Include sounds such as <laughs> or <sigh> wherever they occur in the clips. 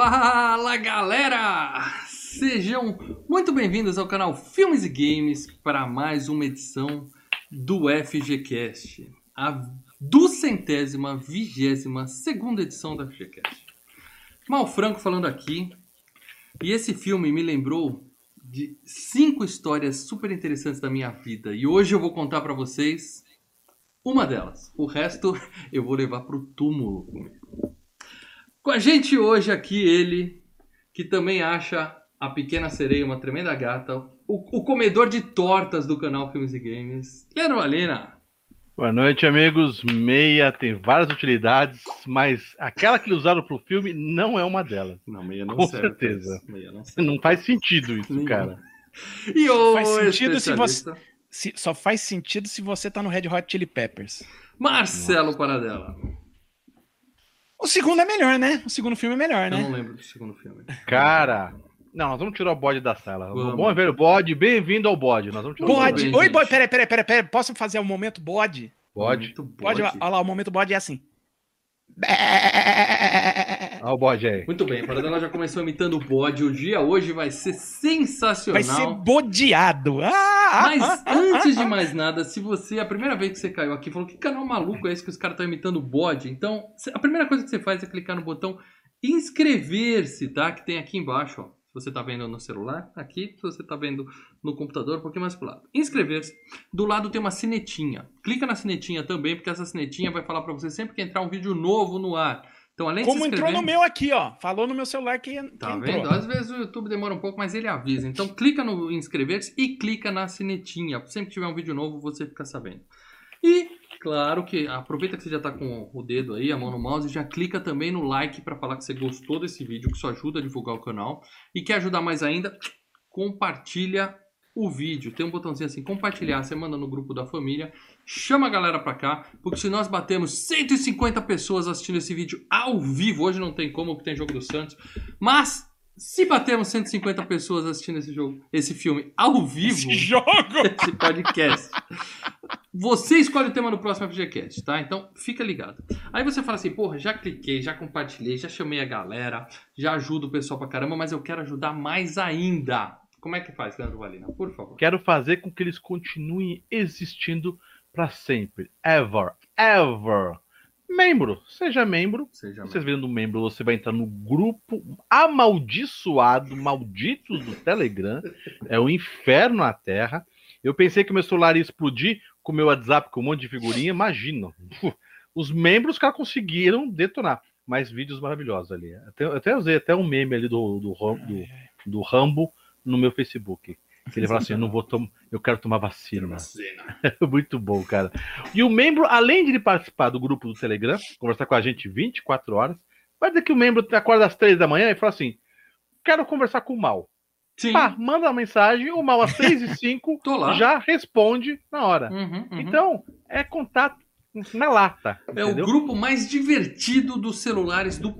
Fala galera! Sejam muito bem-vindos ao canal Filmes e Games para mais uma edição do FGCast, a duzentésima, vigésima segunda edição do FGCast. Mal Franco falando aqui, e esse filme me lembrou de cinco histórias super interessantes da minha vida e hoje eu vou contar para vocês uma delas. O resto eu vou levar pro túmulo comigo. Com a gente hoje aqui ele, que também acha a Pequena Sereia uma tremenda gata, o, o comedor de tortas do canal Filmes e Games, Leandro Valina. Boa noite, amigos. Meia tem várias utilidades, mas aquela que usaram pro filme não é uma delas. Não, meia não Com serve. certeza. Meia não serve. Não faz sentido isso, Nenhum. cara. E o Faz sentido se especialista, Se- só faz sentido se você tá no Red Hot Chili Peppers. Marcelo Paradela. O segundo é melhor, né? O segundo filme é melhor, Eu não né? lembro do segundo filme. Cara, não, nós vamos tirar o bode da sala. Vamos. Bom é velho bode, bem-vindo ao bode. Nós vamos tirar Muito o Bode. Oi, bode. Peraí, peraí, peraí, peraí. Posso fazer o momento bode? bode. Pode. bode. Olha lá, o momento bode é assim. <laughs> Olha o bode aí. Muito bem, a Paradela já começou imitando o bode. O dia hoje vai ser sensacional. Vai ser bodeado. Ah, Mas antes ah, de mais nada, se você, a primeira vez que você caiu aqui, falou que canal maluco é esse que os caras estão imitando o bode, então a primeira coisa que você faz é clicar no botão inscrever-se, tá? Que tem aqui embaixo, ó. Se você tá vendo no celular, aqui. Se você tá vendo no computador, um pouquinho mais pro lado. Inscrever-se. Do lado tem uma sinetinha. Clica na sinetinha também, porque essa sinetinha vai falar pra você sempre que entrar um vídeo novo no ar. Então, além de Como se entrou inscrever... no meu aqui, ó. Falou no meu celular que, que Tá entrou. vendo? Às vezes o YouTube demora um pouco, mas ele avisa. Então clica no inscrever-se e clica na sinetinha. Sempre que tiver um vídeo novo, você fica sabendo. E, claro que aproveita que você já tá com o dedo aí, a mão no mouse, e já clica também no like para falar que você gostou desse vídeo, que isso ajuda a divulgar o canal. E quer ajudar mais ainda? Compartilha o vídeo. Tem um botãozinho assim, compartilhar, você manda no grupo da família, chama a galera pra cá, porque se nós batemos 150 pessoas assistindo esse vídeo ao vivo, hoje não tem como, porque tem jogo do Santos, mas se batemos 150 pessoas assistindo esse jogo, esse filme ao vivo, Esse jogo! <laughs> esse podcast. Você escolhe o tema do próximo FGCast, tá? Então fica ligado. Aí você fala assim, porra, já cliquei, já compartilhei, já chamei a galera, já ajudo o pessoal pra caramba, mas eu quero ajudar mais ainda. Como é que faz, Leandro Valina? Por favor. Quero fazer com que eles continuem existindo pra sempre. Ever. Ever. Membro. Seja membro. Seja Vocês vendo membro, você vai entrar no grupo amaldiçoado, maldito do Telegram. É o inferno na Terra. Eu pensei que meu celular ia explodir com o meu WhatsApp com um monte de figurinha. Imagina. <laughs> Os membros, os caras conseguiram detonar. Mas vídeos maravilhosos ali. Até, eu até usei até um meme ali do, do, do, do Rambo no meu Facebook. Ele fala assim: eu não vou tomar, eu quero tomar vacina. <laughs> Muito bom, cara. E o membro, além de ele participar do grupo do Telegram, conversar com a gente 24 horas, vai dizer que o membro acorda às 3 da manhã e fala assim: quero conversar com o Mal. Sim. Pá, manda uma mensagem, o Mal às <laughs> 3 e 5 Tô lá. já responde na hora. Uhum, uhum. Então, é contato na lata. é o grupo mais divertido dos celulares do,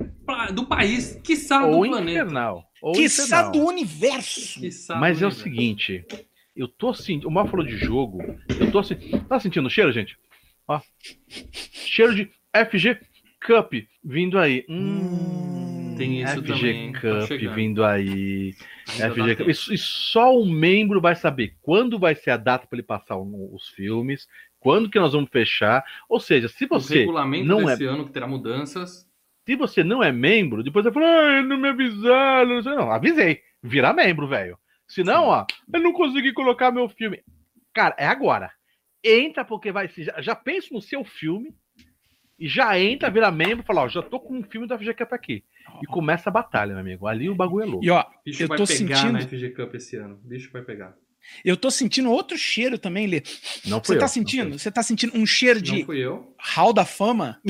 do país, quiçá do Ou planeta. infernal. Ou Quiçá infernal. do universo. Quiçá Mas do é o universo. seguinte, eu tô sentindo. O Mal falou de jogo. Eu tô sentindo. Tá sentindo o cheiro, gente? Ó. Cheiro de FG Cup vindo aí. Hum, Tem isso FG também, tá Cup chegando. vindo aí. Ainda FG dá Cup. E, só o membro vai saber quando vai ser a data para ele passar o- os filmes, quando que nós vamos fechar. Ou seja, se O você regulamento não é desse ano que terá mudanças. se você não é membro, depois você fala, ah, não me avisaram. Não, sei, não, avisei. Virar membro, velho. Senão, Sim. ó, eu não consegui colocar meu filme. Cara, é agora. Entra porque vai ser. Já, já pensa no seu filme e já entra, vira membro e fala, ó, já tô com um filme da FG Cup aqui. E começa a batalha, meu amigo. Ali o bagulho é louco. E ó, O bicho Eu vai tô pegar sentindo- na FG Cup esse ano. O bicho vai pegar. Eu tô sentindo outro cheiro também, Lê. Não Você tá eu. sentindo? Você tá sentindo um cheiro Não de fui eu. Hall da Fama?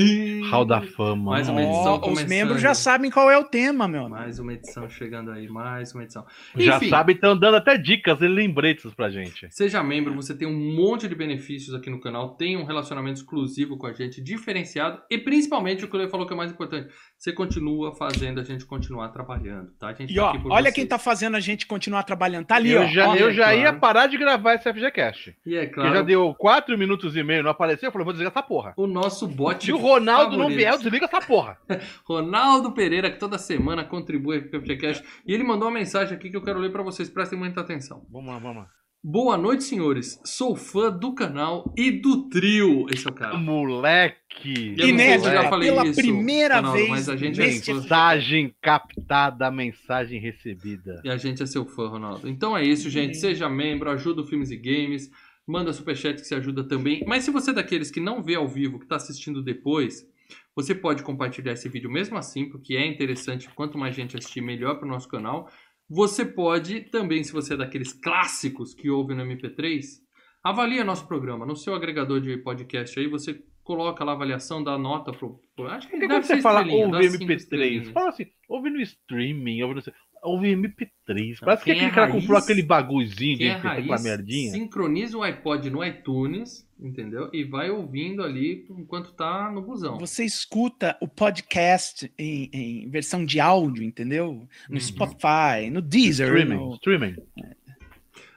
Hall da Fama. Mais uma edição os começando. membros já sabem qual é o tema, meu. amigo. Mais uma edição chegando aí, mais uma edição. Já Enfim, sabe, estão dando até dicas e lembretes pra gente. Seja membro, você tem um monte de benefícios aqui no canal, tem um relacionamento exclusivo com a gente, diferenciado, e principalmente o que o Lê falou que é mais importante, você continua fazendo a gente continuar trabalhando, tá? A gente E tá ó, aqui por olha vocês. quem tá fazendo a gente continuar trabalhando. Tá ali, eu ó. já, ó. eu já ia claro. parar de gravar esse FGCast. E é Que claro, já deu 4 minutos e meio, não apareceu, eu falei, vou desligar essa porra. o nosso bot. Se o Ronaldo não favorito. vier, eu desliga essa porra. <laughs> Ronaldo Pereira, que toda semana contribui aqui com o FGCast. E ele mandou uma mensagem aqui que eu quero ler pra vocês. Prestem muita atenção. Vamos lá, vamos lá. Boa noite, senhores. Sou fã do canal e do trio. Esse é o cara. Moleque. Eu sei se eu já Inédita, falei pela isso, primeira Ronaldo, vez mas a gente é. Mensagem captada, mensagem recebida. E a gente é seu fã, Ronaldo. Então é isso, gente. Seja membro, ajuda o Filmes e Games. Manda superchat que se ajuda também. Mas se você é daqueles que não vê ao vivo, que está assistindo depois, você pode compartilhar esse vídeo mesmo assim, porque é interessante. Quanto mais gente assistir, melhor para o nosso canal. Você pode também, se você é daqueles clássicos que ouve no MP3, avalia nosso programa. No seu agregador de podcast aí, você coloca lá a avaliação, dá nota pro. acho que Porque deve quando você ser fala cinco MP3, estrelinhas. fala assim, ouve no streaming, ouve no... Ouve MP3. Não, Parece que quem aquele é cara raiz- comprou aquele bagulhozinho de é MP3 raiz, aquela merdinha. sincroniza o iPod no iTunes, entendeu? E vai ouvindo ali enquanto tá no busão. Você escuta o podcast em, em versão de áudio, entendeu? No Uhum. Spotify, no Deezer. Streaming, no- streaming.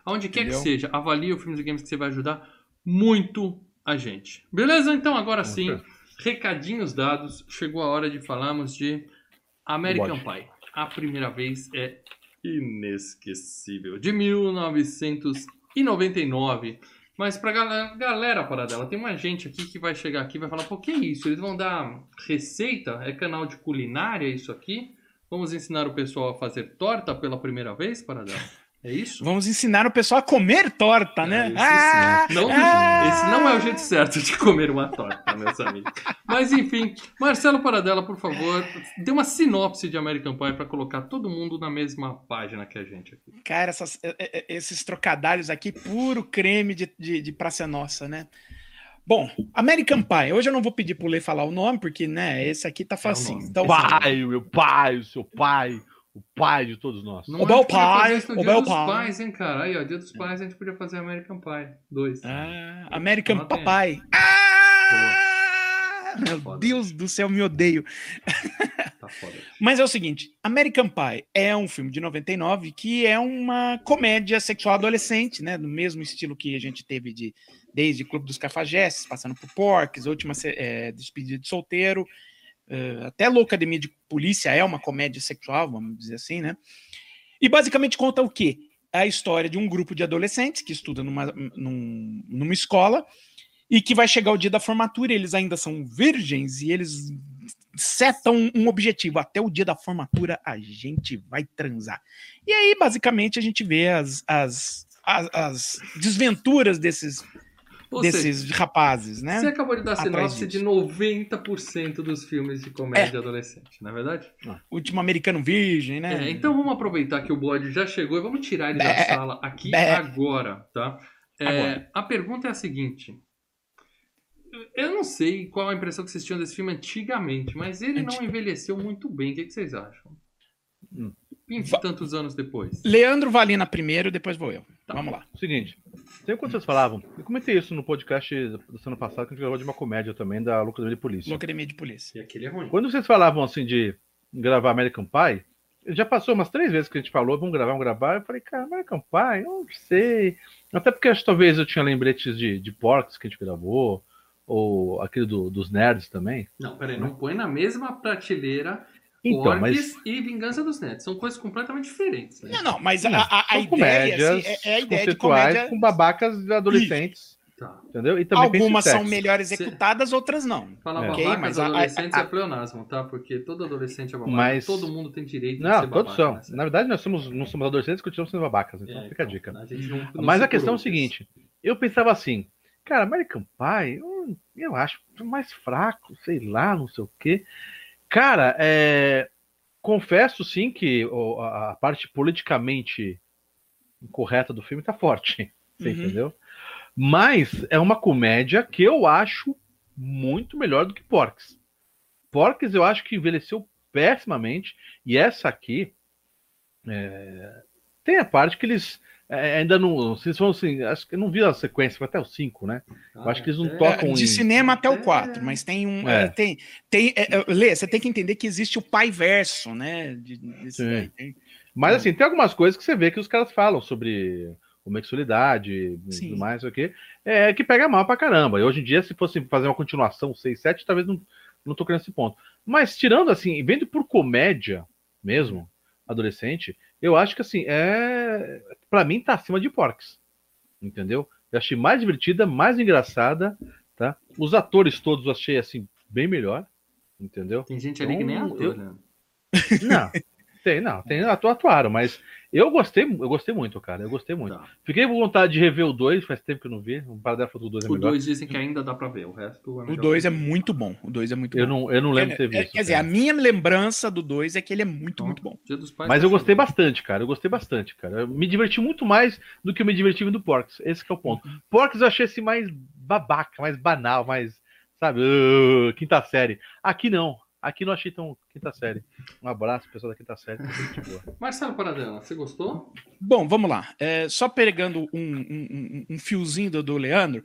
Aonde quer Entendeu? que seja, avalie o Filmes e Games que você vai ajudar muito a gente. Beleza? Então agora sim, recadinhos dados, chegou a hora de falarmos de American. Pie. A primeira vez é inesquecível. De 1999. Mas pra galera, galera paradela, tem uma gente aqui que vai chegar aqui e vai falar, pô, que isso? Eles vão dar receita? É canal de culinária isso aqui? Vamos ensinar o pessoal a fazer torta pela primeira vez, paradela? É isso? Vamos ensinar o pessoal a comer torta, né? isso Ah, sim. Não, ah! Esse não é o jeito certo de comer uma torta, meus amigos. Mas enfim, Marcelo Paradela, por favor, dê uma sinopse de American Pie para colocar todo mundo na mesma página que a gente aqui. Cara, essas- é- é- esses trocadilhos aqui, puro creme de, de, de Praça Nossa, né? Bom, American Pie. Hoje eu não vou pedir pro Lê falar o nome, porque, né, esse aqui tá facinho. nome. Então, Pai, o meu pai, o seu pai, o pai de todos nós. Não O é Bel Pai, o Dia Bel dos Pai. Pais, hein, cara? Aí, ó, Dia dos Pais a gente podia fazer American Pie 2. ah, American Anota aí. Papai. Ah! Meu Foda. Deus do céu, me odeio. Tá foda. Mas é o seguinte, American Pie é um filme de 99 que é uma comédia sexual adolescente, né? Do mesmo estilo que a gente teve de desde Clube dos Cafajestes, passando por Porques, Última é, Despedida de Solteiro, eh, até Loucademia de Polícia é uma comédia sexual, vamos dizer assim, né? E basicamente conta o quê? A história de um grupo de adolescentes que estuda numa, num- numa escola e que vai chegar o dia da formatura, e eles ainda são virgens e eles setam um objetivo. Até o dia da formatura a gente vai transar. E aí, basicamente, a gente vê as, as, as, as desventuras desses, Ou seja, desses rapazes, né? você acabou de dar sinopse de disso. 90% dos filmes de comédia adolescente, não é verdade? Último Americano Virgem, né? É, então vamos aproveitar que o bode já chegou e vamos tirar ele da Bé, sala aqui bé. agora, tá? É, Agora. A pergunta é a seguinte. Eu não sei qual a impressão que vocês tinham desse filme antigamente, mas ele não envelheceu muito bem. O que, que vocês acham? Hum. 20 e tantos anos depois. Leandro Valina primeiro, depois vou eu. Tá. Vamos lá. Seguinte, sempre quando vocês falavam, eu comentei isso no podcast do ano passado, que a gente gravou de uma comédia também, da Loucademia de Polícia. Loucademia de Polícia. E aquele é ruim. Quando vocês falavam assim de gravar American Pie, já passou umas três vezes que a gente falou, vamos gravar, vamos gravar. Eu falei, cara, American Pie, eu não sei. Até porque acho que talvez eu tinha lembretes de, de Porcs que a gente gravou, ou aquele do- dos nerds também. Não, peraí, não põe na mesma prateleira Então, Porques mas e Vingança dos Netos. São coisas completamente diferentes. Né? Não, não, mas Hum, a, a, a são ideia comédias assim, é, é a ideia de comédia. com babacas de adolescentes, Tá. entendeu? E também Algumas são melhor executadas, outras não. Falar É. Ok, babacas mas a- a- adolescentes a- é pleonasmo, tá? Porque todo adolescente é babaca. Mas- Todo mundo tem direito de Não, ser todos babaca. são. né? Na verdade, nós somos, não somos adolescentes, continuamos sendo babacas, então É, fica a então, dica. a não- não Mas a questão é o seguinte: eu pensava assim, cara, American Pie, eu, eu acho mais fraco, sei lá, não sei o quê. Cara, é, confesso sim que a parte politicamente incorreta do filme tá forte, <laughs> você Uhum. entendeu? Mas é uma comédia que eu acho muito melhor do que Porks. Porks eu acho que envelheceu pessimamente, e essa aqui é, tem a parte que eles é, ainda não. Vocês vão assim. Acho que eu não vi a sequência, foi até o 5, né? Ah, eu acho que eles não é. tocam É, de em- cinema até o É. 4, mas tem um. É. é, tem, tem, é, é, Lê, você tem que entender que existe o pai verso, né? de- desse Sim. daí. Tem- Mas assim, tem algumas coisas que você vê que os caras falam sobre homossexualidade e tudo mais, o quê, é que pega mal pra caramba. E hoje em dia, se fosse fazer uma continuação 6, 7, talvez não, não querendo esse ponto. Mas tirando assim, vendo por comédia mesmo, adolescente, eu acho que assim, é. Pra mim tá acima de Porks. Entendeu? Eu achei mais divertida, mais engraçada, tá? Os atores todos eu achei assim, bem melhor. Entendeu? Tem gente ali que nem é Então, ator, eu- né? Não, tem, não, tem atu- atuaram, mas eu gostei, eu gostei muito, cara. Eu gostei muito. Tá. Fiquei com vontade de rever o 2, faz tempo que eu não vi. O Paradela falou que o 2 é O melhor. 2 dizem que ainda dá pra ver, o resto é O melhor. 2 é muito bom. O 2 é muito Eu bom. não, eu não lembro de ter É, visto. quer dizer, a minha lembrança do 2 é que ele é muito, Então, muito bom. Dia dos Pais Mas tá eu gostei bastante, cara. Eu gostei bastante, cara. Eu me diverti muito mais do que eu me diverti vendo Porks. Esse que é o ponto. Porks eu achei assim mais babaca, mais banal, mais, sabe, uh, quinta série. Aqui não. Aqui não achei tão quinta série. Um abraço, pessoal da quinta série. tá muito boa. <laughs> Marcelo Paradela, você gostou? Bom, vamos lá. É, só pegando um, um- um- um fiozinho do, do Leandro,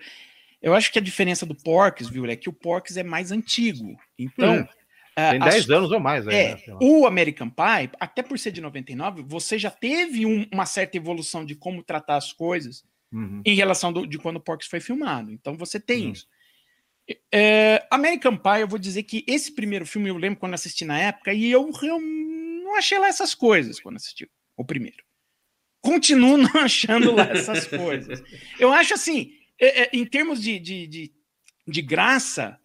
eu acho que a diferença do Porks, viu, é que o Porks é mais antigo. Então. Hum. ah, Tem as- 10 anos ou mais aí, É, né? O American Pie, até por ser de 99, você já teve um- uma certa evolução de como tratar as coisas Uhum. em relação do- de quando o Porks foi filmado. Então você tem Uhum. isso. É, American Pie, eu vou dizer que esse primeiro filme eu lembro quando assisti na época e eu, eu não achei lá essas coisas quando assisti o primeiro. Continuo <laughs> não achando lá essas coisas. Eu acho assim, é, é, em termos de, de, de, de graça,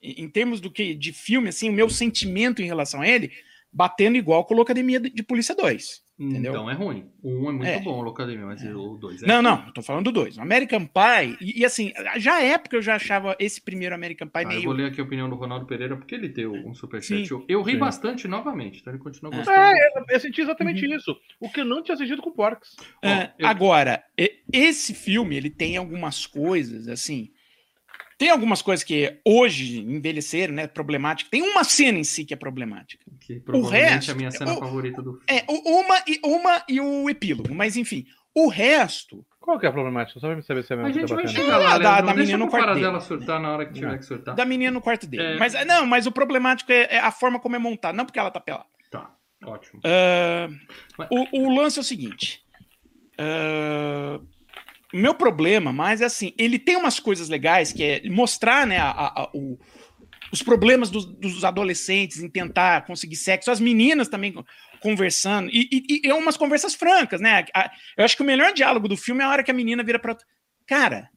em termos do que de filme, assim, o meu sentimento em relação a ele, batendo igual com o Academia de de Polícia 2. Entendeu? Então é ruim. O 1 um é muito É. bom, o Locademia, mas o 2 é. Não, não, eu tô falando do dois. O American Pie, e, e assim, já à época eu já achava esse primeiro American Pie Ah, eu meio. vou ler aqui a opinião do Ronaldo Pereira, porque ele deu um superchat. Eu, eu ri Sim. bastante novamente, então ele continua É. gostando. É, eu, eu senti exatamente isso. O que eu não tinha assistido com Porks. É, eu- Agora, esse filme, ele tem algumas coisas, assim. Tem algumas coisas que hoje envelheceram, né? Problemática. Tem uma cena em si que é problemática. Que provavelmente resto- é a minha cena o- favorita do filme. É, o- uma e, uma e o epílogo. Mas, enfim, o resto. Qual que é a problemática? Só pra me saber se é A mesmo que gente tá vai chegar lá, da- da menina no quarto Paradela surtar na hora que tiver Não. que surtar. Da menina no quarto dele. É. Mas, não, mas o problemático é, é a forma como é montado. Não porque ela tá pelada. Tá, ótimo. Ah, Mas- o, o lance é o seguinte. ah, meu problema, mas é assim, ele tem umas coisas legais que é mostrar, né, a- a- o- os problemas dos, dos adolescentes em tentar conseguir sexo, as meninas também co- conversando, e, e, e é umas conversas francas, né? A- eu acho que o melhor diálogo do filme é a hora que a menina vira pra. Cara,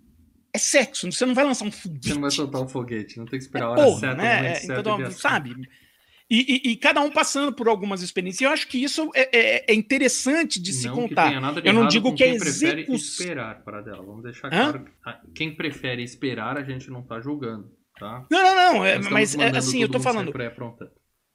é sexo, você não vai lançar um foguete. Você não vai soltar o foguete, não tem que esperar a hora Porra, certa, né? É, então, sabe? E, e- e cada um passando por algumas experiências. E eu acho que isso é, é- é interessante de se não contar. de Eu não digo que é quem prefere esperar para dela. Vamos deixar claro. Quem prefere esperar, a gente não tá julgando, tá? Não, não, não. é, Nós mas é, assim, eu sair falando. pré-aprontando.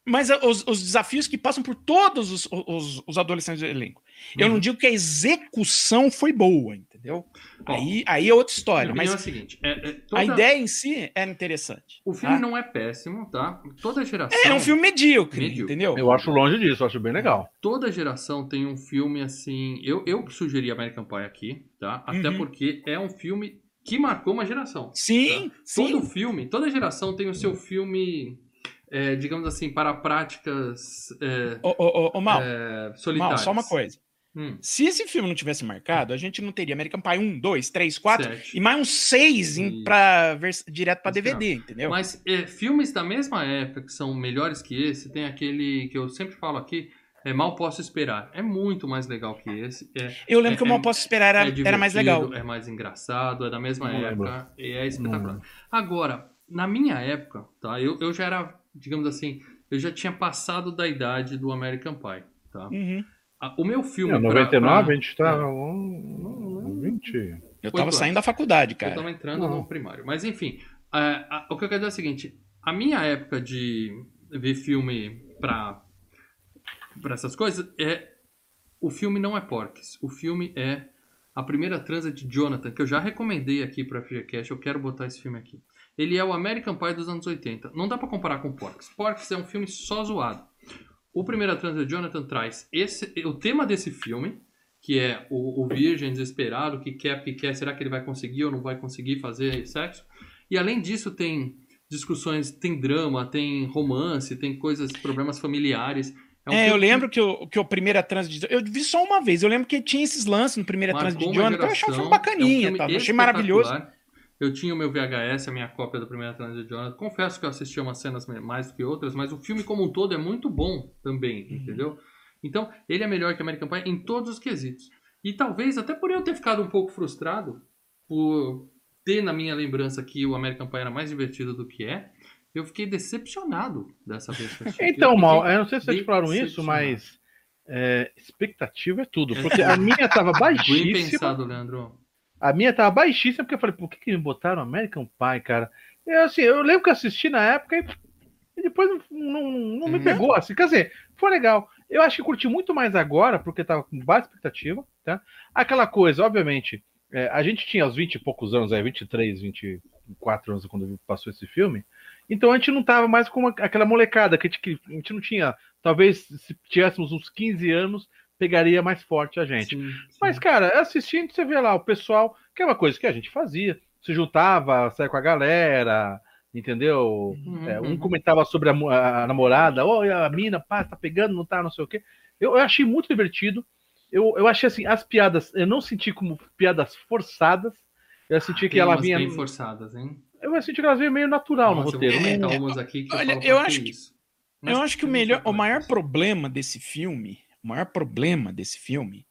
Mas é, os, os desafios que passam por todos os, os- os adolescentes do elenco. Eu não Uhum. digo que a execução foi boa, entendeu? Ó, aí, aí é outra história. Mas é a seguinte: é- é toda- a ideia em si era interessante. O filme tá? não é péssimo, tá? Toda geração. É, é um filme medíocre, Medíocre. entendeu? Eu acho longe disso, eu acho bem legal. Toda geração tem um filme assim. Eu, eu sugeri American Pie aqui, tá? Até Uhum. porque é um filme que marcou uma geração. Sim, sim. Todo filme, toda geração tem o seu filme, é, digamos assim, para práticas é, Ô, ô, ô, ô, Mal, é, Mal, só uma coisa. Hum, Se esse filme não tivesse marcado, a gente não teria American Pie 1, 2, 3, 4 sete. e mais uns 6 em, pra vers- direto pra Esperar. DVD, entendeu? Mas é, filmes da mesma época que são melhores que esse, tem aquele que eu sempre falo aqui, é Mal Posso Esperar. É muito mais legal que esse. É, Eu lembro é- que o Mal é- Posso Esperar é era, era mais legal. É mais engraçado, é da mesma Não época e é espetacular. Agora, na minha época, tá? Eu, eu já era, digamos assim, eu já tinha passado da idade do American Pie, tá? Uhum. A- O meu filme. Em pra- 99 pra- a gente tá. É. um- 20. Eu tava anos. saindo da faculdade, Eu cara. tava entrando Não. no primário. Mas enfim, é, a- o que eu quero dizer é o seguinte: a minha época de ver filme pra, pra essas coisas é. O filme não é Porques. O filme é A Primeira Transa de Jonathan, que eu já recomendei aqui pra FGCast. Eu quero botar esse filme aqui. Ele é o American Pie dos anos 80. Não dá pra comparar com Porques. Porques é um filme só zoado. O Primeira Transa de Jonathan traz esse, o tema desse filme, que é o, o virgem desesperado que quer, que quer, será que ele vai conseguir ou não vai conseguir fazer sexo? E além disso tem discussões, tem drama, tem romance, tem coisas, problemas familiares. um É, eu lembro que o, que o Primeira Trans de Eu vi só uma vez. Eu lembro que tinha esses lances no Primeira Trans de Jonathan. Eu achei um filme geração, bacaninha, é um filme tá? Achei maravilhoso. Eu tinha o meu VHS, a minha cópia da primeira trans de Jonathan. Confesso que eu assistia umas cenas mais do que outras, mas o filme como um todo é muito bom também, Uhum. entendeu? Então, ele é melhor que American Pie em todos os quesitos. E talvez, até por eu ter ficado um pouco frustrado, por ter na minha lembrança que o American Pie era mais divertido do que é, eu fiquei decepcionado dessa vez. Então, Eu Mal, eu não sei se vocês falaram isso, mas é, expectativa é tudo. <laughs> Porque a minha tava Bem baixíssima. pensado, Leandro. A minha tava baixíssima, porque eu falei, por que, que me botaram American Pie, cara? Eu, assim, eu lembro que assisti na época e, e depois não, não, não me Uhum. pegou, assim. Quer dizer, foi legal. Eu acho que curti muito mais agora, porque tava com baixa expectativa, tá? Aquela coisa, obviamente, é, a gente tinha os 20 e poucos anos, aí, 23, 24 anos quando passou esse filme, então a gente não tava mais com uma- aquela molecada, que a gente, que a gente não tinha, talvez se tivéssemos uns 15 anos, pegaria mais forte a gente. Sim, Mas, sim. cara, assistindo, você vê lá o pessoal, que é uma coisa que a gente fazia, se juntava, saia com a galera, entendeu? Uhum, É, um uhum. comentava sobre a, a namorada, oh, a mina, pá, tá pegando, não tá, não sei o quê. Eu, eu achei muito divertido. Eu, eu achei assim, as piadas, eu não senti como piadas forçadas. Eu senti que Tem ela vinha. bem forçadas, hein? Eu senti que elas vinham meio natural no Nossa, roteiro. Eu umas aqui que Olha, eu, eu "Pra acho que- isso?" Mas Eu acho que o melhor, o é maior problema desse filme, o maior problema desse filme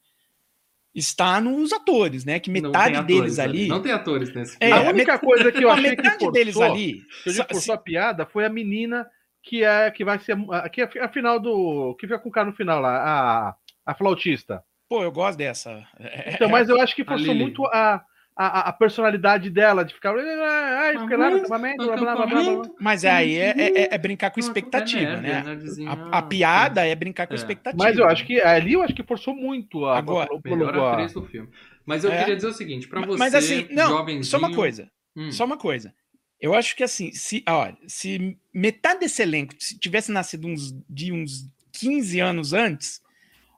está nos atores, né? Que Não metade atores deles ali, Não tem atores nesse É, a filme. única coisa que eu achei que metade forçou, deles ali, que eu digo forçou a piada foi a menina que é que vai ser a- que é a final do que fica com o cara no final lá, a, a flautista. pô, eu gosto dessa. É, Então, mas eu acho que forçou muito a, a, a personalidade dela de ficar ai, fica lá, blá, blá, blá, blá, blá, blá. Mas aí é, é- é brincar com expectativa, é nerd, né? é nerdzinha. A, a piada é brincar com É. expectativa. Mas eu acho que ali eu acho que forçou muito a, Agora, a- a- Melhor a- atriz do filme. Mas eu É. queria dizer o seguinte, pra você, Mas assim, não, jovenzinho... só uma coisa. Hum, Só uma coisa. Eu acho que assim, se, olha, se metade desse elenco se tivesse nascido uns, de uns 15 anos antes,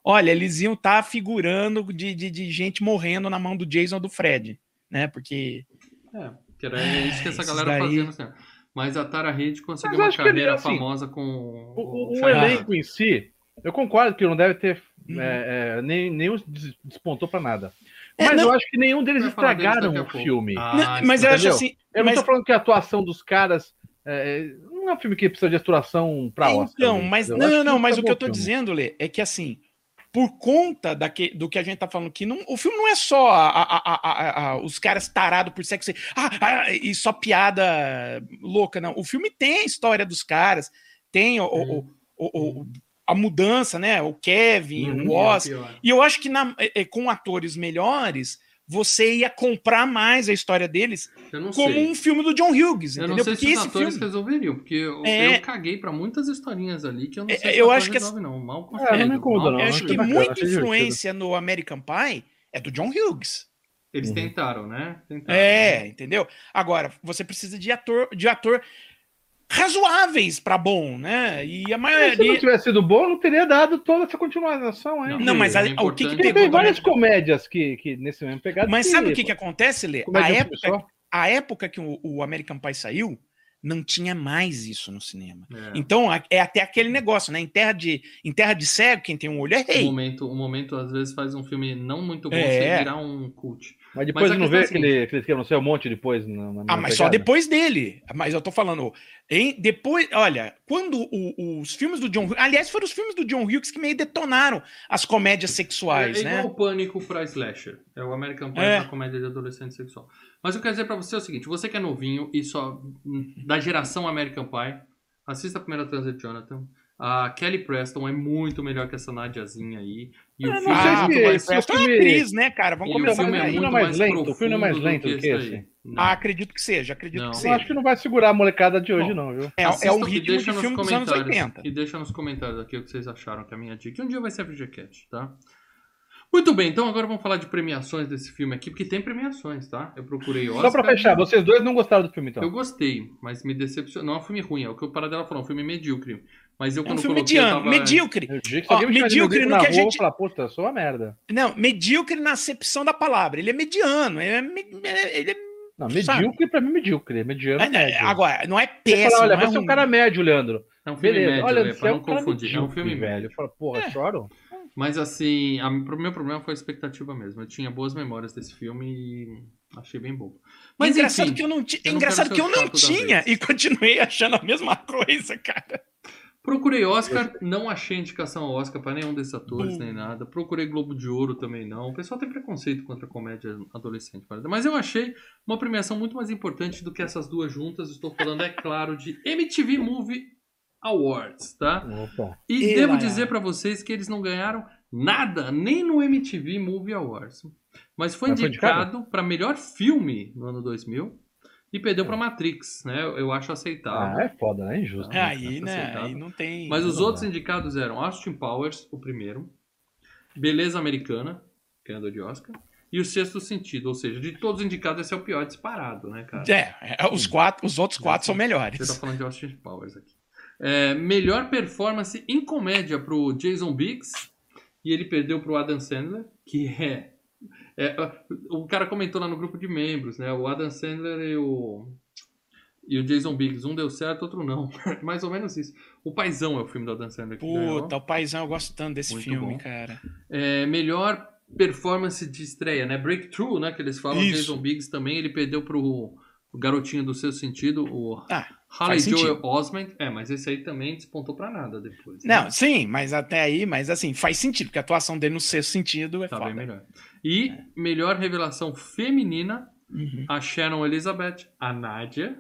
olha, eles iam estar figurando de, de, de gente morrendo na mão do Jason ou do Fred, né? Porque. É, que era isso que essa galera daí- fazia no cinema. Mas a Tara Reid conseguiu Mas uma acho que ele, carreira assim, famosa com o, o- o LaBeouf. elenco em si, eu concordo que não deve ter Uhum. é, é, nem, nenhum des- despontou pra nada. É, Mas não- eu acho que nenhum deles estragaram o filme. Ah, Não, mas eu acho entendeu? assim. Eu não mas- tô falando que a atuação dos caras. é, não é um filme que precisa de atuação pra Oscar. Então, né? mas não, acho não, não, mas o que eu tô filme. dizendo, Lê, é que assim, por conta daque, do que a gente tá falando aqui, não, o filme não é só a- a- a- a- a- os caras tarados por sexo ah, ah, e só piada louca, não. O filme tem a história dos caras, tem o, o- o- o- a mudança, né? O Kevin, Uhum, o Oz. Pior. E eu acho que na- é, é, com atores melhores, você ia comprar mais a história deles como sei. um filme do John Hughes, Eu entendeu? não sei Porque se os esse atores filme. resolveriam, porque eu, É. eu caguei pra muitas historinhas ali que eu não É, sei se eu acho que resolve, não. Mal É, não me consegue, mal não. Eu acho consegue. que bacana, muita divertido. influência no American Pie é do John Hughes. Eles Uhum. tentaram, né? Tentaram, É, né? entendeu? Agora, você precisa de ator, de ator razoáveis pra bom, né? E a Se não maioria. tivesse sido bom, não teria dado toda essa continuação aí. Não, mas é a- o que que pegou tem várias comédias que, que nesse mesmo pegado. Mas sabe o que, que acontece, Lê? A de um época, a época que o, o American Pie saiu, não tinha mais isso no cinema. É. Então, a- é até aquele negócio, né? Em terra de, em terra de cego, quem tem um olho é O rei. momento, o momento, às vezes, faz um filme não muito bom É. sem virar um cult. Mas depois Mas não vê é a aquele, aquele que não sei um monte depois. Na, na Ah, mas só pegada? depois dele. Mas eu tô falando, hein? Depois, olha, quando o- os filmes do John Hughes, aliás, foram os filmes do John Hughes que meio detonaram as comédias sexuais, é, é né? igual o Pânico pra Slasher. É o American Pie É. pra comédia de adolescente sexual. Mas eu quero dizer pra você o seguinte: você que é novinho e só da geração American Pie, assista a primeira trans de Jonathan. A Kelly Preston é muito melhor que essa Nadiazinha aí. E o Eu filme não sei é Ah, se- muito Kelly mais. se o é atriz, né, cara? Vamos e o começar filme é muito é mais lento? O filme é mais profundo do lento do que esse. Ah, acredito que seja, acredito Não. que Eu seja. acho que não vai segurar a molecada de hoje, Bom, não, viu? É, é um ritmo de deixa nos filme dos anos comentários- 80. E deixa nos comentários aqui o que vocês acharam que é a minha dica. E um dia vai ser a VGCast, tá? Muito bem, então agora vamos falar de premiações desse filme aqui, porque tem premiações, tá? Eu procurei Oscar. Só pra fechar, vocês dois não gostaram do filme, então. Eu gostei, mas me decepcionou. Não é um filme ruim, é o que o Paradela falou, um filme medíocre. Mas eu É um quando filme coloquei, eu mediano, tava... medíocre. Eu digo que se Ó, medíocre no que a gente- vou falar, puta, eu sou uma merda. Não, medíocre na acepção da palavra. Ele é mediano. Ele é, me- ele é- Não, Sabe? medíocre pra mim, medíocre. Mediano, é- médio. agora, não é Você péssimo. fala, olha, é você é um cara médio, Leandro. É um filme Beleza, médio, olha, velho, você pra é não um confundir. É um filme velho. médio. Eu falo, porra, É. choram? Mas assim, a, o meu problema foi a expectativa mesmo. Eu tinha boas memórias desse filme e achei bem bobo. Mas engraçado enfim, que eu não, ti... eu não engraçado que eu não tinha e continuei <laughs> achando a mesma coisa, cara. Procurei Oscar, não achei indicação ao Oscar pra nenhum desses atores, nem nada. Procurei Globo de Ouro também não. O pessoal tem preconceito contra a comédia adolescente, mas eu achei uma premiação muito mais importante do que essas duas juntas. Estou falando, é claro, de MTV Movie Awards, tá? Opa. E E devo lá. dizer pra vocês que eles não ganharam nada, nem no MTV Movie Awards. Mas foi Mas indicado pra melhor filme no ano 2000 e perdeu pra Matrix, né? Eu- acho aceitável. Ah, é foda, né? É injusto. Ah, aí, né? aceitável. Aí não tem. Mas os não outros dá. indicados eram Austin Powers, o primeiro, Beleza Americana, ganhador de Oscar, e O Sexto Sentido. Ou seja, de todos os indicados, esse é o pior disparado, né, cara? É, é, os, quatro, os outros quatro são Você tá melhores. falando de Austin Powers aqui. É, melhor performance em comédia pro Jason Biggs, e ele perdeu pro Adam Sandler, que é, é, O cara comentou lá no grupo de membros, né? O Adam Sandler e o. E o Jason Biggs, um deu certo, outro não. <laughs> Mais ou menos isso. O Paizão é o filme do Adam Sandler. Puta, o paizão, eu gosto tanto desse Muito filme, bom. cara. É, melhor performance de estreia, né? Breakthrough, né? Que eles falam. Isso. Jason Biggs também, ele perdeu pro o garotinho do seu sentido, o Ah, Harley. Joel Osment. É, mas esse aí também despontou pra nada depois. né? Não, sim, mas até aí, mas assim, faz sentido, porque a atuação dele no sexto sentido é Tá foda. bem melhor. E melhor revelação feminina, Uhum, a Sharon Elizabeth, a Nádia,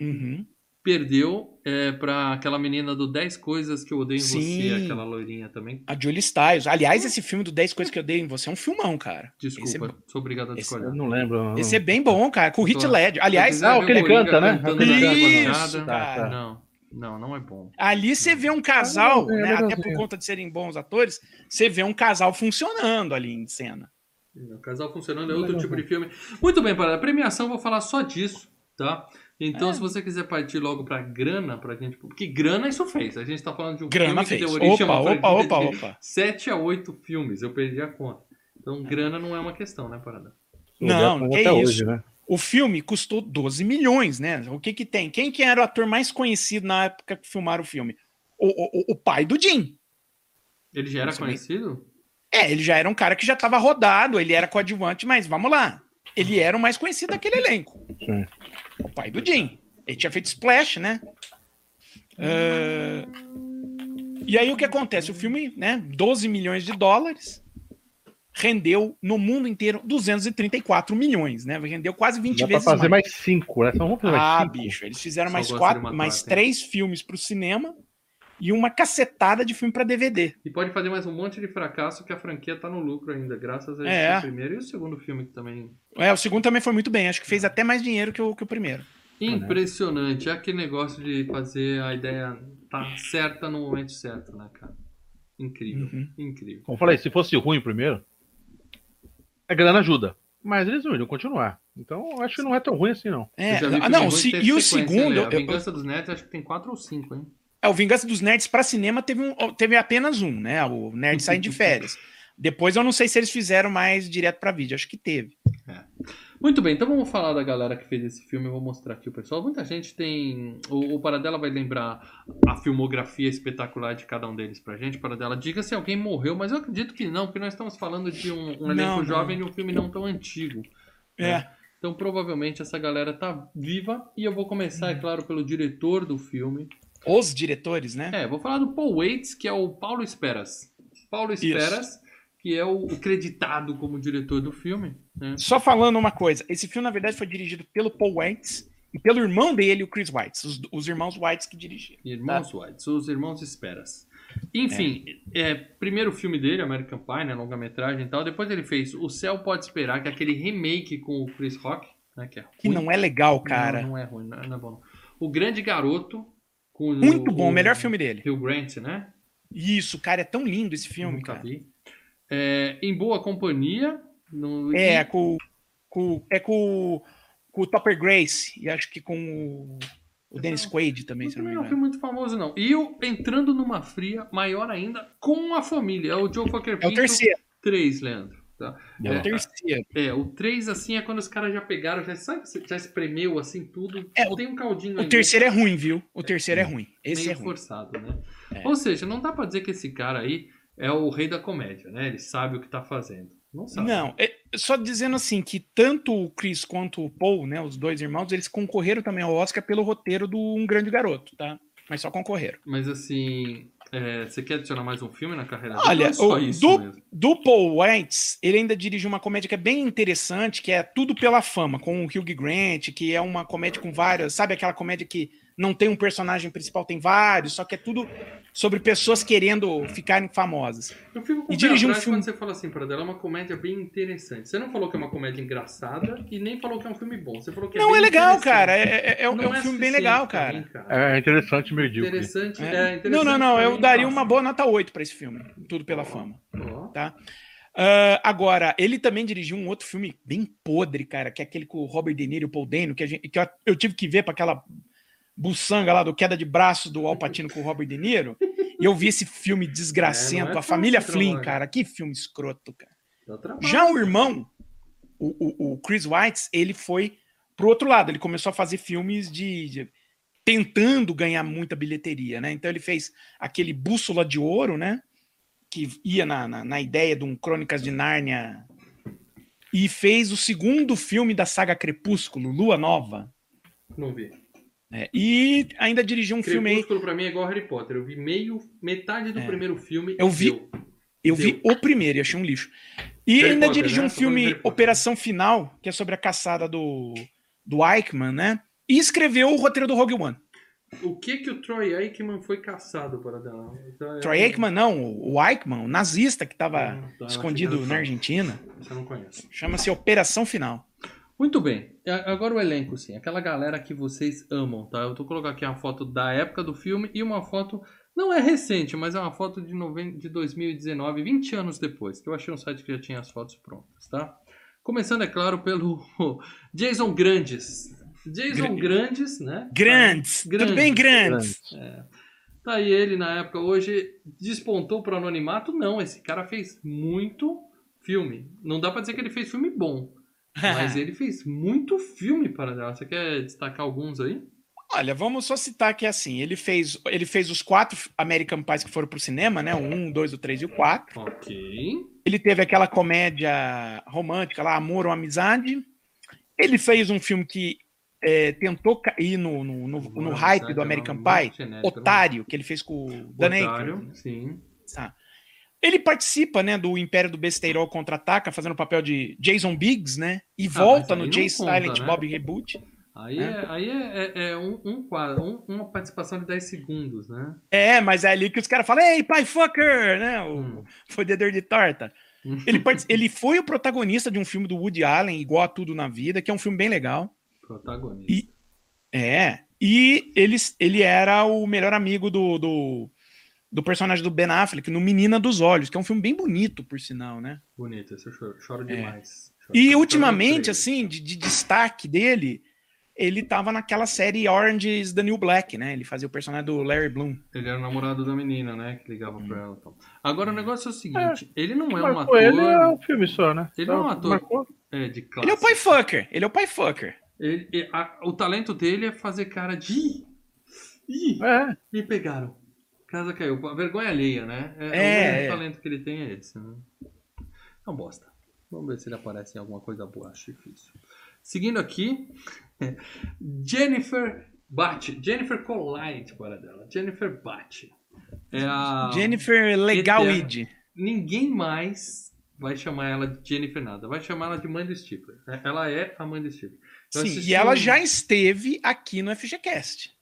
uhum. Perdeu é, pra aquela menina do 10 Coisas que eu odeio em você, Sim. aquela loirinha também. A Julie Stiles. Aliás, esse filme do 10 Coisas que eu dei em você é um filmão, cara. Desculpa, sou obrigado a discordar. Eu não lembro. Esse é bem bom, cara, com o Tô- Ledger. Aliás, Ah, o que ele canta, né? Isso, bancada, cara. Não, não, não é bom. ali você vê um casal, É, né, até por conta de serem bons atores, você vê um casal funcionando ali em cena. O casal funcionando é outro tipo de filme. Muito bem, para a premiação, vou falar só disso, tá? É. Então, se você quiser partir logo pra grana, pra gente. Porque grana isso fez. A gente tá falando de um Grana filme que fez. deu origem a Opa, uma opa, opa, de opa. 7 a 8 filmes. Eu perdi a conta. Então, grana não é uma questão, né, Parada? Não, Até que é hoje, isso. né? O filme custou 12 milhões, né? O que que tem? Quem que era o ator mais conhecido na época que filmaram o filme? O, o, o- pai do Jim. Ele já era conhecido? É, ele já era um cara que já estava rodado, ele era coadjuvante, mas vamos lá. Ele era o mais conhecido daquele elenco. Sim. O pai do Jim. Ele tinha feito Splash, né? Ah, E aí o que acontece? O filme, né? 12 milhões de dólares. Rendeu no mundo inteiro 234 milhões, né? Rendeu quase 20 Dá pra vezes fazer mais. mais cinco, né? Só vamos fazer mais Ah, cinco. bicho, eles fizeram Só mais quatro, mais tem. três filmes pro cinema e uma cacetada de filme pra DVD. E pode fazer mais um monte de fracasso que a franquia tá no lucro ainda, graças a esse É. primeiro e o segundo filme que também. É, o segundo também foi muito bem, acho que fez até mais dinheiro que o, que o primeiro. Impressionante. É aquele negócio de fazer a ideia tá certa no momento certo, né, cara? Incrível. Uhum. Incrível. Como eu falei, se fosse ruim primeiro, a grana ajuda. Mas eles não continuar. Então, eu acho que não é tão ruim assim, não. É, Eu ah, não, se- e o segundo, né? eu- A eu- Vingança dos Netos acho que tem 4 ou 5, hein? É, o Vingança dos Nerds pra cinema teve, um, teve apenas um, né? O Nerd saindo de <laughs> férias. Depois eu não sei se eles fizeram mais direto pra vídeo, acho que teve. Muito bem, então vamos falar da galera que fez esse filme. Eu vou mostrar aqui o pessoal. Muita gente tem. O, o Paradela vai lembrar a filmografia espetacular de cada um deles pra gente. Paradela, diga se alguém morreu, mas eu acredito que não, porque nós estamos falando de um, um elenco não. jovem e um filme não tão antigo. É. Então provavelmente essa galera tá viva. E eu vou começar, é claro, pelo diretor do filme. Os diretores, né? É, vou falar do Paul Waits, que é o Paulo Esperas. Paulo Esperas, que é o, creditado como diretor do filme. Né? Só falando uma coisa, esse filme na verdade foi dirigido pelo Paul Weitz e pelo irmão dele, o Chris Weitz, os, os irmãos Weitz que dirigiram. Irmãos White, são os irmãos Esperas. Enfim, é. primeiro filme dele, American Pie, né, longa-metragem e tal. Depois ele fez O Céu Pode Esperar, que é aquele remake com o Chris Rock, né, que é Que ruim. não é legal, cara. Não, não é ruim, não é, não é bom. não. O Grande Garoto, com Muito o, bom, o melhor filme dele. Hugh Grant, né? Isso, cara, é tão lindo esse filme, Nunca cara. vi. É, em Boa Companhia. No, É, com, com, é com, com o Topper Grace e acho que com o, o Dennis Quaid também, se não me Não é um engano. filme muito famoso, não. E o Entrando Numa Fria, maior ainda, com a família. É o Joe Fucker É o terceiro. 3, Leandro. Tá? É o terceiro. É, o 3, assim, é quando os caras já pegaram, já, sabe, já espremeu, assim, tudo. É, o- tem um caldinho O ainda, terceiro é ruim, viu? O terceiro é ruim. Esse meio é ruim. forçado, né? É. Ou seja, não dá pra dizer que esse cara aí é o rei da comédia, né? Ele sabe o que tá fazendo. Não sabe. Não, é- só dizendo assim que tanto o Chris quanto o Paul, né, os dois irmãos, eles concorreram também ao Oscar pelo roteiro do Um Grande Garoto, tá? Mas só concorreram. Mas assim, é, você quer adicionar mais um filme na carreira dele? Olha, é só o- isso do-? Do Paul Weitz, ele ainda dirige uma comédia que é bem interessante, que é Tudo pela Fama, com o Hugh Grant, que é uma comédia com várias. Sabe aquela comédia que não tem um personagem principal, tem vários, só que é tudo sobre pessoas querendo ficarem famosas. Eu fico com E dirigir um filme- quando você fala assim, para dela é uma comédia bem interessante. Você não falou que é uma comédia engraçada e nem falou que é um filme bom. Você falou que é Não, bem é legal, cara. É, é- é um- é um filme bem legal, cara. mim, cara. É interessante, medíocre. Interessante, É. é, interessante. Não, não, não. Eu mim, daria uma boa nota 8 pra esse filme. Tudo pela fama. Ó, tá? Ah, agora, ele também dirigiu um outro filme bem podre, cara, que é aquele com o Robert De Niro e o Paul Dano, que, a gente, que eu, eu tive que ver para aquela buçanga lá do queda de braço do Al Pacino com o Robert De Niro. E eu vi esse filme É, desgracento, não é a família Flynn, cara. Que filme escroto, cara. trabalho. Já o irmão, o, o, o Chris Weitz, ele foi pro outro lado. Ele começou a fazer filmes de, de- tentando ganhar muita bilheteria, né? Então ele fez aquele Bússola de Ouro, né? Que ia na, na, na ideia de um Crônicas de Nárnia. E fez o segundo filme da saga Crepúsculo, Lua Nova. Não vi. Né? E ainda dirigiu um filme aí. Crepúsculo pra mim é igual Harry Potter. Eu vi meio, metade do É. primeiro filme. Eu vi- deu. Eu vi o primeiro e achei um lixo. E Harry ainda Potter, dirigiu né? um filme. Operação Final, que é sobre a caçada do, do Eichmann, né? E escreveu o roteiro do Rogue One. O que que o Troy Aikman foi caçado para dar? Então, é- Troy Aikman, não, o Eichmann, o nazista que estava Ah, tá, escondido na Argentina. Você não conhece. Chama-se Operação Final. Muito bem. A- Agora o elenco, sim. Aquela galera que vocês amam, tá? Eu tô colocando aqui uma foto da época do filme e uma foto. Não é recente, mas é uma foto de, noven... de 2019, 20 anos depois. Que eu achei um site que já tinha as fotos prontas, tá? Começando, é claro, pelo <laughs> Jason Grandes. Jason Grandes, né? Grandes, tudo bem, Grandes? Tá aí ele na época, hoje despontou pro anonimato? Não, esse cara fez muito filme. Não dá pra dizer que ele fez filme bom, mas <laughs> ele fez muito filme para dela. Você quer destacar alguns aí? Olha, vamos só citar que assim, ele fez, ele fez os quatro American Pies que foram pro cinema, né? O um, o dois, o três e o quatro. Ok. Ele teve aquela comédia romântica lá, Amor ou Amizade. Ele fez um filme que é, tentou cair no, no, no- no hype do é American Pie, né? Otário, que ele fez com o Dan Aykroyd. sim. Tá. Ele participa, né, do Império do Besteirol contra-ataca, fazendo o papel de Jason Biggs, né? E Ah, volta no Jay conta, Silent né? Bob Reboot. Aí É. é, aí é, é- é um, um quadro, um- uma participação de 10 segundos, né? É, mas é ali que os caras falam, ei, pai fucker, né? O Hum. fodedor de torta. <laughs> Ele, ele foi o protagonista de um filme do Woody Allen, igual a Tudo na Vida, que é um filme bem legal. Protagonista. E- É. E ele, ele era o melhor amigo do, do, do personagem do Ben Affleck, no Menina dos Olhos, que é um filme bem bonito, por sinal, né? Bonito, esse eu choro, choro É. demais. Choro- E choro ultimamente, assim, de, de destaque dele, ele tava naquela série Orange is the New Black, né? Ele fazia o personagem do Larry Bloom. Ele era o namorado da menina, né? Que ligava pra ela. e tal. Agora o negócio é o seguinte: ele não é um ator ele é um filme só, né? Ele é um Só ator. marcou. é, de classe. Ele é o pai fucker. Ele é o pai fucker. Ele- e- a- o talento dele é fazer cara de. Ih, Ih, É, me pegaram. Casa caiu. A vergonha alheia, né? É, É, o único é. talento que ele tem é esse. Né? É um bosta. Vamos ver se ele aparece em alguma coisa boa. Acho difícil. Seguindo aqui, <laughs> Jennifer Bate. Jennifer Collide, para dela. Jennifer Bate. É a... Jennifer Legal Eterna. Id. Ninguém mais vai chamar ela de Jennifer nada. Vai chamar ela de mãe do Stifler. É, Ela é a mãe do Stifler. Eu Sim, e ela um- já esteve aqui no FGCast.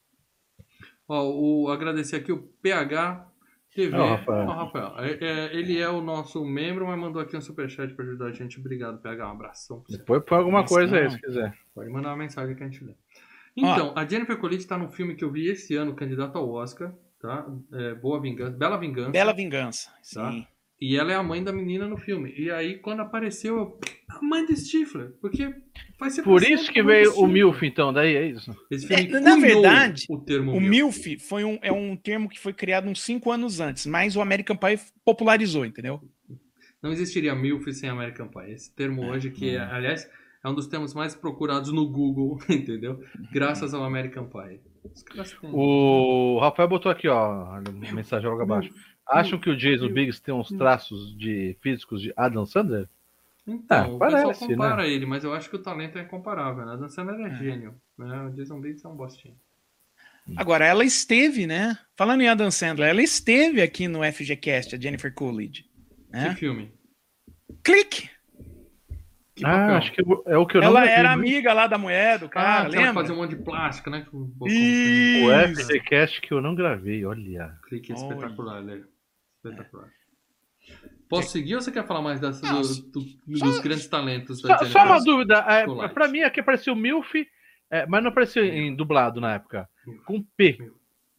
Ó, o, agradecer aqui o PH TV. Ó, o Rafael. Ó, Rafael. É, é, ele é o nosso membro, mas mandou aqui um superchat para ajudar a gente. Obrigado, PH. Um abração. pra você. depois põe alguma Nossa, coisa aí, não. se quiser. Pode mandar uma mensagem que a gente lê. Então, a Jennifer Colette está num filme que eu vi esse ano, candidato ao Oscar, tá? É, Boa Vingança, Bela Vingança. Bela Vingança. Tá. Sim. E ela é a mãe da menina no filme. E aí, quando apareceu, eu... a mãe do Stifler. Porque vai ser Por pra isso que veio o. MILF, então, daí é isso. É, na verdade, o termo O MILF foi um, é um termo que foi criado uns cinco anos antes, mas o American Pie popularizou, entendeu? Não existiria MILF sem American Pie. Esse termo hoje, que, aliás, é um dos termos mais procurados no Google, <laughs> entendeu? Graças ao American Pie. O Rafael botou aqui, ó, a mensagem logo abaixo. Acham que o Jason Biggs tem uns traços de físicos de Adam Sandler? Então, Ah, o parece, pessoal compara ele, mas eu acho que o talento é incomparável. Né? A Dan Sandler é, gênio. Né? O Jason Biggs é um bostinho. Agora, ela esteve, né? Falando em Adam Sandler, ela esteve aqui no FGCast, a Jennifer Coolidge. né? Que filme? Clique! Que ah, papel? acho que é o que eu não Ela era né? amiga lá da mulher, do Ah, cara, que lembra? fazia um monte de plástico, né? O Bocão Ih, O Isso. FGCast que eu não gravei, olha. Clique Olha. espetacular, né? Espetacular. Posso seguir ou você quer falar mais dessa, do- do- dos grandes talentos Só, só uma dúvida, é, pra mim aqui apareceu Milf, é, mas não apareceu em dublado na época. Com P.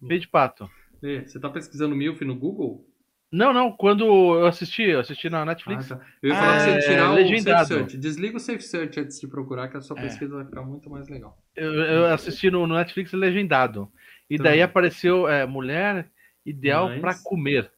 P de pato. Ê, Você tá pesquisando MILF no Google? Não, não, quando eu assisti, eu assisti na Ah, Netflix. tá. Eu ia falar pra É, você tirar o legendado. Safe Search. Desliga o Safe Search antes de procurar, que a sua É. pesquisa vai ficar muito mais legal. Eu, eu assisti no, no Netflix legendado. E Tá. daí apareceu é, mulher ideal Mas- pra comer.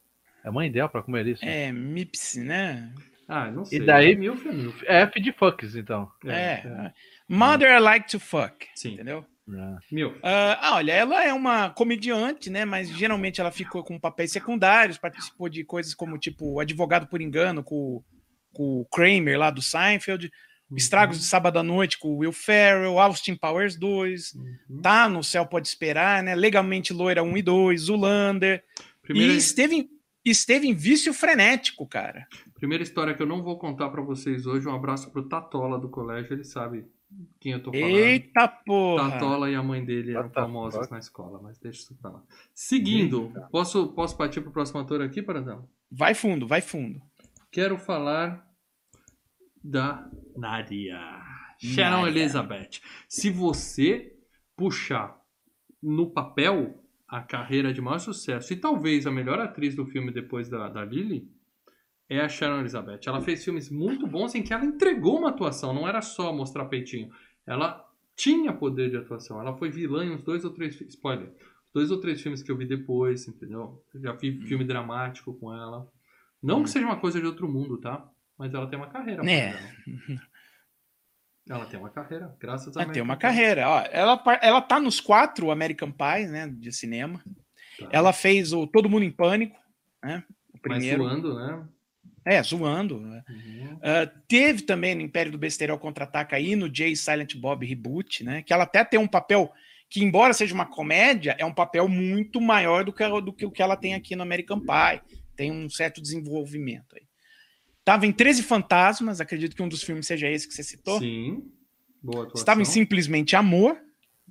É mãe ideal pra comer isso? É, Mips, né? Ah, não sei. daí- MILF é MILF. É F de fucks, então. É. Mother I Like to Fuck. Sim. Entendeu? Ah. MILF. Ah, ah, olha, ela é uma comediante, né? Mas geralmente ela ficou com papéis secundários, participou de coisas como tipo Advogado por Engano com, com o Kramer lá do Seinfeld, Estragos de Sábado à Noite com o Will Ferrell, Austin Powers 2, Uhum. tá no Céu Pode Esperar, né? Legalmente Loira 1 e 2, Zulander. Primeira, E esteve, em- esteve em Vício Frenético, cara. primeira história que eu não vou contar pra vocês hoje. Um abraço pro Tatola do colégio. Ele sabe quem eu tô falando. Eita porra! Tatola e a mãe dele eram famosos fuck? na escola, mas deixa isso pra lá. Seguindo, posso, posso partir pro próximo ator aqui, Paradão? Vai fundo, vai fundo. Quero falar da Nadia. Sharon Nadia. Elizabeth. Se você puxar no papel a carreira de maior sucesso e talvez a melhor atriz do filme depois da, da Lily, é a Sharon Elizabeth. Ela fez filmes muito bons em que ela entregou uma atuação, não era só mostrar peitinho. Ela tinha poder de atuação. Ela foi vilã em uns dois ou três. Spoiler. Dois ou três filmes que eu vi depois, entendeu? Eu já vi filme dramático com ela. Não que seja uma coisa de outro mundo, tá? Mas ela tem uma carreira. É. <laughs> Ela. tem uma carreira, graças a Ela tem uma carreira. Ó, ela, ela tá nos quatro American Pie, né, de cinema. Tá. Ela fez o Todo Mundo em Pânico, né? O Mas primeiro. zoando, né? É, zoando. né? Uhum. Ah, teve também no Império do Besteirol Contra-Ataca aí no Jay Silent Bob Reboot, né? Que ela até tem um papel que, embora seja uma comédia, é um papel muito maior do que, do que o que ela tem aqui no American Pie. Tem um certo desenvolvimento aí. Tava em 13 Fantasmas, acredito que um dos filmes seja esse que você citou. Sim. Boa atuação. Estava em Simplesmente Amor,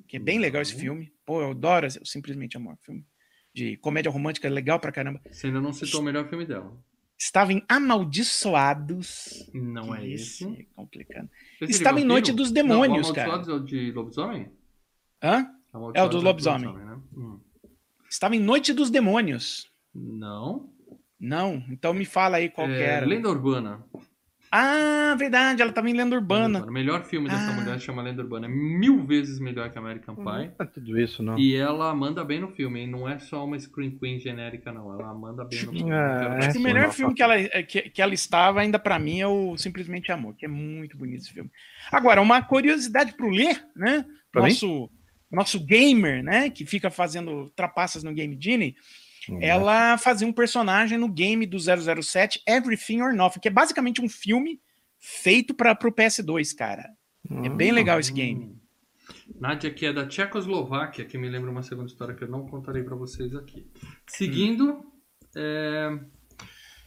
que é bem legal esse Uhum. filme. Pô, eu adoro o Simplesmente Amor. Filme de comédia romântica legal pra caramba. Você ainda não citou o melhor filme dela. Estava em Amaldiçoados. Não é Esse é complicado. Esse Estava em Noite dos Demônios, não, o cara. Amaldiçoados é o de lobisomem? Hã? Amaldiçoados É o do de lobisomem. né? Hum. Estava em Noite dos Demônios. Não. Não, então me fala aí qual que É, era. Lenda Urbana. Ah, verdade, ela estava em Lenda Urbana. O melhor filme dessa Ah. mulher chama Lenda Urbana. É mil vezes melhor que American Pie. Não é tudo isso, não. E ela manda bem no filme, hein? Não é só uma screen queen genérica, não. Ela manda bem no filme. Ah, é. Acho que o melhor não, filme tá. que ela, é, que, que ela estava, ainda pra mim, é o Simplesmente Amor, que é muito bonito esse filme. Agora, uma curiosidade pro Lê, né? Pra mim? Nosso, nosso gamer, né? Que fica fazendo trapaças no Game Genie. Hum, Ela fazia um personagem no game do 007, Everything or Nothing, que é basicamente um filme feito para o PS2, cara. É bem legal esse game. Hum. Nádia, que é da Tchecoslováquia, que me lembra uma segunda história que eu não contarei pra vocês aqui. Seguindo, é...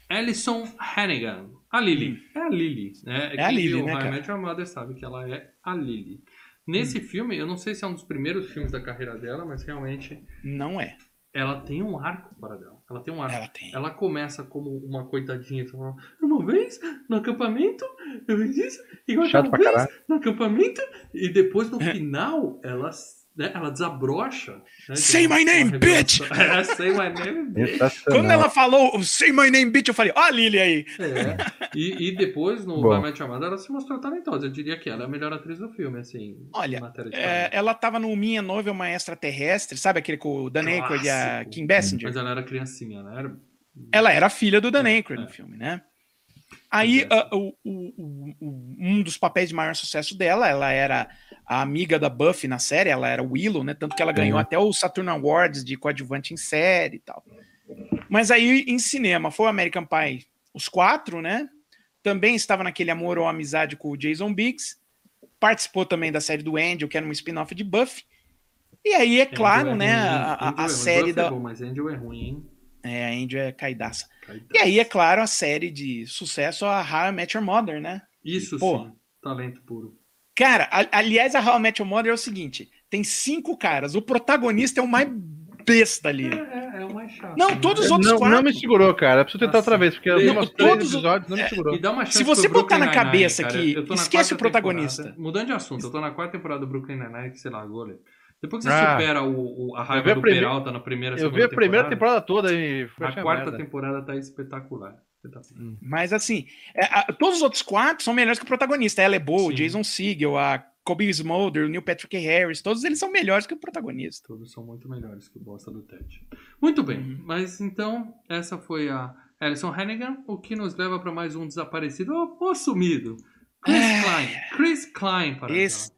Alison Hannigan. A Lily. É a Lily. Né? É a Quem Lily, né, I cara? Mother sabe que ela é a Lily. Nesse filme, eu não sei se é um dos primeiros filmes da carreira dela, mas realmente Não é. Ela tem um arco para dela. Ela tem um arco. Ela tem. Ela começa como uma coitadinha, falando, uma vez no acampamento, eu fiz isso, aquela pra vez caralho. no acampamento, e depois no É. final ela, né, ela desabrocha. né, Say é my name. <laughs> É, say my name, <laughs> bitch. Quando ela falou Say My Name Bitch, eu falei, ó a Lily aí. É. E, e depois, no. Vai Your Mother, ela se mostrou talentosa. Eu diria que ela é a melhor atriz do filme, assim. Olha, É, ela tava no Minha Noiva é uma Extraterrestre, sabe aquele com o Dan Aykroyd e a. Kim Basinger? Mas ela era criancinha, né? Era... Ela era a filha do Dan É, Aykroyd é. no filme, né? Aí uh, o, o, o, um dos papéis de maior sucesso dela, ela era a amiga da Buffy na série, ela era Willow, né? Tanto que ela ganhou até o Saturn Awards de coadjuvante em série e tal. Mas aí em cinema foi o American Pie, os quatro, né? Também estava naquele amor ou amizade com o Jason Biggs. Participou também da série do Angel, que era um spin-off de Buffy. E aí, é claro, é né? Ruim, a, a, a é série Buffy da. É bom, mas Angel é ruim, hein? É, a Angel é caidaça. caidaça. E aí, é claro, a série de sucesso, a How I Met Your Mother, né? Isso Pô, sim, talento puro. Cara, a, aliás, a How I Met Your Mother é o seguinte: tem cinco caras. O protagonista é o mais besta ali. É, é, é o mais chato. Não, todos os outros não, quatro. Não me segurou, cara. Eu preciso tentar outra vez, porque os últimos todos episódios não me é, segurou. E dá uma chance Se você botar na cabeça. Eu na esquece o protagonista. temporada. Mudando de assunto, eu tô na quarta temporada do Brooklyn Nine-Nine, que sei lá, agora. Depois que você Ah. supera o, o- a raiva a do primeira- Peralta na primeira Eu vi a primeira temporada, temporada toda e foi A quarta merda. temporada tá espetacular. espetacular. Mas assim, é, a- todos os outros quatro são melhores que o protagonista. Ela é boa, o Sim. Jason Segel, a Kobe Smolder, o Neil Patrick Harris, todos eles são melhores que o protagonista. Todos são muito melhores que o bosta do Ted. Muito bem, Uhum. mas então essa foi a Alison Hannigan, o que nos leva para mais um desaparecido ou, ou sumido. Chris É. Klein. Chris Klein, para Esse,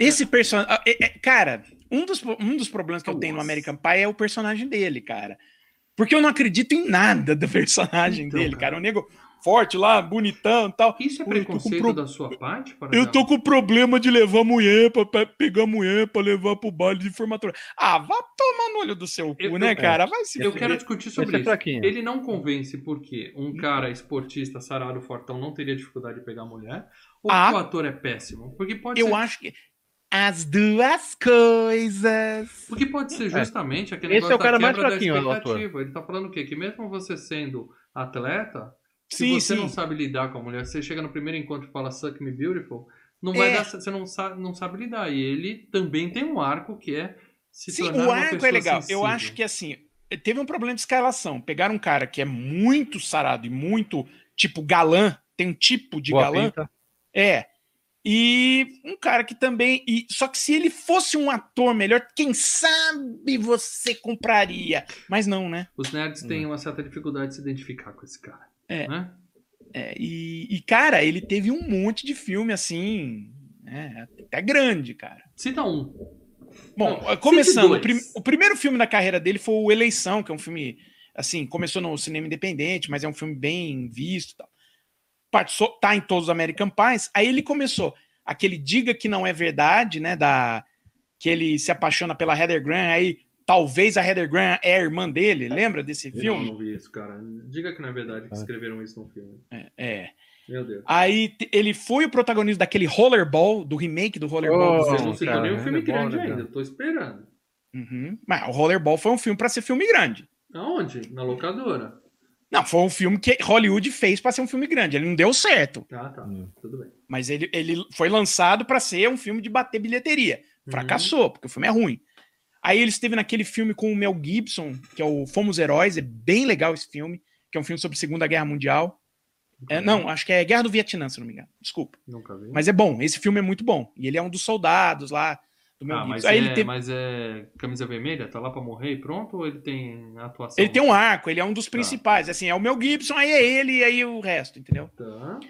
esse personagem. Cara, um dos, um dos problemas que eu tenho no. American Pie é o personagem dele, cara. Porque eu não acredito em nada do personagem Então, dele, cara. O nego forte lá, bonitão e tal. Isso é preconceito pro- da sua parte? Para Eu tô com problema de levar mulher pra, pra pegar mulher pra levar pro baile de formatura. Ah, vá tomar no olho do seu cu, Eu- né, eu- cara? Vai se Eu quero discutir sobre é isso. fraquinho. Ele não convence porque um cara esportista, sarado, fortão, não teria dificuldade de pegar mulher? Ou Ah. que o ator é péssimo? Porque pode Eu ser... acho que. As duas coisas. Porque pode ser justamente aquele É. Esse negócio é o cara da mais quebra da fraquinho, o ator. expectativa. Ele tá falando o quê? Que mesmo você sendo atleta, se Sim, você sim. não sabe lidar com a mulher, você chega no primeiro encontro e fala Suck Me Beautiful, não vai É. dar, você não sabe, não sabe lidar. E ele também tem um arco que é se Sim, tornar o arco é legal. Eu sensível. acho que assim, teve um problema de escalação. Pegaram um cara que é muito sarado e muito, tipo, galã, tem um tipo de Boa galã. pinta. É. E um cara que também. E, só que se ele fosse um ator melhor, quem sabe você compraria. Mas não, né? Os nerds têm uma certa dificuldade de se identificar com esse cara. É. Né? É, e, e, cara, ele teve um monte de filme assim. né, até grande, cara. Cita um. Bom, Não, começando, o, prim- o primeiro filme da carreira dele foi o Eleição, que é um filme, assim, começou no cinema independente, mas é um filme bem visto e tal. Participou, tá em todos os American Pies. Aí ele começou aquele Diga Que Não É Verdade, né, da, que ele se apaixona pela Heather Graham, aí talvez a Heather Graham é a irmã dele, lembra desse Eu filme? não vi isso, cara. Diga que não é verdade que escreveram isso no filme. É. Meu Deus. Aí ele foi o protagonista daquele Rollerball, do remake do Rollerball. Oh, dos Você anos não citou cara, nenhum filme é grande ainda. cara? Tô esperando. Uhum. Mas o Rollerball foi um filme para ser filme grande. Aonde? Na locadora. Não, foi um filme que Hollywood fez para ser um filme grande. Ele não deu certo, Tá, tá. Tudo bem. mas ele, ele foi lançado para ser um filme de bater bilheteria. Uhum. Fracassou, porque o filme é ruim. Aí ele esteve naquele filme com o Mel Gibson, que é o Fomos Heróis. É bem legal esse filme, que é um filme sobre a Segunda Guerra Mundial. É, não, acho que é Guerra do Vietnã, se não me engano. Desculpa. Nunca vi. Mas é bom, esse filme é muito bom. E ele é um dos soldados lá do Ah, mas. Aí é, ele tem, mas é camisa vermelha? Tá lá pra morrer e pronto? Ou ele tem atuação? ele tem um arco, ele é um dos principais. Assim, é o Mel Gibson, aí é ele e aí o resto, entendeu? Tá.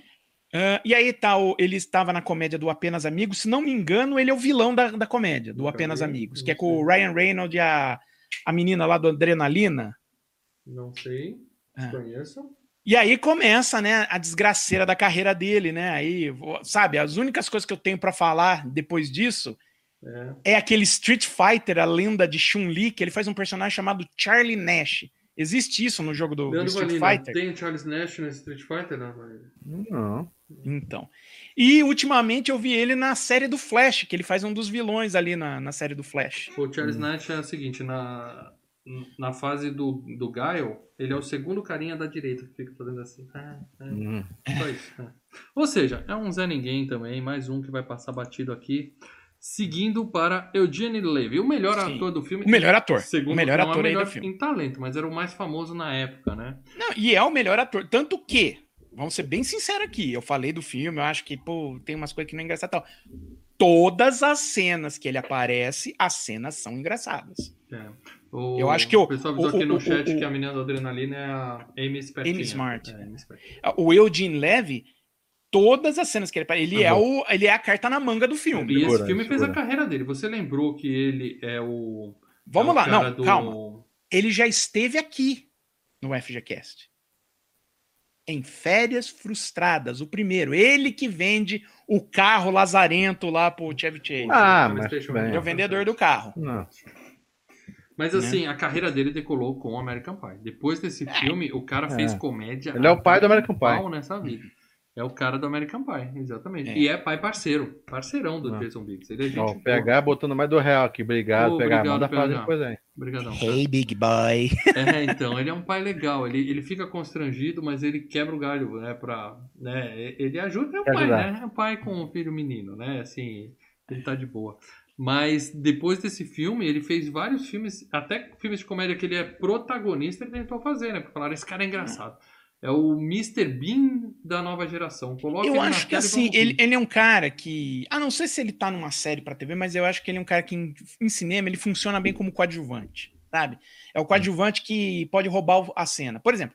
Ah, e aí tá, ele estava na comédia do Apenas Amigos. Se não me engano, ele é o vilão da, da comédia, do Apenas Amigos, que é com o Ryan Reynolds e a, a menina lá do Adrenalina. Não sei. Ah. Conheço. E aí começa, né, a desgraceira da carreira dele, né? Aí, sabe, as únicas coisas que eu tenho pra falar depois disso É. é aquele Street Fighter, a lenda de Chun-Li, que ele faz um personagem chamado Charlie Nash. Existe isso no jogo do, do Street Valina, Fighter? tem o Charles Nash no Street Fighter? Não? Não. Então. E ultimamente eu vi ele na série do Flash, que ele faz um dos vilões ali na, na série do Flash. O Charles Hum. Nash é o seguinte, na, na fase do, do Guile, ele é o segundo carinha da direita que fica fazendo assim. Ah, ah, Hum. só isso. é. Ou seja, é um Zé Ninguém também, mais um que vai passar batido aqui. Seguindo para Eugene Levy, o melhor Sim. ator do filme. O melhor ator. Segundo, o melhor não é ator aí melhor do filme. em talento, mas era o mais famoso na época, né? Não, e é o melhor ator. Tanto que, vamos ser bem sinceros aqui, eu falei do filme, eu acho que, pô, tem umas coisas que não é engraçado e tal. todas as cenas que ele aparece, as cenas são engraçadas. É. O, Eu acho que o- o pessoal avisou o- aqui no o- chat o- que a menina da adrenalina é a Amy. Amy Smart. É, Amy Smart. O Eugene Levy, todas as cenas que ele ele, é, Uhum. o, ele é a carta na manga do filme. E esse filme fez a carreira dele. Você lembrou que ele é o. Vamos é o lá, não, do- calma. Ele já esteve aqui no FGCast. Em Férias Frustradas, o primeiro. Ele que vende o carro lazarento lá pro Chevy Chase. Ah, do mas ele é o vendedor do carro. Não. Mas né? assim, a carreira dele decolou com o American Pie. Depois desse filme, o cara fez É. comédia. Ele é o pai do American Pie. nessa vida. É o cara do American Pie, exatamente. É. E é pai parceiro, parceirão do Ah. Jason Biggs. Ele é gente. Ó. PH botando mais do real aqui. Obrigado, Ô, PH. obrigado, Manda fazer PH. depois aí. Obrigadão. Hey, big boy. É, então, ele é um pai legal. Ele, ele fica constrangido, mas ele quebra o galho, né? Pra, né ele ajuda, é um Quer pai, ajudar. né? É um pai com um filho menino, né? Assim, ele tá de boa. Mas depois desse filme, ele fez vários filmes, até filmes de comédia que ele é protagonista, ele tentou fazer, né? Porque falaram, esse cara é engraçado. É o Mr. Bean da nova geração. Coloca Eu acho que assim, ele, ele é um cara que. Ah, não sei se ele tá numa série pra TV, mas eu acho que ele é um cara que em, em cinema ele funciona bem como coadjuvante, sabe? É o coadjuvante que pode roubar a cena. Por exemplo,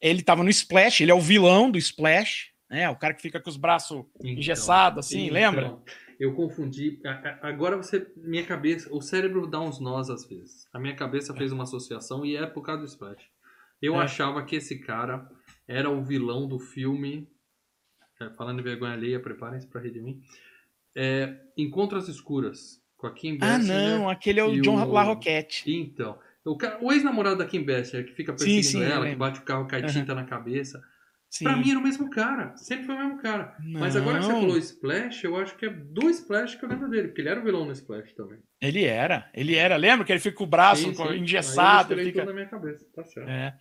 ele tava no Splash, ele é o vilão do Splash, né? O cara que fica com os braços Então, engessados, assim, então, lembra? Eu confundi. Agora você. Minha cabeça. O cérebro dá uns nós às vezes. A minha cabeça fez uma associação e é por causa do Splash. Eu É. achava que esse cara era o vilão do filme. é, falando em vergonha alheia, preparem-se pra rir de mim. É, Encontros Escuras. Com a Kim Ah, Basinger. não, aquele é o John o- LaRoquette. Então. O, ca- o ex-namorado da Kim Basinger, que fica Sim, perseguindo sim, eu ela, que bate o carro, cai Aham. tinta na cabeça. Sim. Pra mim era o mesmo cara. Sempre foi o mesmo cara. Mas agora que você Não, falou Splash, eu acho que é do Splash que eu lembro dele, porque ele era o vilão no Splash também. Ele era, ele era. Lembra que ele fica com o braço Sim, sim. engessado? Aí eu ele fica... tudo na minha cabeça, tá certo. É.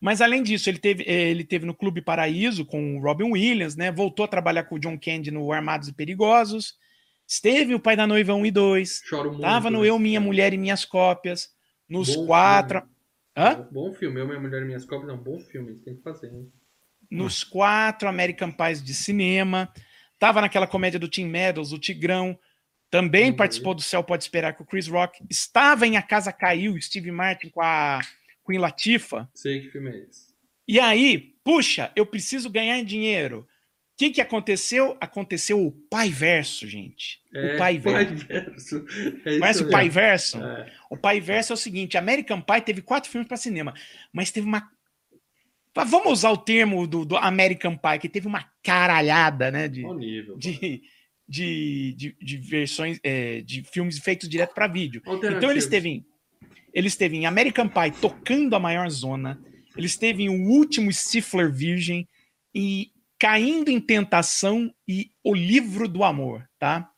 Mas além disso, ele teve, eh, ele teve no Clube Paraíso com o Robin Williams, né? Voltou a trabalhar com o John Candy no Armados e Perigosos. Esteve o Pai da Noiva 1 e 2. Choro muito. Tava no nesse Eu, Minha. Mulher e Minhas Cópias. Nos Bom quatro. Hã? Bom, filme. Eu, Minha Mulher e Minhas Cópias é um bom filme. Tem que fazer, hein? Nos quatro American Pies de cinema. Tava naquela comédia do Tim Meadows, o Tigrão. Também Uhum. participou do Céu Pode Esperar com o Chris Rock. Estava em A Casa Caiu, Steve Martin com a Queen Latifah. Sei que filme é esse. E aí, puxa, eu preciso ganhar dinheiro. O que, que aconteceu? Aconteceu o Pai Verso, gente. É, o Pai Verso. Verso. É Conhece o. Pai Verso? É. O Pai Verso é o seguinte: American Pie teve quatro filmes para cinema, mas teve uma. Va- Vamos usar o termo do, do American Pie, que teve uma caralhada, né? De, Qual nível? de, de, de, de versões, é, de filmes feitos direto para vídeo. Então ele Alternativos. Ele esteve em American Pie tocando a maior zona. Ele esteve em O Último Stifler Virgem e Caindo em Tentação e O Livro do Amor, tá?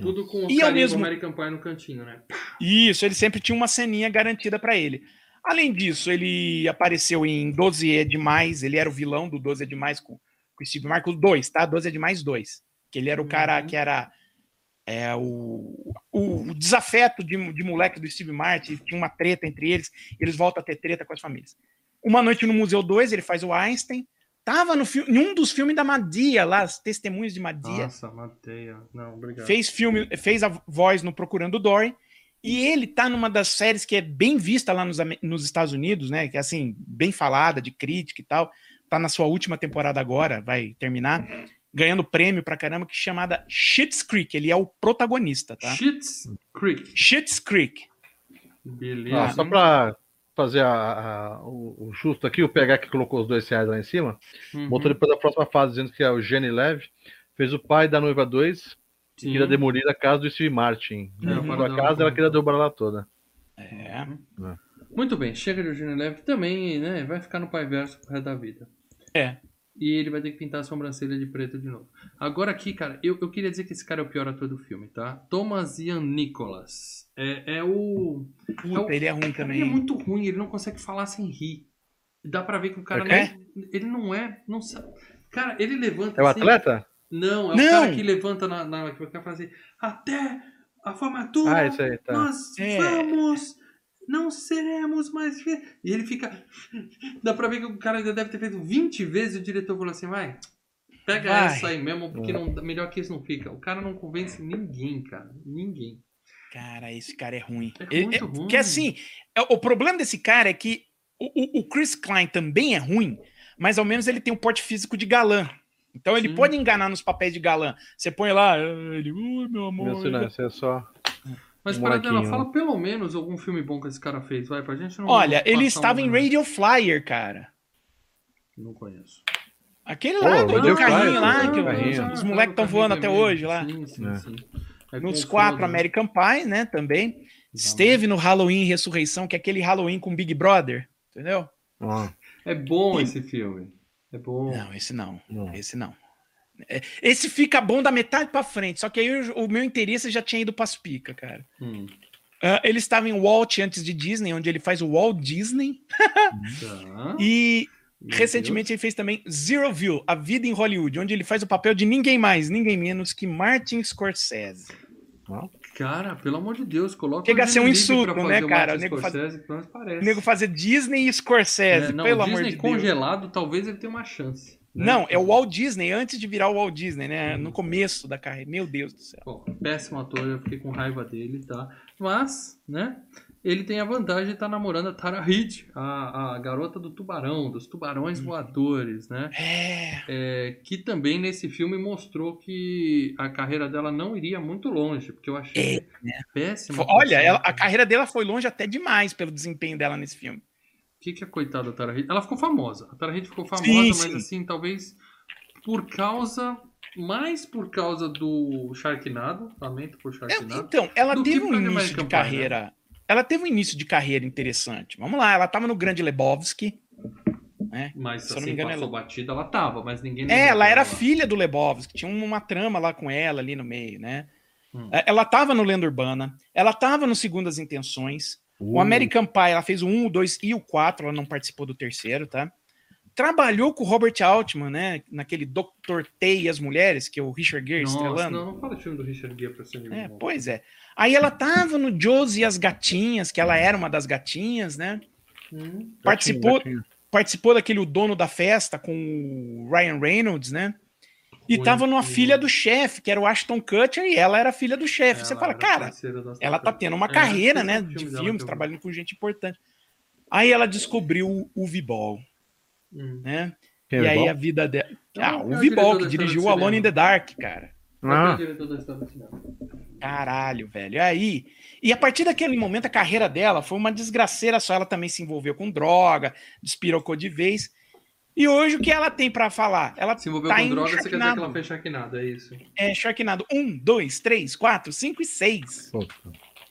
Tudo com o E ao mesmo- do American Pie no cantinho, né? Isso, ele sempre tinha uma ceninha garantida para ele. Além disso, ele apareceu em 12 é demais, ele era o vilão do 12 é demais com, com o Steve Marcos 2, tá? 12 é demais 2. Que ele era o cara Uhum. que era é, o, o, desafeto de, de moleque do Steve Martin, tinha uma treta entre eles, e eles voltam a ter treta com as famílias. Uma Noite no Museu 2, ele faz o Einstein. Tava no em um dos filmes da Madia, lá, as Testemunhas de Madia. Nossa, Mateia. Não, obrigado. Fez filme, fez a voz no Procurando Dory. E ele tá numa das séries que é bem vista lá nos, nos Estados Unidos, né? Que é assim, bem falada, de crítica e tal. Tá na sua última temporada agora, vai terminar. Ganhando prêmio pra caramba, que é chamada Schitt's Creek. Ele é o protagonista, tá? Schitt's Creek. Schitt's Creek. Beleza. Ó, só pra fazer a- a- o, o justo aqui, o PH que colocou os dois reais lá em cima, Uhum. botou depois da próxima fase, dizendo que é o Gene Leve, fez o pai da noiva 2 e Sim. queria demolir a casa do Steve Martin. É, o Uhum. a casa, ela queria dobrar lá toda. É. Muito bem, chega de Eugênio Leve também, né? Vai ficar no Pai Verso pro resto da vida. É. E ele vai ter que pintar a sobrancelha de preto de novo. Agora aqui, cara, eu, eu queria dizer que esse cara é o pior ator do filme, tá? Thomas Ian Nicholas. É, é o. Puta, ele é ruim Ele é também. muito ruim, ele não consegue falar sem rir. Dá pra ver que o cara É? não, ele não é. Não sabe. Cara, ele levanta. É o assim- atleta? Não, é o Não. cara que levanta na. na que o cara fala assim, até a formatura. Ah, isso aí, tá. Nós É. vamos, não seremos mais. E ele fica. Dá pra ver que o cara já deve ter feito 20 vezes e o diretor falou assim: vai, Pega Vai. essa aí mesmo, porque não, melhor que isso não fica. O cara não convence ninguém, cara. Ninguém. Cara, esse cara é ruim. É Ele- muito é- ruim. Porque assim, é- o problema desse cara é que o, o- Chris Klein também é ruim, mas ao menos ele tem um porte físico de galã. Então ele Sim. pode enganar nos papéis de galã. Você põe lá, ah, ele, ui, meu amor. Meu esse é só. Mas Um para dela, molequinho. fala pelo menos algum filme bom que esse cara fez, vai, pra gente não. Olha, ele estava um- em Radio Flyer, cara. Não conheço. Aquele Pô, lá do, carrinho lá, que carrinho. os moleques estão voando até hoje lá. Sim, sim, É. sim. É Nos quatro, né? American Pie, né, também. Esteve no Halloween Ressurreição, que é aquele Halloween com Big Brother, entendeu? Ó, É bom esse filme. É bom. Não, esse não. não. Esse não. É, Esse fica bom da metade pra frente, só que aí o, o meu interesse já tinha ido pras pica, cara. Hum, Ah, ele estava em Walt antes de Disney, onde ele faz o Walt Disney. tá. <laughs> E Meu recentemente ele fez também Zero View, A Vida em Hollywood, onde ele faz o papel de ninguém mais, ninguém menos que Martin Scorsese. Deus. Cara, pelo amor de Deus, coloca Chega a ser um insulto, né, cara? Martin O nego faz- Scorsese. O nego fazer Disney e Scorsese, É, não, pelo o amor Disney de Deus. congelado, talvez ele tenha uma chance. Né? Não, é o Walt Disney antes de virar o Walt Disney, né? No começo da carreira. Meu Deus do céu. Bom, péssimo ator, eu fiquei com raiva dele, tá? Mas, né? Ele tem a vantagem de estar namorando a Tara Reid, a, a garota do tubarão, dos tubarões Hum. voadores, né? É. É, que também nesse filme mostrou que a carreira dela não iria muito longe, porque eu achei péssima. Olha, atuação. ela- a carreira dela foi longe até demais pelo desempenho dela nesse filme. O que, que é coitada da Tara Reid? Ela ficou famosa. A Tara Reid ficou famosa, Sim, mas sim. assim, talvez por causa. Mais por causa do Sharknado, lamento por É, Sharknado. então, ela teve um início de carreira. Ela teve um início de carreira interessante. Vamos lá, ela tava no Grande Lebowski. Né? Mas Se eu não assim, me engano, passou ela- batida, ela tava, mas ninguém. É, ela era dela. filha do Lebowski, tinha uma trama lá com ela ali no meio, né? Hum. É, Ela tava no Lenda Urbana, ela tava no Segundas Intenções. O Uh, American Pie, ela fez o 1, o 2 e o 4, ela não participou do terceiro, tá? Trabalhou com o Robert Altman, né? Naquele Dr. T e as Mulheres, que é o Richard Gere Nossa, estrelando. não, não fala de filme do Richard Gere pra ser amigo É, pois é. Aí ela tava no Josie e as Gatinhas, que ela era uma das gatinhas, né? Hum, Participou, gatinho. participou daquele O Dono da Festa com o Ryan Reynolds, né? E tava numa filha do chefe, que era o Ashton Kutcher, e ela era filha do chefe. Você ela fala, cara, ela tá tendo uma. É, carreira, é né? De filme filmes, que trabalhando com gente importante. Aí ela descobriu o V-Ball, Hum. né? Quem é e aí igual? a vida dela. Ah, é o V-Ball, que dirigiu Alone in the Dark, cara. Que é Ah. o diretor da história do cinema? Caralho, velho. Aí. E a partir daquele momento, a carreira dela foi uma desgraceira só. Ela também se envolveu com droga, despirocou de vez. E hoje o que ela tem pra falar? Ela Se envolveu tá com em droga, você quer dizer que ela fez Sharknado, é isso? É Sharknado 1, 2, 3, 4, 5 e 6. Puta.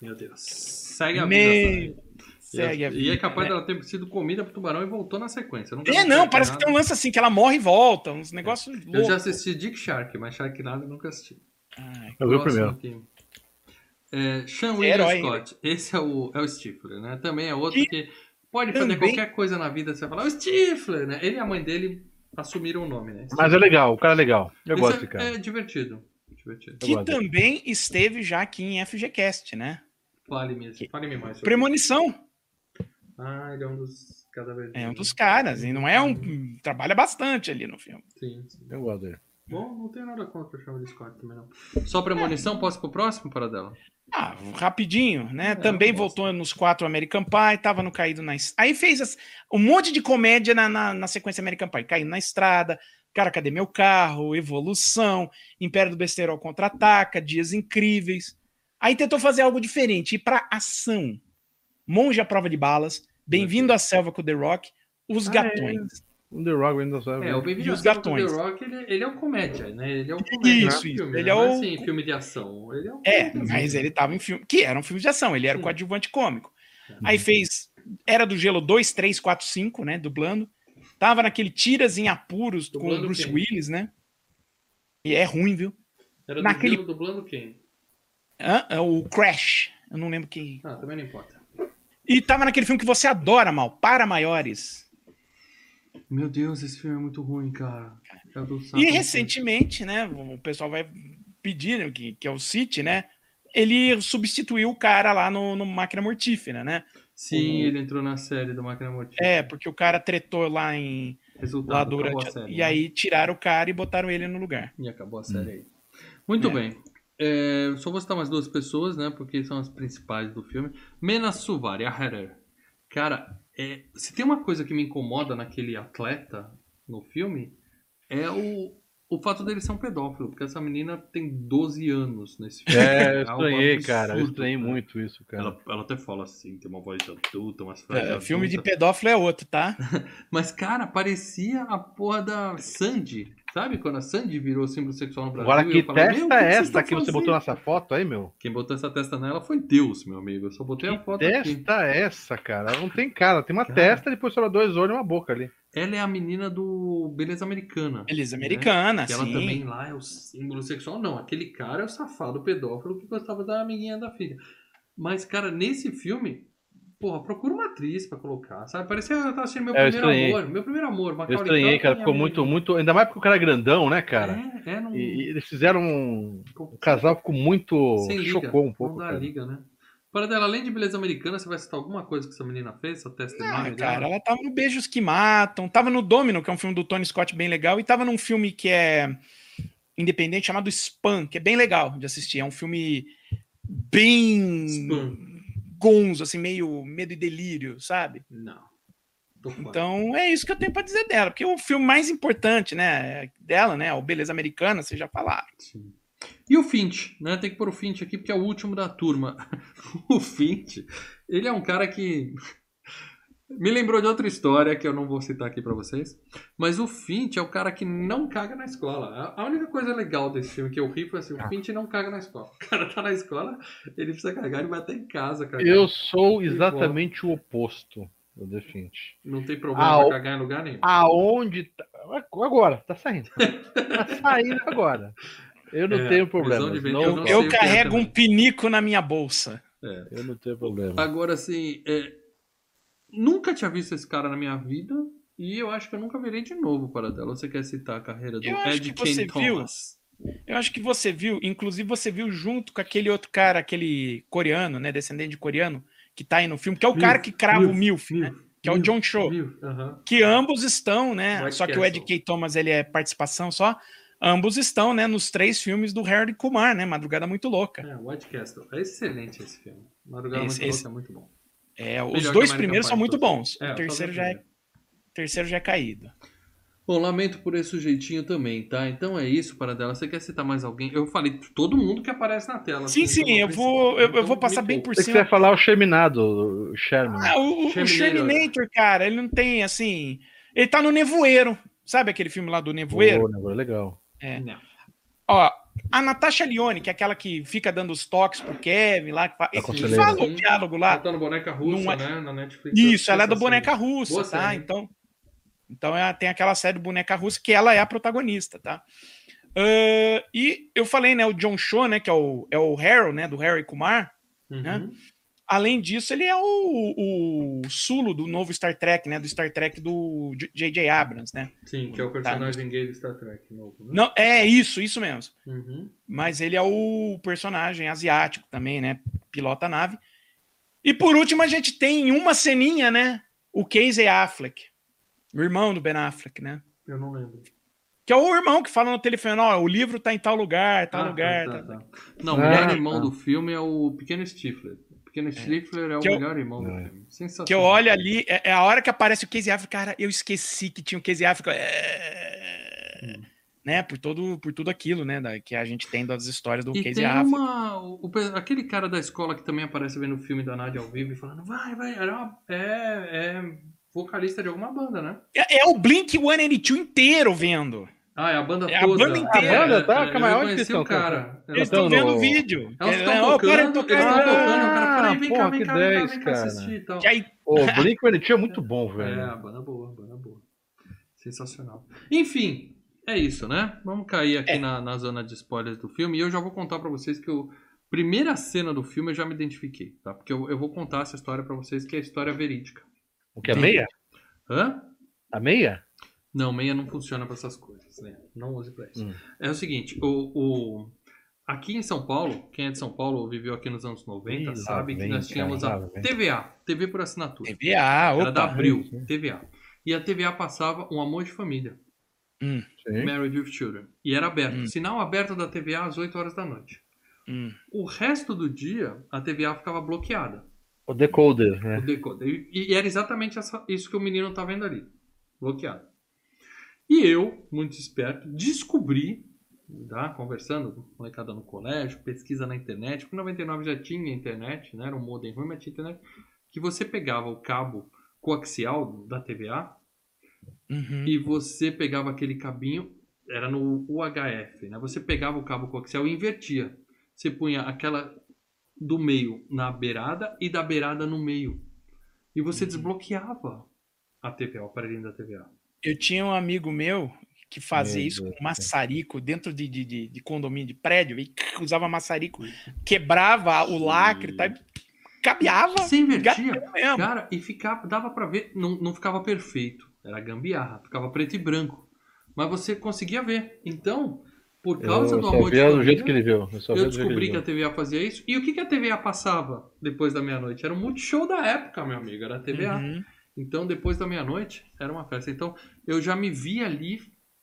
Meu Deus. Segue a Meio- vida. Segue a E é vida, capaz né? dela ter sido comida pro tubarão e voltou na sequência. Eu nunca É, não, parece que tem um lance assim, que ela morre e volta, uns negócios Eu loucos. já assisti Dick Shark, mas Sharknado eu nunca assisti. Ai, Eu vi o primeiro. aqui. É, Sean é William herói, Scott. Esse é o, é o Stifler, né? Também é outro E que pode fazer também- qualquer coisa na vida. Você vai falar, o Stifler, né? Ele e a mãe dele assumiram o nome, né? Mas é legal, o cara é legal. Eu Esse gosto é, desse cara. é divertido. divertido. Que também esteve já aqui em FGCast, né? Fale mesmo. Fale-me mais. sobre Premonição isso. Ah, ele é um dos cada vez é um dos caras, e não é um. Trabalha bastante ali no filme. Sim, sim. Eu gosto dele. Bom, não tenho nada contra o Sean William Scott também, não. Só premonição, posso pro próximo, para dela? Ah, rapidinho, né? É, Também voltou nos quatro American Pie, tava no Caído na Aí fez as- um monte de comédia na, na, na sequência American Pie. Caído na Estrada, Cara, Cadê Meu Carro? Evolução, Império do Besterol Contra-Ataca, Dias Incríveis. Aí tentou fazer algo diferente, ir pra ação. Monge à Prova de Balas, Bem-vindo à Selva com The Rock, Os Ah, Gatões. O The Rock ainda sabe. É, o Bem-vindo E os do gatões. The Rock, ele, ele é um comédia, né? Ele é um comédia, Isso, é isso. filme, Ele né? é Não o- assim, filme de ação. Ele é um É, filme mas ele tava em filme, que era um filme de ação, ele era o Sim. coadjuvante cômico. Aí fez Era do Gelo 2, 3, 4, 5, né, dublando. Tava naquele Tiras em Apuros com o Dublando Bruce quem? Willis, né? E é ruim, viu? Era do naquele- Gelo dublando quem? Hã? É o Crash, eu não lembro quem. Ah, também não importa. E tava naquele filme que você adora, Mal, Para Maiores. Meu Deus, esse filme é muito ruim, cara. E recentemente, né, o pessoal vai pedir, né, que, que é o City, né? Ele substituiu o cara lá no, no Máquina Mortífera, né? Sim, ele entrou na série do Máquina Mortífera. É, porque o cara tretou lá em Resultado, lá acabou a durante. série, e né? aí tiraram o cara e botaram ele no lugar. E acabou a série aí. Muito É. bem. É, só vou citar mais duas pessoas, né? Porque são as principais do filme. Mena Suvari, a Heather. Cara, é, se tem uma coisa que me incomoda naquele atleta no filme, é o, o fato dele ser um pedófilo. Porque essa menina tem 12 anos nesse filme. É, <laughs> eu algo estranhei, absurdo, cara. Eu estranhei cara. muito isso, cara. Ela, ela até fala assim, tem uma voz de adulta, umas frases É, filme de pedófilo é outro, tá? <laughs> Mas, cara, parecia a porra da Sandy. Sabe quando a Sandy virou símbolo sexual no Brasil? Agora, E que eu falei, "Meu, o testa que é essa que você fazendo?" botou nessa foto aí, meu? Quem botou essa testa nela foi Deus, meu amigo. Eu só botei a foto aqui. Testa é essa, cara? Ela não tem cara. Tem uma Cara. testa e depois só dois olhos e uma boca ali. Ela é a menina do Beleza Americana. Beleza americana, Que ela sim. também lá é o símbolo sexual. Não, aquele cara é o safado pedófilo que gostava da amiguinha da filha. Mas, cara, nesse filme, porra, procura uma atriz pra colocar, sabe? Parecia que eu tava assistindo meu É, eu primeiro estranhei. amor. Meu primeiro amor. Eu Macaulay estranhei, Culkin cara. a Ficou menina. muito, muito. Ainda mais porque o cara é grandão, né, cara? É, é, não... E, e eles fizeram um. O casal ficou muito. Sem liga. Chocou um pouco. Não dá cara. liga, né? Para dela, além de beleza americana, você vai citar alguma coisa que essa menina fez? Essa testa Ah, cara, dela? ela tava no Beijos que Matam, tava no Domino, que é um filme do Tony Scott bem legal, e tava num filme que é independente chamado Spam, que é bem legal de assistir. É um filme bem Spam. Gonzo, assim, meio medo e delírio, sabe? Não. Então é isso que eu tenho pra dizer dela, porque o filme mais importante, né, dela, né, o Beleza Americana, vocês já falaram. Sim. E o Finch, né? Tem que pôr o Finch aqui porque é o último da turma. <laughs> o Finch, ele é um cara que me lembrou de outra história que eu não vou citar aqui pra vocês. Mas o Finch é o cara que não caga na escola. A a única coisa legal desse filme que eu ri foi assim: o Finch não caga na escola. O cara tá na escola, ele precisa cagar, ele vai até em casa cagar. Eu sou exatamente o oposto do The Finch. Não tem problema Ah, o- cagar em lugar nenhum. Aonde. Tá... Agora, tá saindo. Tá saindo agora. Eu não É, tenho problema. Não, eu não sei Eu é carrego um pinico na minha bolsa. É. eu não tenho problema. Agora, assim, é, nunca tinha visto esse cara na minha vida e eu acho que eu nunca verei de novo para dela. Você quer citar a carreira do Eu Ed Kane viu. Thomas? Eu acho que você viu, inclusive você viu junto com aquele outro cara, aquele coreano, né, descendente de coreano, que tá aí no filme, que é o Milf, cara que crava o Milf, MILF, né? Milf, Que é o Milf, John Cho. Milf, aham. Que ambos estão, né? White só que o Ed. K. Thomas ele é participação só. Ambos estão, né, nos três filmes do Harry Kumar, né? Madrugada Muito Louca. É, White Castle. É excelente esse filme. Madrugada Esse- Muito esse- Louca é muito bom. É, os Melhor dois primeiros são muito todos. bons. É, o terceiro já é, terceiro já é caído. Bom, lamento por esse sujeitinho também, tá? Então é isso, para dela. Você quer citar mais alguém? Eu falei todo mundo que aparece na tela. Sim, assim, sim, eu vou, eu, eu Então, vou passar bem por Você cima. vai falar o Sherminado, o Sherman. Ah, o, o- o cara, ele não tem assim. Ele tá no Nevoeiro. Sabe aquele filme lá do Nevoeiro? Boa, né? Legal. Não. Ó, a Natasha Lyonne, que é aquela que fica dando os toques pro Kevin lá, que fala o diálogo lá. Ela tá no Boneca Russa, é- né? Na Netflix. Isso, ela é do. Boneca Russa, Boa tá? série. Então, então ela tem aquela série do Boneca Russa que ela é a protagonista, tá? Ah, e eu falei, né, o John Cho, né, que é o, é o Harold, né, do Harry Kumar. Uhum. né? Além disso, ele é o, o Sulo do novo Star Trek, né, do Star Trek do J.J. Abrams, né? Sim, que é o personagem gay do Star Trek novo, né? Não, é isso, isso mesmo. Uhum. Mas ele é o personagem asiático também, né? Pilota a nave. E por último, a gente tem em uma ceninha, né? O Casey Affleck, o irmão do Ben Affleck, né? Eu não lembro. Que é o irmão que fala no telefone: ó, o livro tá em tal lugar, tal Ah, lugar. tá, tá- tá, tá. Não, o Ah, melhor irmão tá. do filme é o Pequeno Stifler. O Pequeno Stifler é o Que eu- melhor irmão do É. filme. Sensacional. Que eu olho ali, é, é a hora que aparece o Casey Affleck, cara, eu esqueci que tinha o Casey Affleck. é, Né, por, todo, por tudo aquilo, né, da- que a gente tem das histórias do E Casey tem Affleck. uma. o- o- aquele cara da escola que também aparece vendo o filme da Nádia ao vivo e falando, vai, vai, era uma- é, é vocalista de alguma banda, né? É, é o Blink 182 inteiro vendo. Ah, é a banda É a toda. banda inteira. A banda, tá? É, Calma eu onde que conheci estão? o cara. Eles estão vendo o vídeo. Elas É, estão tocando, para eles de estão tocar. tocando. O cara Ah, vem porra, cá, vem cá, vem cá, 10, vem cá cara. assistir e tal. Que aí, O <laughs> Blink-182 é muito bom, É, velho. a banda boa, a banda boa. Sensacional. Enfim, é isso, né? Vamos cair aqui É. na, na zona de spoilers do filme. E eu já vou contar pra vocês que a primeira cena do filme eu já me identifiquei, tá? Porque eu, eu vou contar essa história pra vocês, que é a história verídica. O que é meia? Hã? A meia? Não, meia não funciona pra essas coisas, né? Não use pra isso. Hum. É o seguinte, o, o- aqui em São Paulo, quem é de São Paulo ou viveu aqui nos anos 90, Ih, lá sabe que nós tínhamos a. TVA, TV por assinatura. TVA, Era da opa. Abril, sim. TVA. e a TVA passava Um Amor de Família, Hum. Married with Children. E era aberto. Hum. Sinal aberto da TVA às 8 horas da noite. hum. O resto do dia, a TVA ficava bloqueada. O decoder, O né? decoder. E, e era exatamente essa- isso que o menino tá vendo ali. Bloqueado. E eu, muito esperto, descobri, tá, conversando com molecada no colégio, pesquisa na internet, porque em 99 já tinha internet, né, era um modem ruim, mas tinha internet, que você pegava o cabo coaxial da TVA Uhum. e você pegava aquele cabinho, era no UHF, né? Você pegava o cabo coaxial e invertia. Você punha aquela do meio na beirada e da beirada no meio. E você desbloqueava a TVA, o aparelhinho da TVA. Eu tinha um amigo meu que fazia Meu isso Deus com maçarico dentro de, de, de, de condomínio de prédio e <laughs> usava maçarico, quebrava o lacre tá, cabeava. Você invertia, cara, e ficava, dava pra ver, não, não ficava perfeito. Era gambiarra, ficava preto e branco. Mas você conseguia ver. Então, por causa eu do amor de via do família, jeito que ele viu. Eu, Eu descobri que ele a TVA fazia isso. E o que, que a TVA passava depois da meia-noite? Era o multishow da época, meu amigo. Era a TVA. Uhum. Então, depois da meia-noite, era uma festa. Então, eu já me vi ali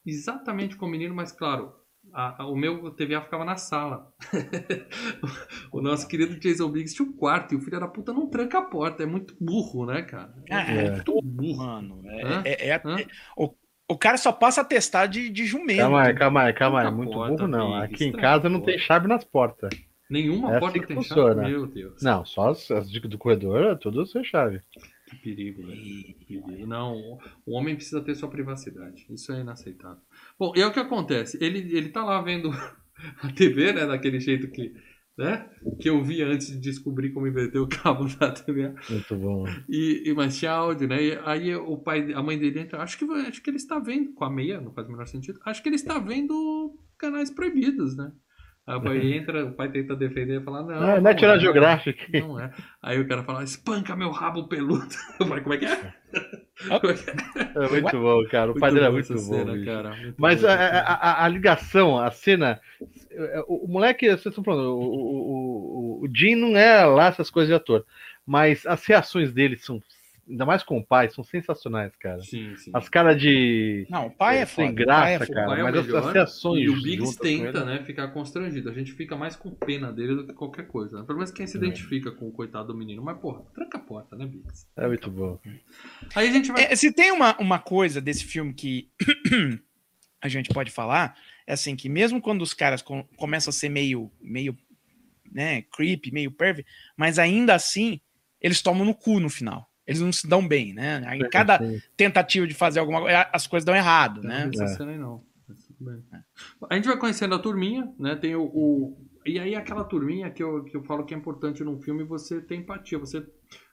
exatamente com o menino, mas claro, a- a- o meu TVA ficava na sala. <laughs> o nosso querido Jason Biggs tinha um quarto e o filho da puta não tranca a porta. É muito burro, né, cara? Ah, É é. muito burro. Mano, é, é- é- Hã? o, o cara só passa a testar de, de jumento. Calma aí, calma aí, calma aí. Muito porta, burro não. Biggs, Aqui em casa não tem chave nas portas. Nenhuma É assim porta que tem funciona. chave. Meu Deus. Não, só as, as dicas do corredor, tudo sem chave. Que perigo, velho. Que perigo. Não, o homem precisa ter sua privacidade. Isso é inaceitável. Bom, e é o que acontece. Ele, ele tá lá vendo <laughs> a TV, né? Daquele jeito que, né? Que eu vi antes de descobrir como inverter o cabo da TV. Muito bom. E, e, mas tinha áudio, né? E aí o pai, a mãe dele entra. Acho que, acho que ele está vendo, com a meia, não faz o menor sentido. Acho que ele está vendo canais proibidos, né? Aí o pai <laughs> entra, o pai tenta defender e fala: Não, Não, não é tirar Geographic. <laughs> Não é. Aí o cara fala: Espanca meu rabo peludo. <laughs> Eu falei: Como é que é? É é? É muito bom, cara. O pai dele é muito bom. cena, cara. Muito Mas bom a, a, a- a ligação, a cena. O, o moleque, vocês estão falando, o, o, o, o Jim não é lá essas coisas de ator. Mas as reações dele são, ainda mais com o pai, são sensacionais, cara. Sim, sim. As caras de. Não, o pai é foda. sem é graça, foda. cara. Pai é mas as- melhor, as reações E o Biggs tenta, ele- né, ficar constrangido. A gente fica mais com pena dele do que qualquer coisa. né? Pelo menos quem se identifica com o coitado do menino. Mas, porra, tranca a porta, né, Biggs? É muito bom. Aí a gente vai. É, se tem uma, uma coisa desse filme que <clears throat> a gente pode falar, é assim, que mesmo quando os caras com- começam a ser meio, meio né, creepy, meio pervy, mas ainda assim, eles tomam no cu no final. Eles não se dão bem, né? Em cada Sim. tentativa de fazer alguma coisa, as coisas dão errado, né? Não essa É. cena aí, não. Bem. A gente vai conhecendo a turminha, né? Tem o. o- E aí aquela turminha que eu, que eu falo que é importante num filme você ter empatia, você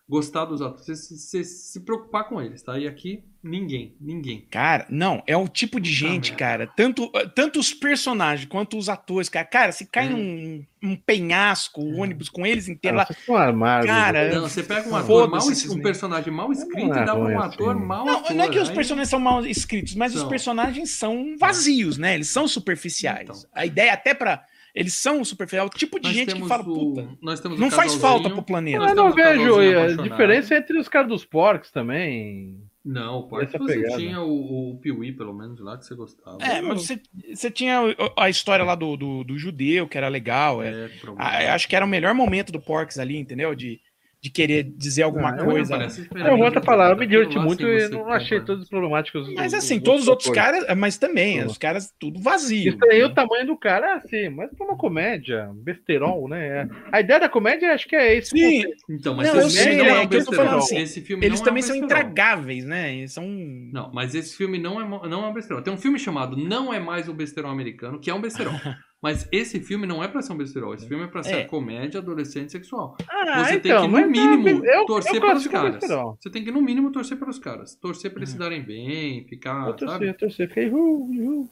gostar dos atores, você, se- você se preocupar com eles, tá? E aqui, ninguém, ninguém. Cara, não, é o tipo de gente, merda. cara, tanto, tanto os personagens quanto os atores, cara. Cara, se cai Hum. num um penhasco, o ônibus com eles inteiros lá. Estão armados. Cara, Não, você pega um ator mal, um personagem mal escrito Não é e dá pra um ator assim. mal Não, ator. não é que os Aí- personagens são mal escritos, mas os São. personagens são vazios, né? Eles são superficiais. Então. A ideia até pra. Eles são superficiais. É o tipo de Nós gente que fala, o- puta. Nós temos o Não faz falta pro planeta. Não vejo casalzinho a diferença entre os caras dos porcos também. Não, o Porco Essa você pegada. tinha o, o Piuí, pelo menos, lá que você gostava. É, mas você, você tinha a história lá do, do, do judeu, que era legal. É. É, Ah, acho que era o melhor momento do Porks ali, entendeu? De, de querer dizer alguma Ah, eu coisa. Eu vou até falar, eu me diverti lá, muito sim, e não achei todos problemáticos. Mas assim, os todos os outros caras, mas também, os caras tudo vazio. Isso aí, o tamanho do cara é assim, mas pra uma comédia, besterol, né? A ideia da comédia acho que é esse. Sim, conceito. Então, mas Não, eu esse sei, filme não é é um que eu tô besterol. falando assim, esse filme eles não também é um são intragáveis, né? Eles são. Não, mas esse filme não é, não é um besterol. Tem um filme chamado Não é mais o besterol americano, que é um besterol. <laughs> mas esse filme não é pra ser um besterol. Esse filme é pra ser É. comédia adolescente sexual. Ah, Você tem então, que, no mínimo, eu, eu, torcer eu pelos caras. Você tem que, no mínimo, torcer pelos caras. Torcer pra eles se darem bem, ficar, Eu torci, sabe? eu torci. Fiquei. Uh, uh.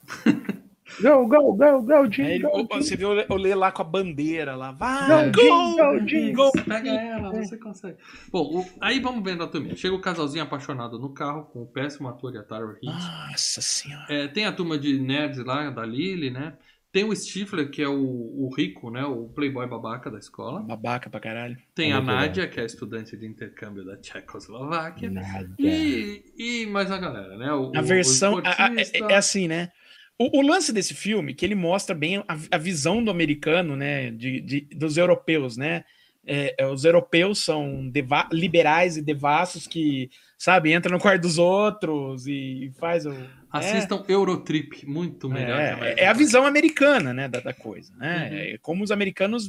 Go, go, go, go, Jim. Aí ele- go, opa, você viu o Lê lá com a bandeira lá. Vai, Não, go, Jim, go, Jim. go. Pega ela, você consegue. Bom, o- aí vamos vendo a turminha. Chega o casalzinho apaixonado no carro, com o péssimo ator e a Tara. Nossa senhora. É, tem a turma de nerds lá, da Lily, né? Tem o Stifler, que é o, o rico, né? O playboy babaca da escola. Babaca pra caralho. Tem É a. Nádia, que é a estudante de intercâmbio da Tchecoslováquia. Nada. E, e mais uma galera, né? O, A versão. a- a- é, é assim, né? O, o lance desse filme, que ele mostra bem a, a visão do americano, né? De, de- dos europeus, né? É, é, os europeus são deva- liberais e devassos que, sabe, entram no quarto dos outros e faz o. Assistam Eurotrip, muito É, melhor. é, é a visão americana, né, da, da coisa, né? Uhum. É como os americanos.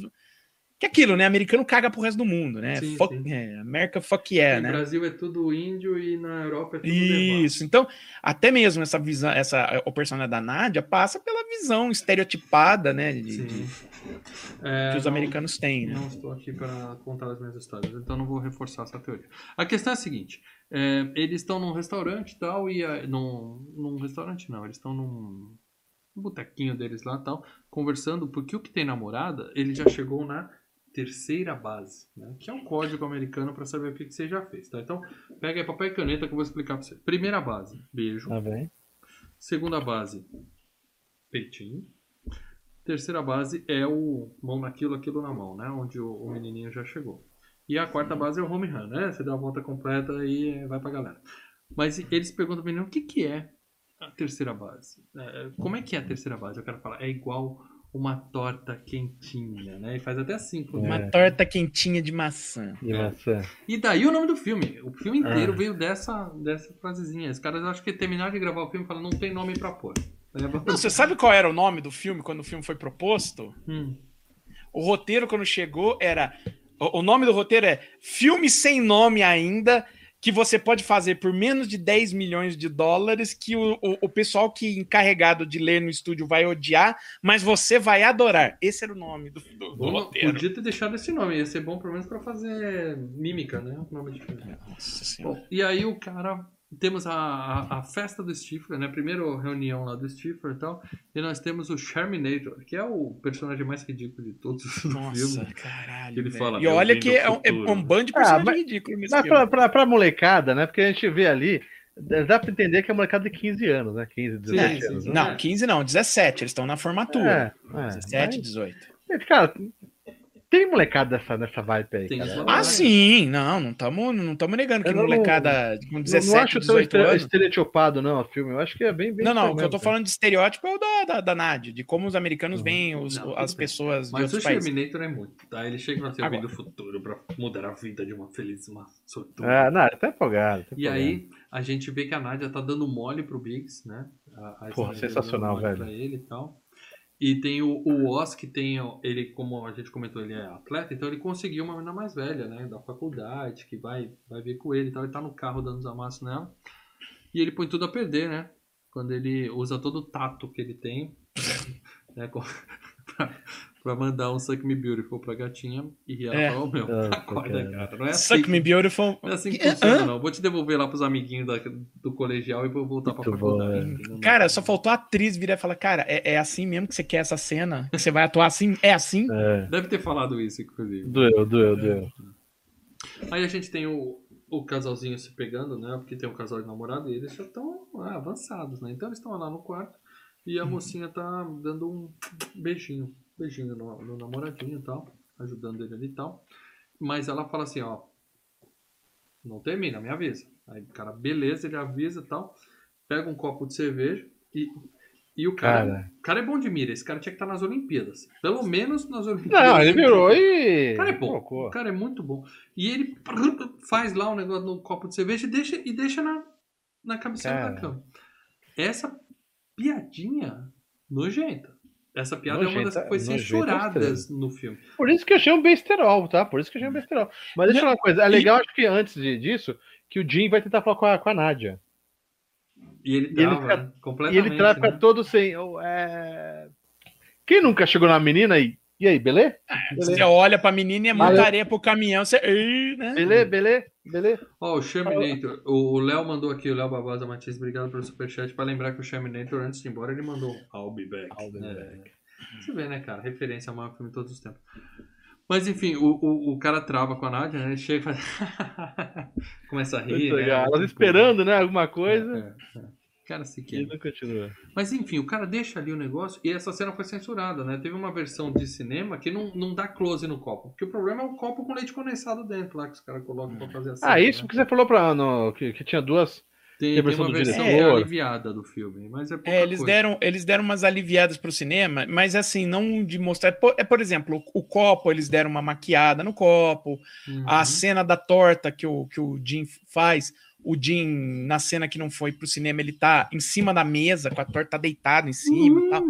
Que é aquilo, né? Americano caga pro resto do mundo, né? Sim, Fuck, sim. é, America fuck yeah, no né? Brasil é tudo índio e na Europa é tudo Isso. Então, até mesmo essa visão, essa o personagem da Nádia passa pela visão estereotipada, né, de, Sim. de- É, que os não- americanos têm, né? Não estou aqui para contar as minhas histórias, então não vou reforçar essa teoria. A questão é a seguinte: é, eles estão num restaurante e tal, e a- num, num restaurante não, eles estão num, num botequinho deles lá e tal, conversando, porque o que tem namorada, ele já chegou na terceira base, né? Que é um código americano para saber o que, que você já fez, tá? Então, pega aí papel e caneta que eu vou explicar para você. Primeira base, beijo. Tá bem? Segunda base, peitinho. Terceira base é o mão naquilo, aquilo na mão, né? Onde o, o menininho já chegou. E a quarta base é o home run, né? Você dá a volta completa e vai pra galera. Mas eles perguntam pro menino o que, que é a terceira base. É, como é que é a terceira base? Eu quero falar, é igual uma torta quentinha, né? E faz até assim. o Uma torta quentinha de maçã. E maçã. E daí o nome do filme. O filme inteiro Ah. veio dessa, dessa frasezinha. Os caras acho que terminaram de gravar o filme e falaram, não tem nome pra pôr. Leva- Você sabe qual era o nome do filme quando o filme foi proposto? Hum. O roteiro, quando chegou, era. O nome do roteiro é Filme Sem Nome Ainda, que você pode fazer por menos de 10 milhões de dólares, que o, o, o pessoal que encarregado de ler no estúdio vai odiar, mas você vai adorar. Esse era o nome do, do, do roteiro. Podia ter deixado esse nome, ia ser bom pelo menos pra fazer mímica, né? O nome de filme. Nossa senhora. Bom, e aí o cara. Temos a, a, a festa do Stifler, né? Primeiro reunião lá do Stifler e tal. E nós temos o Sherminator, que é o personagem mais ridículo de todos do Nossa, filme. caralho. Ele velho. fala, e "Eu olha que é um, é futuro." um bando de Ah, personagem mas- ridículo Mas pra, pra, pra molecada, né? Porque a gente vê ali, dá pra entender que é molecada de 15 anos, né? 15, 17 sim, anos. sim. né? Não, 15 não, 17. Eles estão na formatura. É, é. 17, 18. Mas, cara, tem molecada dessa, nessa vibe aí. Ah, sim, não, não estamos não tamo negando que não- molecada com Não, 17, não acho tão 18 estere- anos. estereotipado, não, o filme. Eu acho que é bem. bem Não, não, o que eu tô falando de estereótipo é o da, da, da Nádia, de como os americanos veem os- Não, as pessoas de Mas o. Sherminator é muito, tá? Ele chega vim Agora. do futuro pra mudar a vida de uma feliz, uma sortuda. Ah, não, ele tá empolgado. tá E empolgado. aí, a gente vê que a Nádia tá dando mole pro Biggs, né? A, a Porra, Snyder sensacional, velho. Pra ele e tal. E tem o, o Oz, que tem, ele, como a gente comentou, ele é atleta, então ele conseguiu uma menina mais velha, né? Da faculdade, que vai, vai ver com ele e tal. Ele tá no carro dando os amassos nela. E ele põe tudo a perder, né? Quando ele usa todo o tato que ele tem, <laughs> né? com- <laughs> pra mandar um Suck Me Beautiful pra gatinha. E ela É. fala, oh, meu, Ah, <laughs> acorda, cara. cara. Não é assim Suck Me Beautiful. não é assim que Hã? funciona, não. Vou te devolver lá pros amiguinhos da- do colegial e vou voltar pra Muito bom, faculdade. é. entendeu? Cara, só faltou a atriz virar e falar, cara, é, é assim mesmo que você quer essa cena? Que você vai atuar assim? É assim? É, Deve ter falado isso, inclusive. doeu, doeu, doeu. Aí a gente tem o, o casalzinho se pegando, né? Porque tem um casal de namorado e eles já estão ah, avançados, né? Então eles estão lá no quarto e a mocinha tá dando um beijinho. Beijinho no, no namoradinho e tal. Ajudando ele ali e tal. Mas ela fala assim, ó. Não termina, me avisa. Aí o cara, beleza, ele avisa e tal. Pega um copo de cerveja e. E o cara, Cara. o cara é bom de mira. Esse cara tinha que estar nas Olimpíadas. Pelo menos nas Olimpíadas. Não, ele virou e. O cara é bom. colocou. O cara é muito bom. E ele faz lá um negócio no copo de cerveja e deixa, e deixa na, na cabeceira Cara. da cama. Essa piadinha nojenta. Essa piada é uma das Nojenta- que foi nojenta censuradas no filme. Por isso que eu achei um besterol, tá? Por isso que eu achei um besterol. Mas deixa eu falar uma coisa. É legal, acho que antes de- disso, que o Jim vai tentar falar com a, com a Nádia. E ele E ele fica- né, E completamente. ele trata né? todo sem. oh, é... Quem nunca chegou na menina e. E aí, beleza? Você olha pra menina e é muita areia pro caminhão, você. Né? Beleza, beleza, beleza. Ó, o Sherminator. O Léo mandou aqui, o Léo Barbosa Matias, obrigado pelo superchat. Pra lembrar que o Sherminator, antes de ir embora, ele mandou I'll be back. I'll be É. back. Você vê, né, cara? Referência ao maior filme de todos os tempos. Mas enfim, o, o, o cara trava com a Nádia, né? Ele chega e faz... <laughs> Começa a rir. Muito né? legal. Elas esperando, né? Alguma coisa. é, é. Cara se quer. Mas enfim, o cara deixa ali o negócio e essa cena foi censurada, né? Teve uma versão de cinema que não, não dá close no copo. Porque o problema é o copo com leite condensado dentro lá que os caras colocam pra fazer a cena. Ah, isso né? que você falou pra. No, que, que tinha duas. Tem, tem a tem versão uma versão diretor. aliviada do filme, mas é pouca É, eles coisa. deram, eles deram umas aliviadas pro cinema, mas assim, não de mostrar. Por- É, por exemplo, o, o copo, eles deram uma maquiada no copo. Uhum. A cena da torta que o, que o Jim faz, o Jim, na cena que não foi pro cinema, ele tá em cima da mesa, com a torta deitada em cima e tal.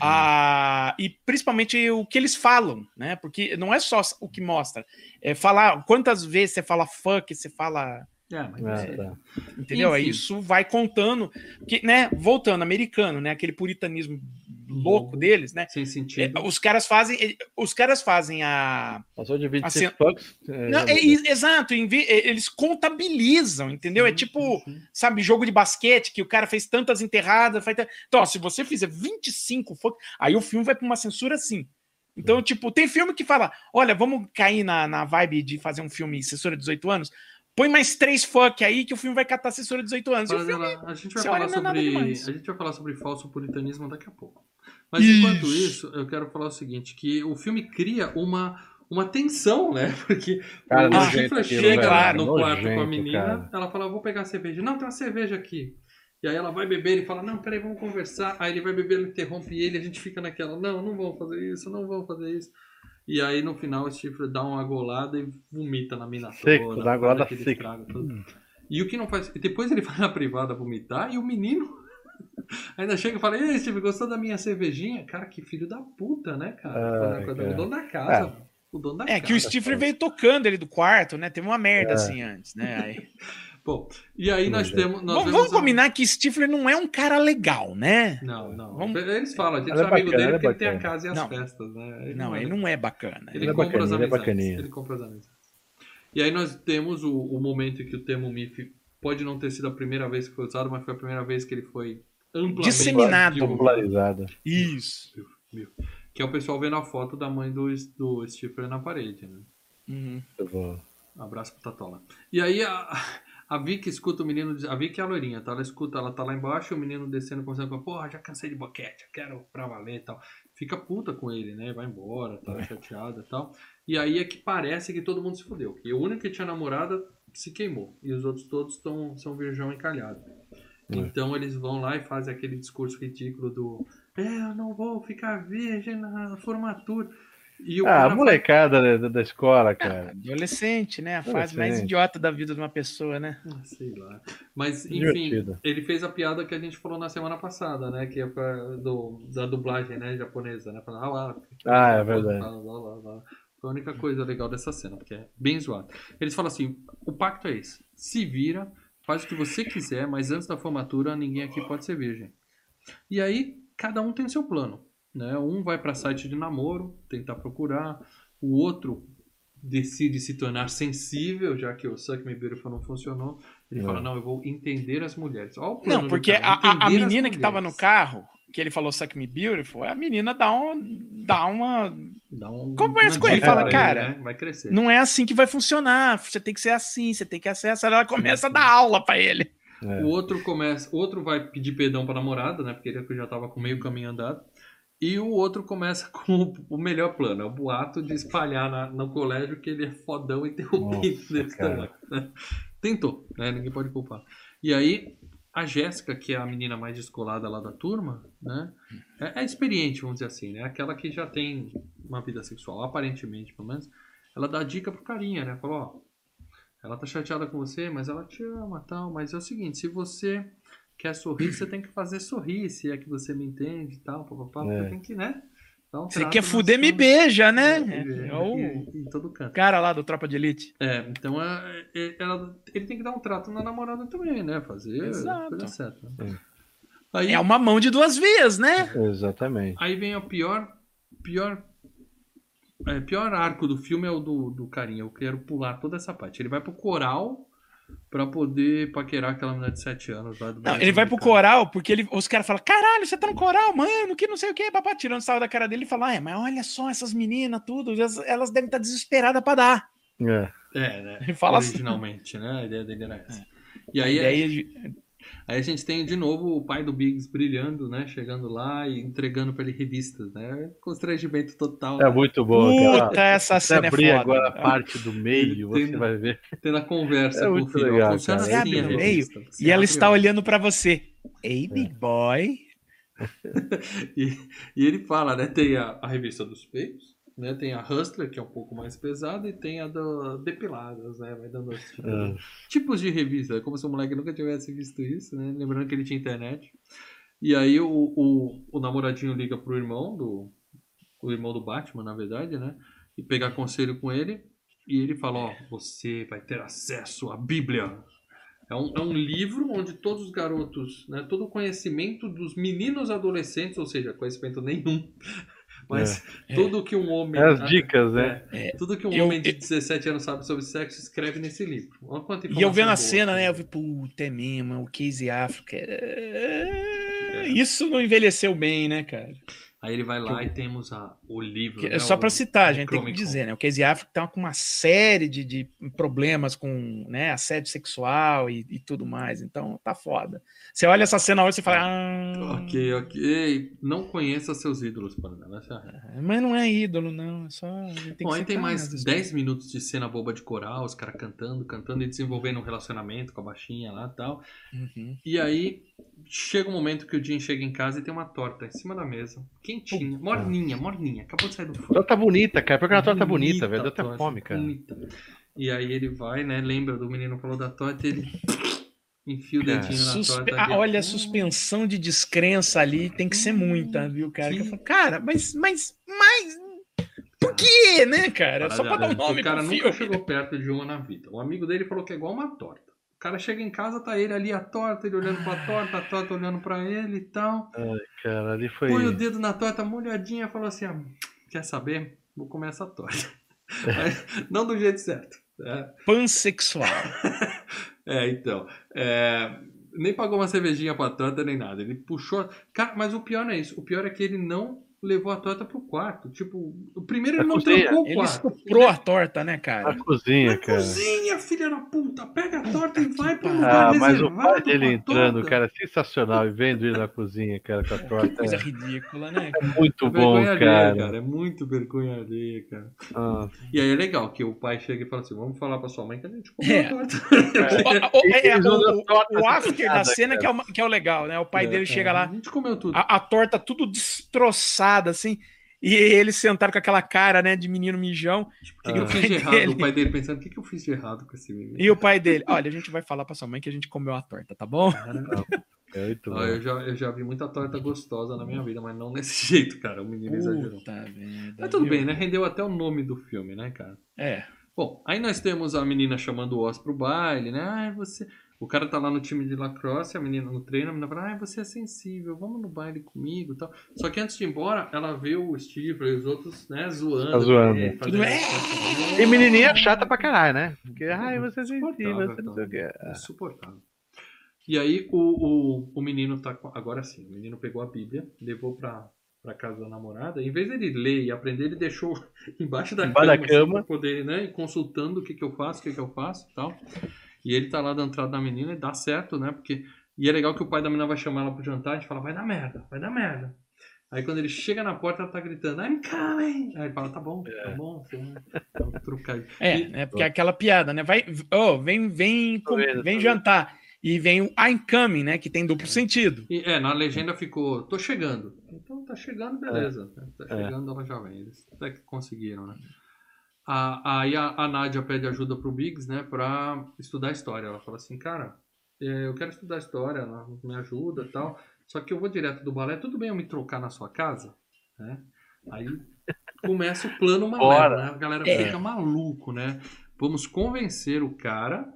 Ah, e principalmente o que eles falam, né? Porque não é só o que mostra. É falar quantas vezes você fala fuck, você fala. É, mas é- tá. Entendeu? Aí Enfim. isso vai contando. Que, né? Voltando, americano, né? Aquele puritanismo louco Uhum. deles, né? sem É, sentido. os caras fazem. Os caras fazem a. Passou de 26 Assim, fucks. é, Não, é, e- exato, eh, eles contabilizam, entendeu? É Sim, tipo, sim, sim. sabe, jogo de basquete que o cara fez tantas enterradas. Faz... Então, ó, se você fizer 25 fuck, aí o filme vai pra uma censura assim. Então, tipo, tem filme que fala: olha, vamos cair na, na vibe de fazer um filme censura 18 anos. Põe mais três fuck aí que o filme vai catar censura 18 anos. E filme a gente vai falar é sobre a gente vai falar sobre falso puritanismo daqui a pouco. Mas Isso. enquanto isso, eu quero falar o seguinte, que o filme cria uma uma tensão, né? <laughs> Porque Cara, o chega velho. no quarto com a menina, cara. ela fala, vou pegar a cerveja. Não, tem uma cerveja aqui. E aí ela vai beber e fala, não, peraí, vamos conversar. Aí ele vai beber, ela interrompe ele, a gente fica naquela, não, não vamos fazer isso, não vamos fazer isso. E aí no final o Stifler dá uma golada e vomita na mina Seco, toda. dá uma golada seca. todo. E o que não faz. e Depois ele <laughs> vai na privada vomitar e o menino <laughs> ainda chega e fala: Ei, Steve, gostou da minha cervejinha? Cara, que filho da puta, né, cara? Ah, cara. O dono da casa. É. O dono da É casa. que o Stifler veio tocando ele do quarto, né? Teve uma merda É. assim antes, né? Aí- <laughs> Bom, e aí nós Nojento. temos. Nós Vamos, vamos a- combinar que Stifler não é um cara legal, né? Não, não. Vamos- Eles falam, a gente Ele é é amigo bacana, dele ele é porque ele tem a bacana. casa e as Não. festas, né? Não, é ele não é bacana. Ele, Ele é compra as ele é amizades. bacaninha. Ele compra as amizades. E aí nós temos o, o momento em que o termo MIF pode não ter sido a primeira vez que foi usado, mas foi a primeira vez que ele foi amplamente Disseminado. divulgado. Popularizada. Isso. Que é o pessoal vendo a foto da mãe do, do Stifler na parede, né? Uhum. Eu vou. Abraço pro Tatola. E aí a, a Vicky escuta o menino. A Vicky é a loirinha, tá? Ela escuta, ela tá lá embaixo, o menino descendo, conversando com ela, porra, já cansei de boquete, quero pra valer e tal. Fica puta com ele, né? Vai embora, tá chateada e tal. E aí é que parece que todo mundo se fudeu. E o único que tinha namorada se queimou. E os outros todos tão, são virgão encalhado. É. Então eles vão lá e fazem aquele discurso ridículo do É, eu não vou ficar virgem na formatura. E o Ah, cara a molecada da, da escola, cara. Adolescente, né? A fase mais Adolescente. idiota da vida de uma pessoa, né? Ah, sei lá. Mas, enfim, Divertido. ele fez a piada que a gente falou na semana passada, né? Que é pra- do, da dublagem, né? Japonesa, né? Falando, ah, lá, Ah, é verdade. lá, lá, lá, lá. Foi a única coisa legal dessa cena, porque é bem zoado. Eles falam assim, o pacto é esse. Se vira, faz o que você quiser, mas antes da formatura, ninguém aqui pode ser virgem. E aí, cada um tem seu plano. Né? Um vai para site de namoro, tentar procurar. O outro decide se tornar sensível, já que o Suck Me Beautiful não funcionou. Ele Não. fala, não, eu vou entender as mulheres. Olha o plano Não, porque cara, a, a- menina que tava no carro, que ele falou Suck Me Beautiful, a menina dá, um, dá uma. Dá um, Conversa uma com ele, fala, pra cara, né? Vai crescer. Não é assim que vai funcionar. Você tem que ser assim, você tem que acessar. Ela começa a dar aula pra ele. É. O outro começa, o outro vai pedir perdão pra namorada, né? Porque ele já tava com meio caminho andado. E o outro começa <laughs> com o, o melhor plano, é o boato de espalhar na- no colégio que ele é fodão e tem Nossa, pinto desse tamanho. <laughs> Tentou, né? Ninguém pode culpar. E aí, a Jéssica, que é a menina mais descolada lá da turma, né? É, é experiente, vamos dizer assim, né? Aquela que já tem uma vida sexual, aparentemente, pelo menos. Ela dá dica pro carinha, né? Fala, ó, ela tá chateada com você, mas ela te ama tal. Mas é o seguinte, se você quer sorrir, você tem que fazer sorrir, se é que você me entende e tal, papapá, É. você tem que, né? um Você quer fuder, me beija, né? É, É o todo canto. cara lá do Tropa de Elite. É, então é, é- ela- ele tem que dar um trato na namorada também, né? Fazer Exato. coisa certa. É. Aí, É uma mão de duas vias, né? Exatamente. aí vem o pior, pior, é, pior arco do filme é o do, do carinha. Eu quero pular toda essa parte. Ele vai pro coral pra poder paquerar aquela menina de 7 anos lá do Não, ele vai pro coral porque ele, os caras falam: caralho, você tá no coral, mano, que não sei o que, papá, tirando sal da cara dele e fala: ah, é, mas olha só essas meninas, tudo, elas, elas devem estar desesperadas pra dar. É. É, né? Ele fala assim. Originalmente, né? A ideia dele era essa. É. E A aí, ideia de- Aí a gente tem de novo o pai do Biggs brilhando, né? Chegando lá e entregando pra ele revistas, né? Constrangimento total. É muito bom, Puta, cara. essa cena é abrir foda. agora a parte do meio, você tem- vai ver. Tendo a conversa É com o muito filho. legal, Funciona cara. Você assim revista. Você E ela está olhando pra você. Ei, É. big boy. <laughs> E, e ele fala, né? Tem a, a revista dos peitos, né? Tem a Hustler, que é um pouco mais pesada, e tem a do Depiladas, né? Vai dando tipos, Ah. tipos de revista. É como se o moleque nunca tivesse visto isso, né? Lembrando que ele tinha internet. E aí o, o, o namoradinho liga pro irmão do. O irmão do Batman, na verdade, né? E pegar conselho com ele. E ele fala, ó, você vai ter acesso à Bíblia. É um, é um livro onde todos os garotos, né, todo o conhecimento dos meninos adolescentes, ou seja, conhecimento nenhum, mas É. tudo que um homem. É as dicas, né? É, tudo que um Eu- homem de eu- 17 anos sabe sobre sexo escreve nesse livro. E eu vendo a cena, né? Eu vi, puta, é mesmo, o Casey África. É... Isso não envelheceu bem, né, cara? Aí ele vai lá e temos a, o livro. Que- né, Só pra citar, a gente tem que dizer, né? O Casey Affleck tá com uma série de, de problemas com né, assédio sexual e, e tudo mais. Então, tá foda. Você olha essa cena hoje e você fala. Ah, Ok, ok. Não conheça seus ídolos, Panela. É a regra. Mas não é ídolo, não. É só. tem que Bom, aí tem mais as histórias. 10 minutos de cena boba de coral, os caras cantando, cantando e desenvolvendo um relacionamento com a baixinha lá e tal. Uhum. E aí chega um momento que o Jim chega em casa e tem uma torta em cima da mesa, quentinha, morninha, morninha, acabou de sair do forno. Torta bonita, cara. Porque a torta bonita, velho. Deu até torta, fome, cara. bonita. E aí ele vai, né? Lembra do menino que falou da torta, ele enfia o Cara, dedinho na Suspe- torta. ah, olha, a suspensão de descrença ali tem que ser muita, viu, cara? Que eu falo, cara, mas, mas, mas. Por quê, né, cara? Só pra dar um nome O cara nunca filme. chegou perto de uma na vida. O amigo dele falou que é igual uma torta. O cara chega em casa, tá ele ali a torta, ele olhando pra torta, a torta olhando pra ele e tal. Cara, ali foi. Põe o dedo na torta molhadinha e falou assim: ah, quer saber? Vou comer essa torta. <laughs> Mas não do jeito certo. É, Pansexual. <laughs> é, então. é, nem pagou uma cervejinha pra torta nem nada. Ele puxou. Cara, mas o pior não é isso. O pior é que ele não levou a torta pro quarto. Tipo, o primeiro ele Na não cozinha. trancou o Ele quarto. estuprou a torta, né, Na cara? cozinha, Na cara. cozinha, filha da puta! Pega a torta e vai que pro lugar Ah, mas o pai dele entrando, torta. cara, sensacional. E vendo ele na cozinha, cara, com a Que torta. coisa É ridícula, né? cara? muito É bom, alheia, cara. É muito vergonha alheia, cara. Ah, E aí é legal que o pai chega e fala assim: vamos falar pra sua mãe que a gente comeu É. a torta. <laughs> É, o- after da cena cara. que é, o, que é o legal, né? O pai dele É, chega A lá, gente comeu tudo. a, a torta tudo destroçada, assim, e ele sentado com aquela cara, né, de menino mijão, Tipo, o que, que eu Ah. fiz de <laughs> errado? Dele. O pai dele pensando: o que, que eu fiz de errado com esse menino? e o pai dele, olha, a gente vai falar pra sua mãe que a gente comeu a torta, tá bom? <laughs> é bom. eu, já, eu já vi muita torta gostosa na minha vida, mas não desse <laughs> jeito, cara. O menino exagerou. Puta merda. Mas tudo viu? bem, né? Rendeu até o nome do filme, né, cara? É. Bom, aí nós temos a menina chamando o Oz pro baile, né? Ai, você. O cara tá lá no time de lacrosse, a menina no treino, a menina fala, ai, você é sensível, vamos no baile comigo e tal. Só que antes de ir embora, ela vê o Steve e os outros, né, zoando. Tá zoando. Tudo fazendo- E menininha chata pra caralho, né? Porque, ai, você é sensível, você não sei o então. Insuportável. E aí o, o, o menino tá. com- Agora sim, o menino pegou a Bíblia, levou pra, pra casa da namorada. Em vez dele ler e aprender, ele deixou <laughs> embaixo da Embaixo cama, da assim, cama. pra poder, né? E consultando o que, que eu faço, o que, que eu faço e tal. E ele tá lá dando entrada na menina e dá certo, né? Porque. E é legal que o pai da menina vai chamar ela pro jantar, a gente fala, vai dar merda, vai dar merda. Aí quando ele chega na porta, ela tá gritando, I'm coming! Aí ele fala, tá bom, tá bom, você vai trocar. É, E- né? Porque é aquela piada, né? Vai, oh, vem, vem, com- vendo, vem jantar. E vem o I'm coming, né? Que tem duplo sentido. E, é, na legenda ficou, tô chegando. Então tá chegando, beleza. Tá É. chegando, ela já vem. Eles até que conseguiram, né? A- Aí a, a Nádia pede ajuda pro Biggs, né, pra estudar história. Ela fala assim, cara, é, eu quero estudar história, ela me ajuda e tal. Só que eu vou direto do balé, tudo bem eu me trocar na sua casa? Né? Aí começa o plano maluco, né? A galera É. fica maluco, né? Vamos convencer o cara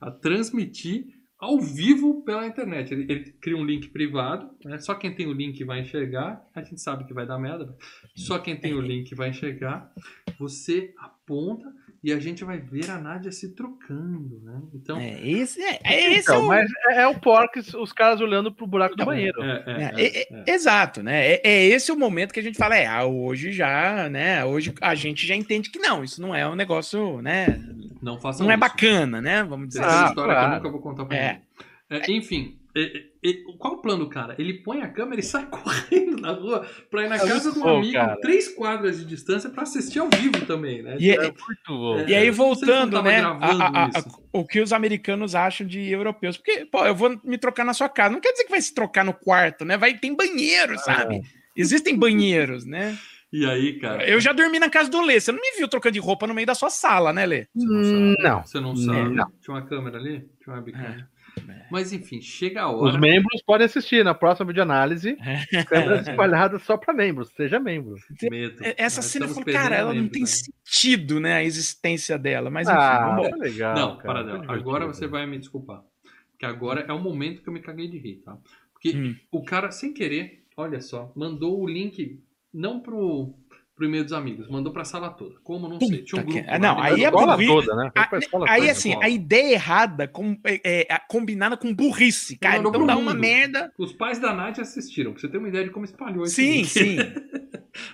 a transmitir ao vivo pela internet. Ele, ele cria um link privado, né? só quem tem o link vai enxergar. A gente sabe que vai dar merda. Só quem tem o link vai enxergar. Você aponta e a gente vai ver a Nádia se trocando, né? Então, É, esse é, é esse Então, é o- mas é, é o Porks, os caras olhando pro buraco do Não, banheiro. é, é, É, é, é- é. é- Exato, né? É, é esse o momento que a gente fala, é, ah, hoje já, né? Hoje a gente já entende que não, isso não é um negócio, né? Não façam Não é isso. bacana, né? Vamos dizer Essa é Ah, história que claro. eu nunca vou contar pra É. ninguém. É, enfim, é, é, é, qual o plano do cara? Ele põe a câmera e sai <laughs> correndo na rua pra ir na É casa do bom, amigo, cara. três quadras de distância pra assistir ao vivo também, né? E, É muito bom. É. e aí, voltando, né? a- a- a- o que os americanos acham de europeus. Porque, pô, eu vou me trocar na sua casa. Não quer dizer que vai se trocar no quarto, né? Vai, tem banheiro, sabe? Existem banheiros, né? E aí, cara? Eu já dormi na casa do Lê. Você não me viu trocando de roupa no meio da sua sala, né, Lê? Você não sabe. Não. Você não sabe. Não. Tinha uma câmera ali? Tinha uma webcam. É. Mas enfim, chega a Os hora. membros podem assistir na próxima videoanálise. <laughs> Câmeras espalhadas só para membros. Seja membro. Medo. É, Essa Nós cena, eu estamos falo, perdendo cara, ela não membros, tem né? sentido, né? A existência dela. Mas enfim, ah, vamos tá legal. Não, cara, para tá. Agora você vai me desculpar. Porque agora é o momento que eu me caguei de rir, tá? Porque Hum. o cara, sem querer, olha só, mandou o link não pro, pro e-mail dos amigos, mandou pra sala toda. Como? Não sei. Tinha um grupo. que- lá, não, aí é burrice. toda, né? Foi pra escola Aí, toda. assim, a ideia errada com, é, é, combinada com burrice, cara. Então dá uma merda. Os pais da Nath assistiram, pra você ter uma ideia de como espalhou esse Sim, link. sim. <laughs>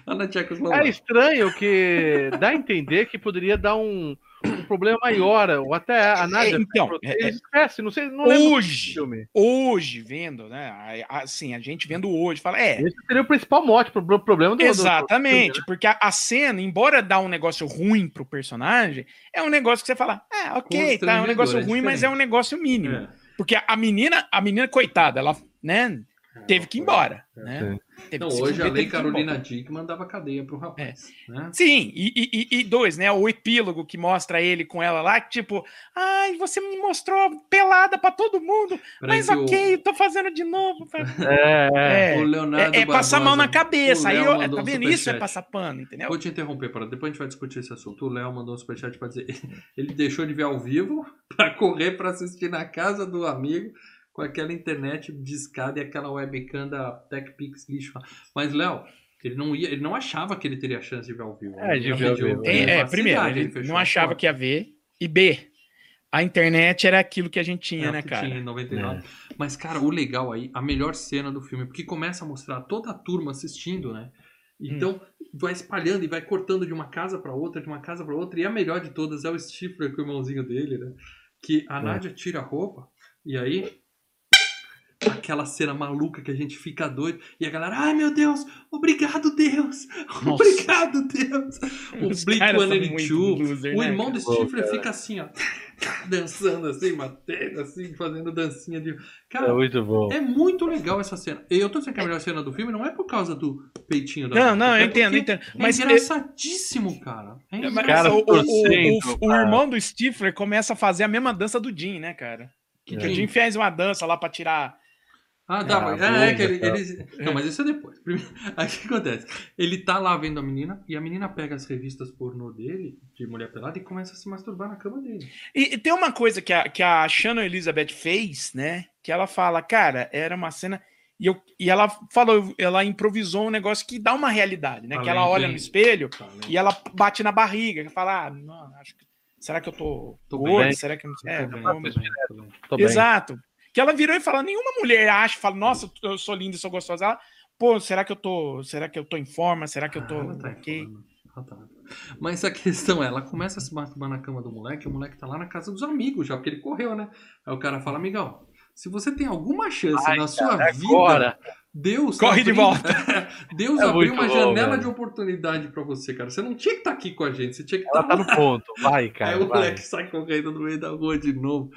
A Nath É estranho que dá a entender que poderia dar um problema maior, ou até a Nádia. então, é- Eles esquecem, não sei, não Hoje, filme. hoje, vendo, né? Assim, a gente vendo hoje, fala, é, Esse seria o principal mote, pro problema do do- do Exatamente, filme, porque a, a cena, embora dá um negócio ruim pro personagem, é um negócio que você fala, é, ok, tá, é um negócio é ruim, mas é um negócio mínimo. É. Porque a menina, a menina, coitada, ela, né, teve que ir embora, É. né? Teve Não, hoje a Lei Carolina. Dick mandava cadeia pro rapaz. Né? Sim, e, e- e- dois, né? O epílogo que mostra ele com ela lá, que tipo, ai, você me mostrou pelada pra todo mundo, mas ok, o- tô fazendo de novo. <laughs> É, é. É, o Leonardo é, é passar a mão na cabeça. O Aí eu, tá um vendo? Isso é passar pano, entendeu? Vou te interromper, para depois a gente vai discutir esse assunto. O Léo mandou um superchat para dizer <laughs> ele deixou de ver ao vivo <laughs> para correr para assistir na casa do amigo com aquela internet discada e aquela webcam da TechPix lixo. Mas Léo, ele não ia, ele não achava que ele teria chance de ver ao vivo. É, Ele de já ver ao vivo, ele é, primeiro, ele fechou não achava que ia ver. E B, a internet era aquilo que a gente É tinha, o né, cara? tinha em 99. Mas, cara, o legal aí, a melhor cena do filme, porque começa a mostrar toda a turma assistindo, né? Então, Hum. vai espalhando e vai cortando de uma casa pra outra, de uma casa pra outra. E a melhor de todas é o Stifler com o irmãozinho dele, né? Que a Nádia tira a roupa e aí. Aquela cena maluca que a gente fica doido e a galera, ai meu Deus, obrigado Deus, Nossa. obrigado Deus. <laughs> O Os Blink caras são 182, muito loser, o né, irmão cara? do Stifler fica assim, ó, <laughs> dançando assim, batendo assim, fazendo dancinha de. É Cara, muito bom. é muito legal essa cena. E eu tô dizendo que é a melhor cena do filme não é por causa do peitinho da Não, não, é eu entendo, eu entendo. É Mas engraçadíssimo, cara. É engraçado. Cara, o, o- o- o- o irmão do Stifler começa a fazer a mesma dança do Jim, né, cara? Que É. o Jim fez uma dança lá pra tirar. Ah, tá, Ah, mas é, é que ele, tá. eles- Não, mas isso é depois. <laughs> Primeiro, aí o que acontece? Ele tá lá vendo a menina e a menina pega as revistas pornô dele, de mulher pelada, e começa a se masturbar na cama dele. E, e tem uma coisa que a, que a Shannon Elizabeth fez, né? Que ela fala, cara, era uma cena. E, eu, e ela falou, ela improvisou um negócio que dá uma realidade, né? que ela olha no espelho Tá, e ela bate na barriga, que fala, ah, não, acho que. Será que eu tô, Tô gordo? bem. Será que eu não é, Tô vamos- tô bem, tô bem. Tô bem. Exato. Que ela virou e falou: nenhuma mulher acha, fala, nossa, eu sou linda e sou gostosa. Ela, Pô, será que eu tô. Será que eu tô em forma? Será que eu tô. Ah, tá ok? tá. Mas a questão é, ela começa a se masturbar na cama do moleque, o moleque tá lá na casa dos amigos já, porque ele correu, né? Aí o cara fala, amigão, se você tem alguma chance Ai, na sua cara, vida, agora. Deus tá Corre de volta. <laughs> Deus É abriu uma bom, janela velho. de oportunidade pra você, cara. Você não tinha que estar aqui com a gente, você tinha que estar tá no ponto. Vai, cara. Aí o vai. moleque sai correndo no meio da rua de novo.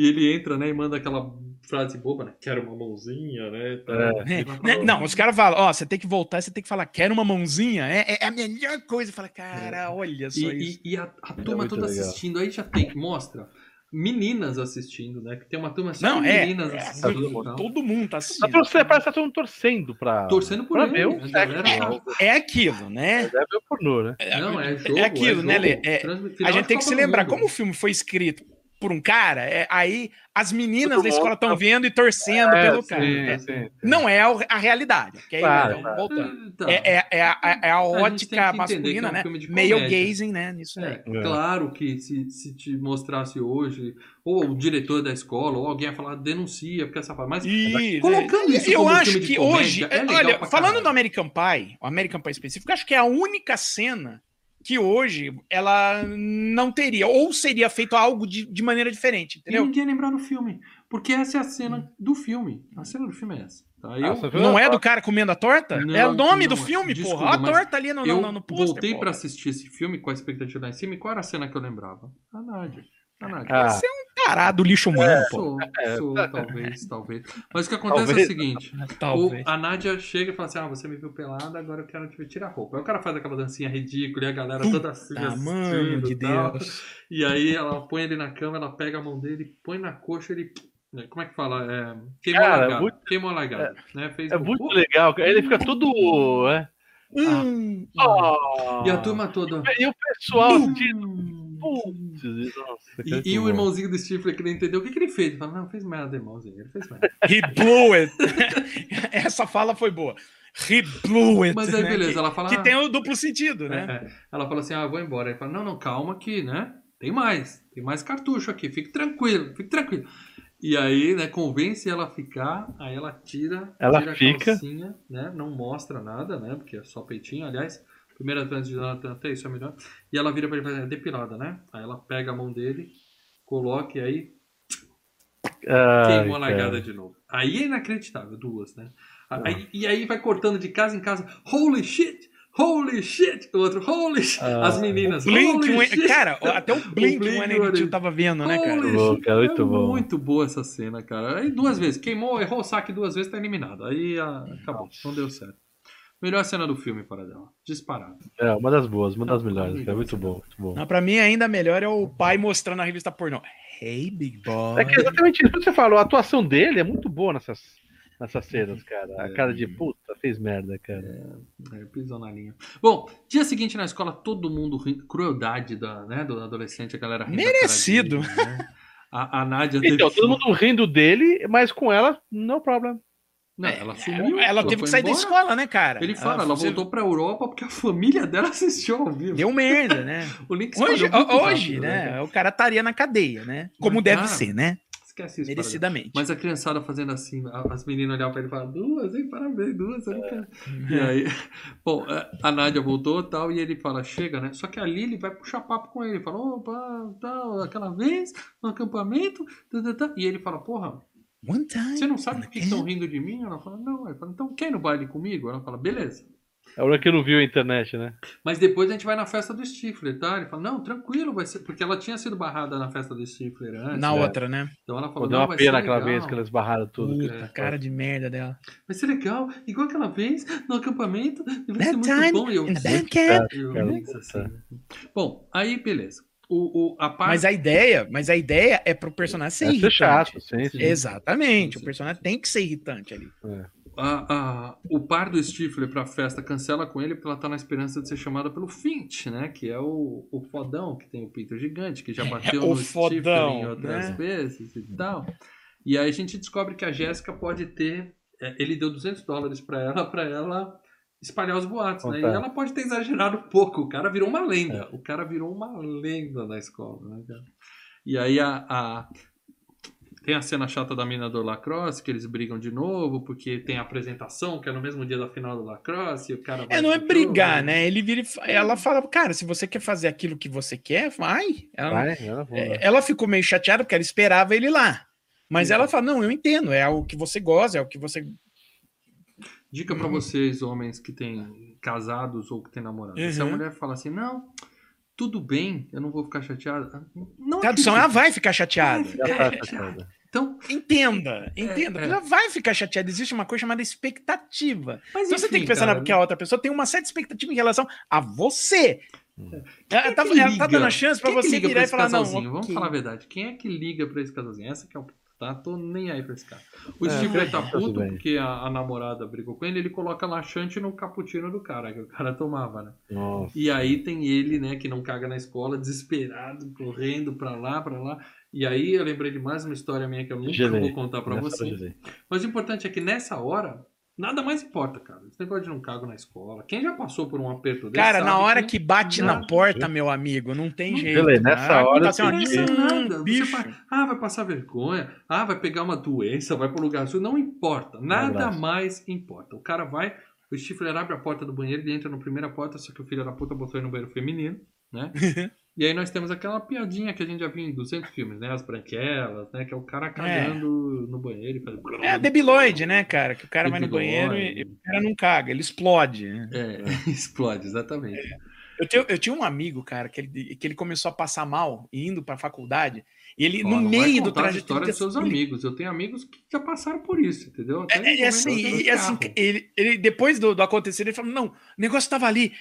E ele entra, né, e manda aquela frase boba, né? Quero uma mãozinha, né? Tá. É. Vai Né? Não, os caras falam, ó, você tem que voltar, você tem que falar, quero uma mãozinha, é, é a melhor coisa. Fala, cara, olha só isso. E, e, e a, a turma muito toda legal. assistindo, aí já tem, mostra meninas assistindo, né? Que tem uma turma só Não, de é, meninas é, assistindo. e tal. todo mundo tá Tá assistindo. torcendo, parece que tá todo mundo torcendo pra. Torcendo por pra ele. galera tá- É aquilo, né? O pornô, né? Não, é jogo. É aquilo, né, jogo. Lê? É, Transmi- A gente tem que se lembrar, Mundo. como o filme foi escrito por um cara, é, aí as meninas Todo da escola estão tá- vendo e torcendo É, pelo sim, cara. É, sim. Não é a, a realidade. Aí, Claro, né, claro. voltando. É, é, é a, é a gente tem que ótica masculina, que é um né? Male gazing, né? Nisso É, aí. É. claro que se, se te mostrasse hoje, ou o diretor da escola, ou alguém ia falar, denuncia, porque essa parte. Mas Isso, colocando isso eu como acho filme de que comédia, hoje, é legal olha, falando do American Pie, o American Pie específico, acho que é a única cena que hoje ela não teria, ou seria feito algo de, de maneira diferente, E entendeu? ninguém lembrar do filme. Porque essa é a cena do filme. A cena do filme é essa. Tá? Eu, Ah? Não é do cara comendo a torta? Não, é o nome não do filme, Desculpa, porra. Olha a torta ali no, eu no, no pôster. voltei porra. pra assistir esse filme com a expectativa lá em cima. E qual era a cena que eu lembrava? A Nádia. A Nádia. Ah, Você é um tarado lixo humano, pô. Sou, É, sou, talvez, talvez. Mas o que acontece é o Talvez. seguinte: <laughs> Talvez. o- a Nádia chega e fala assim: Ah, você me viu pelada, agora eu quero te tirar a roupa. Aí o cara faz aquela dancinha ridícula e a galera toda assim. Mano e de tal. Deus. E aí ela põe ele na cama, ela pega a mão dele, põe na coxa, ele. Como é que fala? É, queimou Cara, a muito- Queimou a largada. Né? Fez é o- muito legal. cara. Ele fica todo. É. Hum, Oh. E a turma toda. E o pessoal assistindo. Putz, nossa, E, e o irmãozinho do Stifler que não entendeu o que, que ele fez. Ele fala, não, fez merda, irmãozinho. Ele fez merda. <laughs> He blew it. <laughs> Essa fala foi boa. He blew it. Mas aí, né? beleza, ela fala. que "Ah, tem o duplo sentido, né? É, é. Ela fala assim: ah, vou embora. Ele fala: não, não, calma que, né? Tem mais. Tem mais cartucho aqui. Fique tranquilo, fique tranquilo. E aí, né, convence ela a ficar, aí ela tira, Ela tira fica. a calcinha, né? Não mostra nada, né? Porque é só peitinho, aliás. Primeira trans de Jonathan, até isso é melhor. E ela vira pra ele e fala, é depilada, né? Aí ela pega a mão dele, coloca e aí Ai, queimou a largada de novo. Aí é inacreditável, duas, né? Ah. Aí- e aí vai cortando de casa em casa. Holy shit! Holy shit! O outro, holy shit! Ah. As meninas, Blink, holy shit! cara, até o Blink, Blink, o 182 mano. tava vendo, né, cara? Holy cara, muito é bom. muito boa essa cena, cara. Aí duas vezes, queimou, errou o saque duas vezes, tá eliminado. Aí ah, acabou, não deu certo. Melhor cena do filme, para dela. Disparado. É, uma das boas, uma das Não, melhores. cara. Muito bom, muito bom. Não, pra mim, ainda melhor é o pai mostrando a revista pornô. Hey, big boy. É que exatamente isso que você falou, a atuação dele é muito boa nessas, nessas cenas, cara. A cara de puta, fez merda, cara. É, pisou na linha. Bom, dia seguinte na escola, todo mundo rindo. Crueldade da, né, do adolescente, a galera rindo. Merecido. dele, né? A, a Nádia Então, teve- todo mundo rindo dele, mas com ela, no problema. Não, ela sumiu. Ela teve foi que sair da embora. escola, né, cara? Ele fala, ela você- voltou pra Europa porque a família dela <laughs> assistiu ao vivo. Deu merda, né? <laughs> O link Hoje, hoje rápido, né? cara? O cara estaria na cadeia, né? Como Mas, deve ser, né? Esquece isso. Merecidamente. Mas a criançada fazendo assim, as meninas olhavam pra ele e falavam, duas, hein? Parabéns, duas, quero. E aí, <laughs> bom, é, a Nádia voltou e tal, e ele fala, chega, né? Só que a Lili vai puxar papo com ele, fala, opa, tal, aquela vez, no acampamento, tá, tá, tá. e ele fala, porra, One time. você não sabe por que estão rindo de mim? Ela fala, não. Fala, então quer ir no baile comigo? Ela fala, beleza. É hora que não viu a internet, né? Mas depois a gente vai na festa do Stifler, tá? Ele fala, não, tranquilo, vai ser. Porque ela tinha sido barrada na festa do Stifler antes. Na né? outra, né? Então ela Pô, falou, deu não, uma vai pena aquela legal. vez que eles barraram tudo. Puta, É. cara de merda dela. Vai ser legal, igual aquela vez no acampamento. e Vai ser muito bom. E eu, in the eu, Cara, eu, assim. Bom, aí beleza. O, o, a parte. Mas a ideia, mas a ideia é pro personagem ser É ser irritante. chato, sim, sim. Exatamente. Sim, sim. O personagem tem que ser irritante ali. a- a- o par do Stifler pra festa cancela com ele porque ela tá na esperança de ser chamada pelo Finch, né? Que é o, o fodão que tem o pinto gigante, que já bateu o no Stifler fodão, em outras né? vezes e tal. E aí a gente descobre que a Jéssica pode ter. é, Ele deu 200 dólares pra ela, pra ela espalhar os boatos, né? E ela pode ter exagerado um pouco. O cara virou uma lenda. O cara virou uma lenda na escola, né, cara? E aí a, a- tem a cena chata da mina do lacrosse, que eles brigam de novo, porque tem a apresentação, que é no mesmo dia da final do lacrosse, e o cara vai É, não é brigar, jogo. né? Ele vira e fa- ela fala, cara, se você quer fazer aquilo que você quer, vai. Ela, Vai, ela é, ela ficou meio chateada porque ela esperava ele lá. Mas Sim. ela fala, não, eu entendo, é o que você gosta, é o que você... Dica pra vocês, homens que têm casados ou que têm namorado. Se a Uhum. mulher fala assim, não, tudo bem, eu não vou ficar chateada. Não Tradução, ela vai ficar chateada. Vai ficar tá chateada. Então, Entenda, entenda. é. Ela vai ficar chateada. Existe uma coisa chamada expectativa. mas Então você enfim, tem que pensar cara, na que a outra pessoa tem uma certa expectativa em relação a você. Ela, tá, que ela tá dando a chance pra Quem é que você virar pra e falar, não, casalzinho? Vamos ok. falar a verdade. Quem é que liga pra esse casalzinho? Essa que é o tá? Tô nem aí pra esse cara. O É, Stifler tá tudo puto porque a, a namorada brigou com ele, ele coloca laxante no cappuccino do cara, que o cara tomava, né? Nossa. E aí tem ele, né, que não caga na escola, desesperado, correndo pra lá, pra lá. E aí eu lembrei de mais uma história minha que eu nunca vou contar pra gelei. Mas o importante é que nessa hora, nada mais importa, cara. Esse negócio de não cago na escola. Quem já passou por um aperto desse Cara, na hora que bate na porta, meu amigo, não tem Não- jeito. Beleza, nessa Ah, hora tá assim, Não pensa hum, nada. Você bicho. vai, ah, vai passar vergonha. Ah, vai pegar uma doença, vai pro lugar sul. Não importa. Nada mais importa. O cara vai O Stifler abre a porta do banheiro, ele entra na primeira porta, só que o filho da puta botou ele no banheiro feminino, né? <laughs> e aí nós temos aquela piadinha que a gente já viu em 200 filmes, né? As branquelas, né? Que é o cara cagando no banheiro e faz... É a debiloide, né, cara? Que o cara vai no Debiloide. banheiro e, e o cara não caga, ele explode. né? É, <laughs> explode, exatamente. Eu, tenho- eu tinha um amigo, cara, que ele, que ele começou a passar mal indo pra faculdade. E ele, no meio do a trajeto. história dos seus ele- amigos. Eu tenho amigos que já passaram por isso, entendeu? Até É, é, assim, e, assim, ele, ele, depois do, do acontecido, ele falou: não, o negócio tava ali,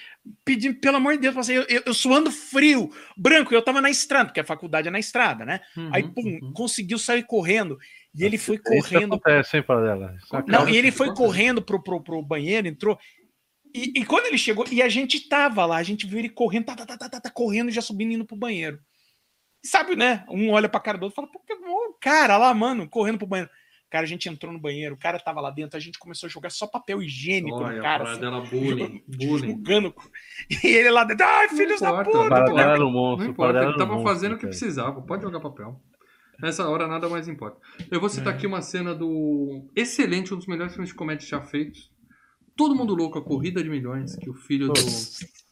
pedindo, pelo amor de Deus, assim, eu, eu, eu suando frio, branco, e eu tava na estrada, porque a faculdade é na estrada, né? Uhum, Aí, pum, uhum. conseguiu sair correndo. E ele foi que correndo. acontece, hein? Isso Não, e ele foi correndo pro, pro, pro banheiro, entrou. E, e quando ele chegou, e a gente tava lá, a gente viu ele correndo, tá, tá, tá, tá, tá, correndo, já subindo indo pro banheiro. Sabe, né? Um olha pra cara do outro e fala, pô, que bom, cara lá, mano, correndo pro banheiro. Cara, a gente entrou no banheiro, o cara tava lá dentro, a gente começou a jogar só papel higiênico Olha, no cara. assim, dela bullying, bullying. jogando. <laughs> E ele lá dentro, ai, filhos da puta! não Paradela importa. era um Não monstro. importa, ele um tava monstro, fazendo o que cara. precisava. Pode jogar papel. Nessa hora nada mais importa. Eu vou citar É. aqui uma cena do excelente, um dos melhores filmes de comédia já feitos. Todo mundo louco, a corrida de milhões, que o filho do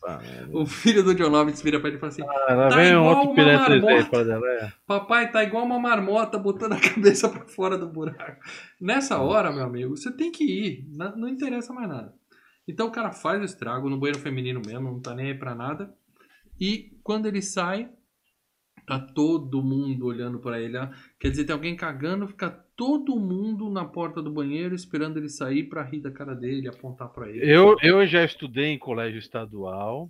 Ah, o filho do John Lovitz vira pra ele e fala assim: lá Tá vem igual outro uma piranha 3D, marmota. Paradela. É. Papai tá igual uma marmota botando a <laughs> cabeça pra fora do buraco. Nessa hora, meu amigo, você tem que ir. na- Não interessa mais nada. Então o cara faz o estrago no banheiro feminino mesmo, não tá nem aí pra nada. E quando ele sai, tá todo mundo olhando pra ele. ah, Quer dizer, tem alguém cagando, fica todo mundo na porta do banheiro esperando ele sair pra rir da cara dele, apontar pra ele. Eu, eu já estudei em colégio estadual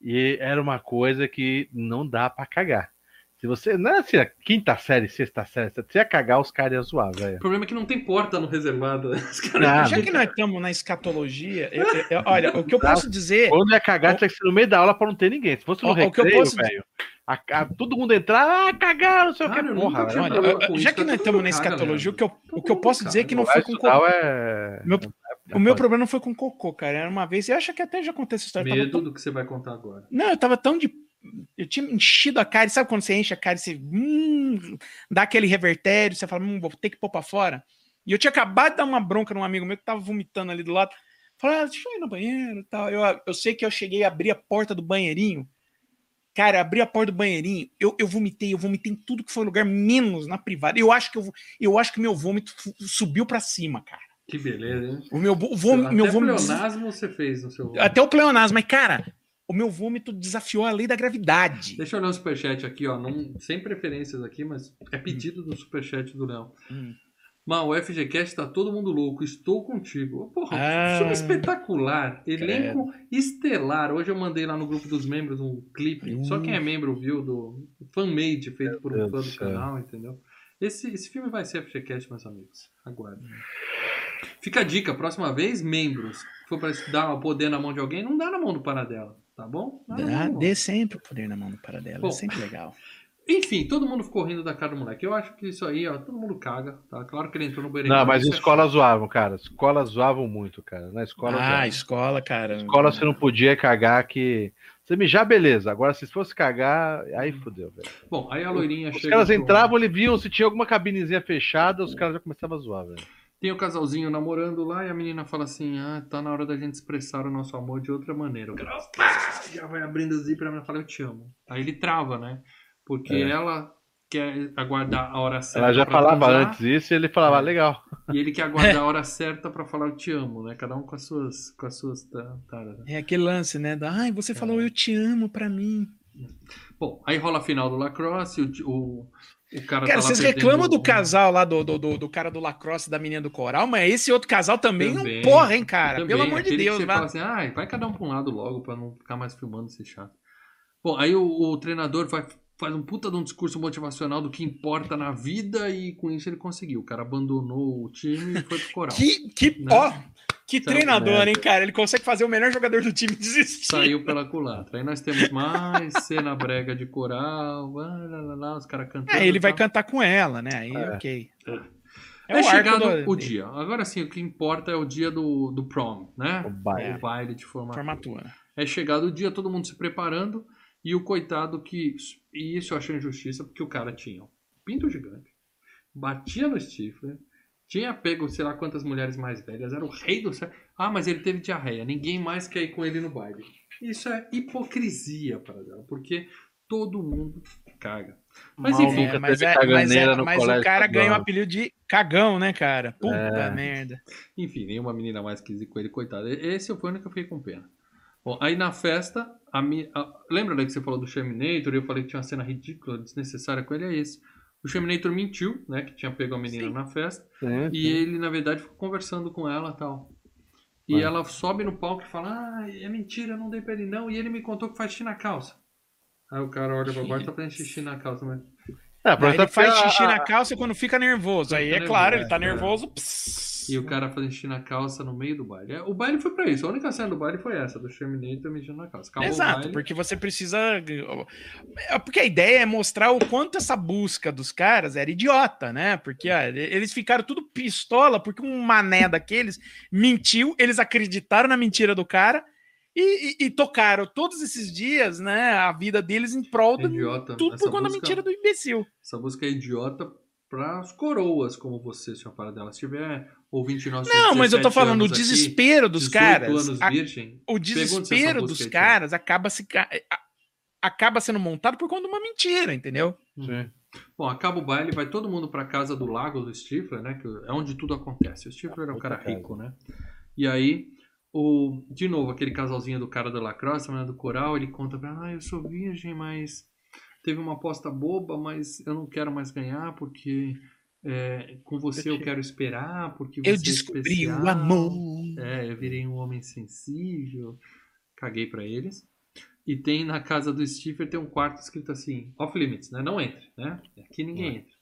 e era uma coisa que não dá pra cagar. Se você. Não é assim, a quinta série, sexta série, se você ia cagar, os caras iam zoar, velho. O problema é que não tem porta no reservado. <laughs> Os caras- Já que nós estamos na escatologia, eu- eu- eu- olha, o que eu posso dizer. Quando ia cagar, tinha que ser no meio da aula pra não ter ninguém. Se fosse no Ó, ó, o que eu recreio, posso dizer- velho, a- a- todo mundo entrar, ah, cagar, não sei o Cara, que, porra. Olha, com já que nós estamos na escatologia, o que eu, o que eu posso mundo dizer é que não foi com cocô. é. Meu- é O meu foda. problema não foi com cocô, cara. Era uma vez, eu acho que até já contei essa história. Medo do que você vai contar agora. Não, eu tava tão de. Eu tinha enchido a cara. e Sabe quando você enche a cara e você hum, dá aquele revertério, você fala, hum, vou ter que pôr pra fora? E eu tinha acabado de dar uma bronca num amigo meu que tava vomitando ali do lado. Falei, ah, deixa eu ir no banheiro e tal. Eu, eu sei que eu cheguei a abrir a porta do banheirinho. Cara, abri a porta do banheirinho, eu, eu vomitei, eu vomitei em tudo que foi lugar, menos na privada. Eu acho que eu, eu acho que meu vômito subiu pra cima, cara. Que beleza, hein? O meu, vômito, Até meu vômito pleonasmo você fez no seu. até o pleonasmo, mas, cara, o meu vômito desafiou a lei da gravidade. Deixa eu ler o superchat aqui, ó. Não, sem preferências aqui, mas é pedido do superchat do Léo. Hum. Mal, o FGCast tá todo mundo louco. Estou contigo. Porra, Ah. filme espetacular. Elenco estelar. Hoje eu mandei lá no grupo dos membros um clipe. Uh. Só quem é membro viu do fan-made feito por um Deus fã do céu. canal, entendeu? Esse, esse filme vai ser FGCast, meus amigos. Aguardem. Fica a dica, próxima vez, membros. Se for pra dar o poder na mão de alguém, não dá na mão do Paradela, tá bom? Dá Dá, mão. dê sempre o poder na mão do paradela, Bom. é sempre legal. <laughs> Enfim, todo mundo ficou rindo da cara do moleque. Eu acho que isso aí, ó, todo mundo caga, tá? Claro que ele entrou no banheiro. Não, mas em é escola zoavam, cara. Escola zoavam muito, cara. Na escola ah, zoavam. escola, cara. Escola você não podia cagar que. Você mijar, beleza. Agora, se fosse cagar, aí fodeu, velho. Bom, aí a loirinha Os chega. caras pro- entravam, eles viam se tinha alguma cabinezinha fechada, os caras já começavam a zoar, velho. Tem o casalzinho namorando lá e a menina fala assim: Ah, tá na hora da gente expressar o nosso amor de outra maneira. O cara já vai abrindo o zíper e a menina fala: Eu te amo. Aí ele trava, né? Porque É. ela quer aguardar a hora certa. Ela já falava transar, antes isso e ele falava, É. legal. E ele quer aguardar a <laughs> hora certa pra falar: Eu te amo, né? Cada um com as suas. Com as suas ta- taras, né? É aquele lance, né? Da, Ai, você falou eu te amo pra mim. Bom, aí rola a final do Lacrosse, o, o, o cara. Cara, tá vocês reclamam do um- casal lá, do, do, do, do cara do lacrosse e da menina do coral, mas esse outro casal também, Também, não porra, hein, cara? Também, Pelo amor de aquele que Deus, você vai. fala assim, ah, vai cada um pra um lado logo pra não ficar mais filmando esse chato. Bom, aí o, o treinador vai, faz um puta de um discurso motivacional do que importa na vida e com isso ele conseguiu. O cara abandonou o time e foi pro coral. Que, que, Né? ó, que Sabe, treinador, né? hein, cara? Ele consegue fazer o melhor jogador do time desistir. Saiu pela culatra. Aí nós temos mais cena brega de coral, lá, lá, lá, lá, os caras cantando. É, ele vai cantar com ela, né? Aí, É. ok. É, o arco chegado do- o dia. Agora sim, o que importa é o dia do, do prom, né? O baile. O baile de formatura. Formatura. É chegado o dia, todo mundo se preparando, e o coitado que. E isso eu achei injustiça, porque o cara tinha um pinto gigante, batia no Stifler, Tinha pego, sei lá quantas mulheres mais velhas, era o rei do céu. Ah, mas ele teve diarreia, ninguém mais quer ir com ele no baile. Isso é hipocrisia para ela, porque todo mundo caga. Mas Mal enfim, É, mas é- mas é- mas o cara ganha o estadual. apelido de cagão, né, cara? Puta É. merda. Enfim, nenhuma menina mais quis ir com ele, coitado. Esse foi o único que eu fiquei com pena. Bom, aí na festa, a mi... a- lembra né, que você falou do Sherminator? E eu falei que tinha uma cena ridícula, desnecessária com ele, é esse. O Sherminator mentiu, né, que tinha pego a menina Sim. na festa, Sim, e ele, na verdade, ficou conversando com ela e tal. E ela sobe no palco e fala, ah, é mentira, eu não dei pra ele não, e ele me contou que faz xixi na calça. Aí o cara olha pra baixo e tá fazendo xixi na calça, mas... É, ele faz xixi na calça quando fica nervoso. Aí Fica é claro, ele tá é. nervoso. pss. E o cara fazendo xixi na calça no meio do baile. É, O baile foi pra isso. A única cena do baile foi essa, do Sherminator mijando na calça. Acabou Exato, porque você precisa. é, Porque a ideia é mostrar o quanto essa busca dos caras era idiota, né? Porque ó, eles ficaram tudo pistola porque um mané daqueles mentiu, eles acreditaram na mentira do cara e, e- e tocaram todos esses dias, né? A vida deles em prol do. idiota. Tudo Essa por conta da busca- mentira do imbecil. Essa música é idiota pras coroas como você, senhor Paradela. Se tiver ouvinte nosso. Não, mas eu tô 17 falando, o anos aqui, desespero dos 18 caras. anos a- virgem, o desespero dos caras acaba se a- acaba sendo montado por conta de uma mentira, entendeu? Sim. Bom, acaba o baile, vai todo mundo pra casa do lago do Stifler, né? Que é onde tudo acontece. O Stifler é um cara rico, né? E aí, o, de novo, aquele casalzinho do cara da lacrosse, né, do coral, ele conta pra ela, ah, eu sou virgem, mas teve uma aposta boba, mas eu não quero mais ganhar porque é, com você eu quero esperar, porque Eu você é descobri o especial." amor. É, eu virei um homem sensível. Caguei pra eles. E tem na casa do Stifler tem um quarto escrito assim, off limits, né? Não entre, né? Aqui ninguém É. entra.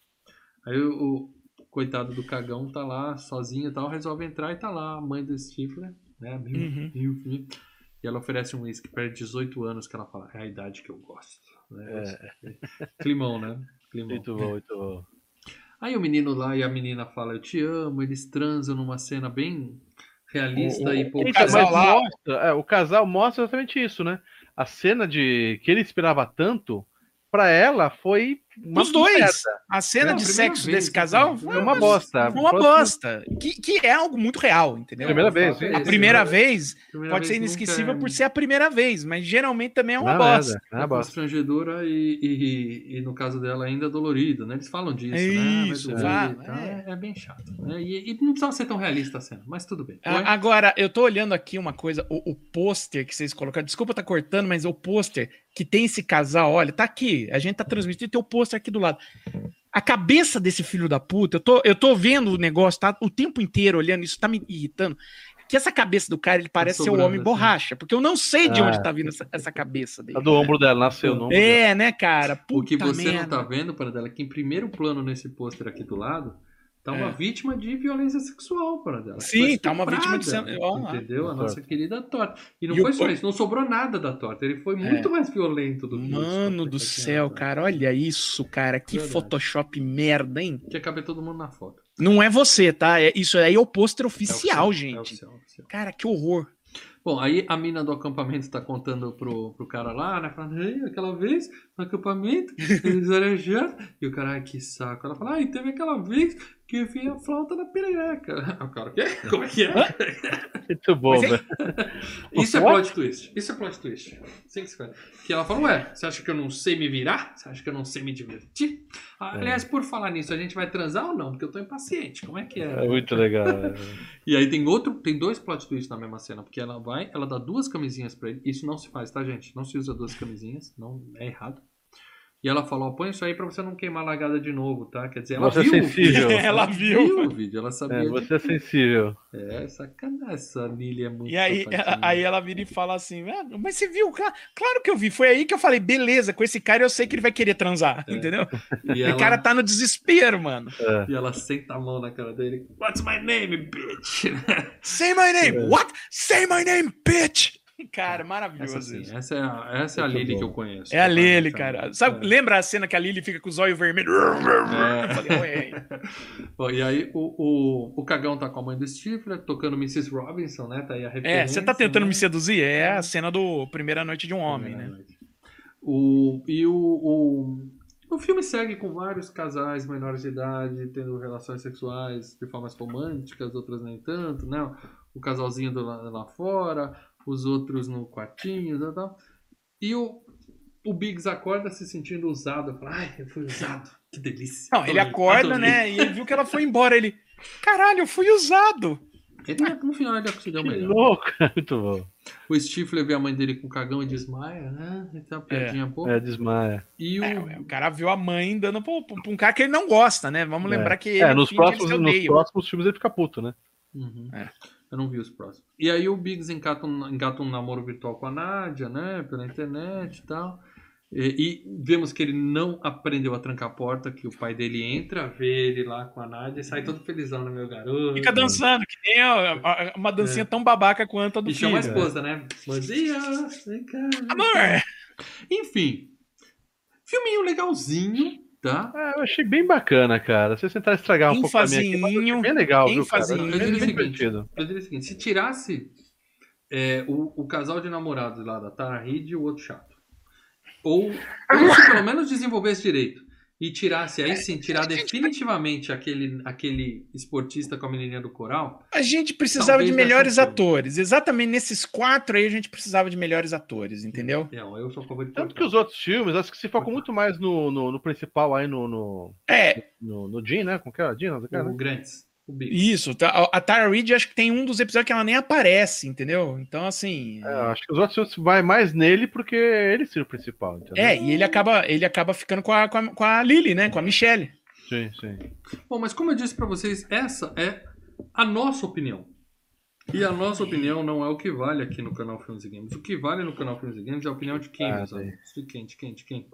Aí o, o coitado do cagão tá lá sozinho e tal, resolve entrar e tá lá a mãe do Stifler, né? Mil, Uhum. mil, mil. E ela oferece um uísque para 18 anos que ela fala, é a idade que eu gosto. Né? <laughs> Climão, né? Climão. Muito bom, muito bom. Aí o menino lá e a menina falam, eu te amo, eles transam numa cena bem realista O- e o pouco. Casal mas lá- mostra, é, o casal mostra exatamente isso, né? A cena de que ele esperava tanto, pra ela foi uma Os dois. merda. A cena Não, de primeira sexo vez, desse né, casal cara? É uma bosta. foi uma bosta. Que, que é algo muito real, entendeu? Primeira vez, é. A primeira né? vez Primeira pode ser vez inesquecível nunca por ser a primeira vez, mas geralmente também é uma Não, bosta. merda, é é uma bosta. e, e, e no caso dela ainda dolorida, né? Eles falam disso, É né? isso, é. é. é bem chato. Né? E, e não precisava ser tão realista a cena, mas tudo bem. A- Oi? Agora, eu tô olhando aqui uma coisa, o, o pôster que vocês colocaram, desculpa tá cortando, mas o pôster que tem esse casal, olha, tá aqui, a gente tá transmitindo, tem o pôster aqui do lado. A cabeça desse filho da puta, eu tô, eu tô vendo o negócio, tá o tempo inteiro olhando isso, tá me irritando. Que essa cabeça do cara, ele parece ser o sobrando, homem assim. borracha, porque eu não sei de Ah. onde tá vindo essa, essa cabeça dele. A do ombro dela, nasceu no ombro dela. É, né, cara? Puta o que você merda. não tá vendo, para dela, que em primeiro plano nesse pôster aqui do lado, tá uma É. vítima de violência sexual, para dela. Sim, tá uma vítima de lá. Entendeu? A Torta. nossa querida torta. E não E foi o só isso, não sobrou nada da torta. Ele foi muito mais violento do que isso. Mano do céu, cara, olha isso, cara. Que Verdade. Photoshop merda, hein? Que caber todo mundo na foto. Não é você, tá? É, isso aí é o pôster É oficial, oficial, gente. É oficial, oficial. Cara, que horror. Bom, aí a mina do acampamento tá contando pro, pro cara lá, né? Falando, Ei, aquela vez no acampamento, eles arejaram. E o cara, ai, que saco. Ela fala, ah, e teve aquela vez que eu vi a flauta na perereca. <laughs> O cara, o quê? Como é que é? Muito bom, hein? velho. <laughs> Isso é plot twist. Isso é plot twist. Que faz. Que ela fala, ué, você acha que eu não sei me virar? Você acha que eu não sei me divertir? Ah, É. Aliás, por falar nisso, a gente vai transar ou não? Porque eu tô impaciente. Como é que é? É muito legal. é. <laughs> E aí tem outro, tem dois plot twists na mesma cena, porque ela vai, ela dá duas camisinhas pra ele. Isso não se faz, tá, gente? Não se usa duas camisinhas, não é errado. E ela falou, ó, põe isso aí pra você não queimar a lagada de novo, tá? Quer dizer, ela Você é viu o sensível. vídeo. <laughs> Ela viu. o vídeo, ela sabia. É, de- você é sensível. É, sacanagem, essa Nili é muito E aí, sapatinha. aí ela vira e fala assim: "Ah, mas você viu? Claro, claro que eu vi. Foi aí que eu falei, beleza, com esse cara eu sei que ele vai querer transar, É. entendeu? E O ela, cara tá no desespero, mano. e ela senta a mão na cara dele. What's my name, bitch? Say my name! É. What? Say my name, bitch! Cara, maravilhoso Essa, sim, essa é a, essa é a Lily bom. que eu conheço. É a Lily, Essa- cara. Sabe, é. lembra a cena que a Lily fica com os olhos vermelhos? É. Eu falei, ué. <laughs> Bom, e aí o, o, o cagão tá com a mãe do Stifler, tocando Mrs. Robinson, né? Tá aí a É, você tá tentando né? me seduzir? É a cena do Primeira Noite de um Homem, né? O, e o, o, O filme segue com vários casais menores de idade tendo relações sexuais de formas românticas, outras nem tanto, né? O casalzinho do lá, lá fora, os outros no quartinho e tal. E o, o Biggs acorda se sentindo usado. Fala, ai, eu fui usado. Que delícia. Não, ele acorda, adorei." né? E ele viu que ela foi embora. Ele, caralho, eu fui usado. Ele, no final ele Que melhor. louco, <laughs> muito bom. O Stifler vê a mãe dele com cagão e desmaia, né? Ele tem uma piadinha boa. É, desmaia. E o. É, o cara viu a mãe dando pra, pra um cara que ele não gosta, né? Vamos É. lembrar que ele, É, no nos próximos, nos próximos filmes ele fica puto, né? Uhum. É. Eu não vi os próximos. E aí o Biggs engata um, engata um namoro virtual com a Nádia, né? Pela internet e tal. E, e vemos que ele não aprendeu a trancar a porta, que o pai dele entra, vê ele lá com a Nádia e sai todo felizão, né, meu garoto? Fica dançando, que nem a- a- uma dancinha tão babaca quanto a do É. E chama a filho. esposa, né? Bom dia, vem cá. Amor! Enfim, filminho legalzinho, tá? Ah, eu achei bem bacana, cara. Vocês tentaram estragar um pouco a minha aqui, bem legal, viu, cara? Eu Eu diria bem o seguinte, divertido. Eu diria o seguinte, se tirasse é, o, o casal de namorados lá da Tara Reid e o outro chato, ou, ou se pelo menos desenvolvesse direito e tirasse, aí sim, tirar definitivamente aquele, aquele esportista com a menininha do coral, A gente precisava de melhores atores. Exatamente nesses quatro aí a gente precisava de melhores atores, entendeu? não, eu sou a favor de Tanto que os outros filmes, acho que se focam muito mais no, no, no principal aí, no, no, É, no, no Jim, né? Com que era? Jim, não, cara, O né? Isso. tá, A a Tara Reid acho que tem um dos episódios que ela nem aparece, entendeu? Então, assim. É, acho que os outros vai mais nele porque ele seria o principal, entendeu? É, e ele acaba, ele acaba ficando com a, com, a, com a Lily, né? Com a Michelle. Sim, sim. Bom, mas como eu disse pra vocês, essa é a nossa opinião. E a nossa opinião não é o que vale aqui no canal Filmes e Games. O que vale no canal Filmes e Games é a opinião de quem, Ah, meus amigos? De quem, de quem, de quem?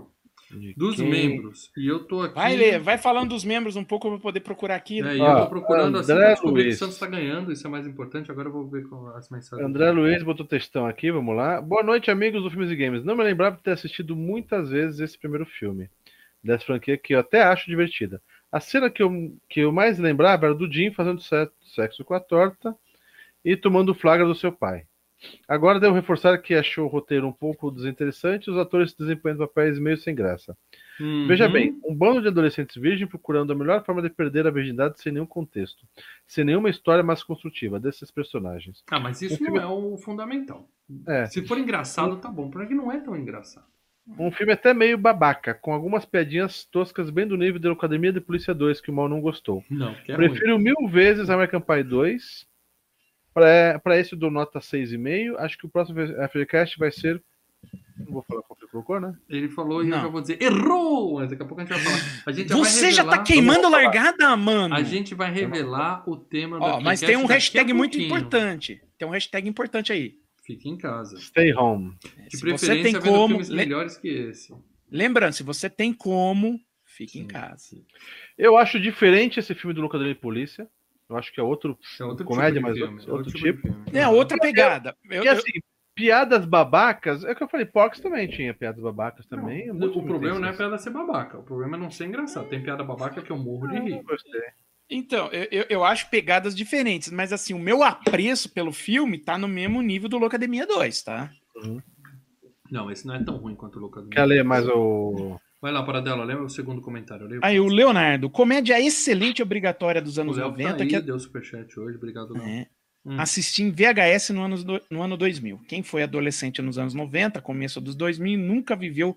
De Dos quem? membros. E eu tô aqui. Vai, Lê, vai falando dos membros um pouco pra eu poder procurar aqui. É, e Ó, eu tô procurando assim André pra descobrir que o Luiz. Santos tá ganhando, isso é mais importante. Agora eu vou ver com as mensagens. André Luiz botou textão aqui, vamos lá. Boa noite, amigos do Filmes e Games. Não me lembrava de ter assistido muitas vezes esse primeiro filme dessa franquia que eu até acho divertida. A cena que eu, que eu mais lembrava era do Jim fazendo se- sexo com a torta e tomando o flagra do seu pai. Agora devo reforçar que achou o roteiro um pouco desinteressante e os atores desempenhando papéis meio sem graça. Uhum. Veja bem, um bando de adolescentes virgens procurando a melhor forma de perder a virgindade sem nenhum contexto, sem nenhuma história mais construtiva desses personagens. Ah, mas isso O filme- não é o fundamental. É, Se for engraçado, tá bom. Por que não é tão engraçado? um filme até meio babaca, com algumas piadinhas toscas bem do nível da Academia de Polícia 2, que o mal não gostou. Não, é. Prefiro mil vezes American Pie 2. Pra esse eu dou nota 6,5. Acho que o próximo FGCast vai ser. Não vou falar qual que ele colocou, né? Ele falou e eu Não. já vou dizer, errou! Mas daqui a pouco a gente vai falar. A gente já Você vai já revelar, tá queimando largada, mano. A gente vai revelar o tema Ó, do mas tem um hashtag muito pouquinho. importante. Tem um hashtag importante aí. Fique em casa. Stay Home. De Se preferência, você tem vendo como. melhores que esse. Lembrando, se você tem como, fique em Sim, casa. sim. Eu acho diferente esse filme do Locademia de Polícia. Eu acho que é outro. É outro Comédia, tipo mas filme, outro- é outro de tipo. filme. É outra pegada. Eu- E assim, piadas babacas. É o que eu falei, Porcs também tinha piadas babacas também. Não, o problema não é a piada ser babaca. O problema é não ser engraçado. Tem piada babaca que eu morro de Ah, rir. Então, eu, eu- acho pegadas diferentes, mas assim, o meu apreço pelo filme tá no mesmo nível do Locademia 2, tá? Não, esse não é tão ruim quanto o Locademia. Quer ler mais o. Vai lá, Paradela, lembra o segundo comentário. Leio. Aí, o Leonardo, comédia excelente obrigatória dos o anos Léo 90, tá aí, que deu superchat hoje. Obrigado, Léo. é, Hum. assisti em VHS no ano, do- no ano 2000. Quem foi adolescente nos anos 90, começo dos 2000, nunca viveu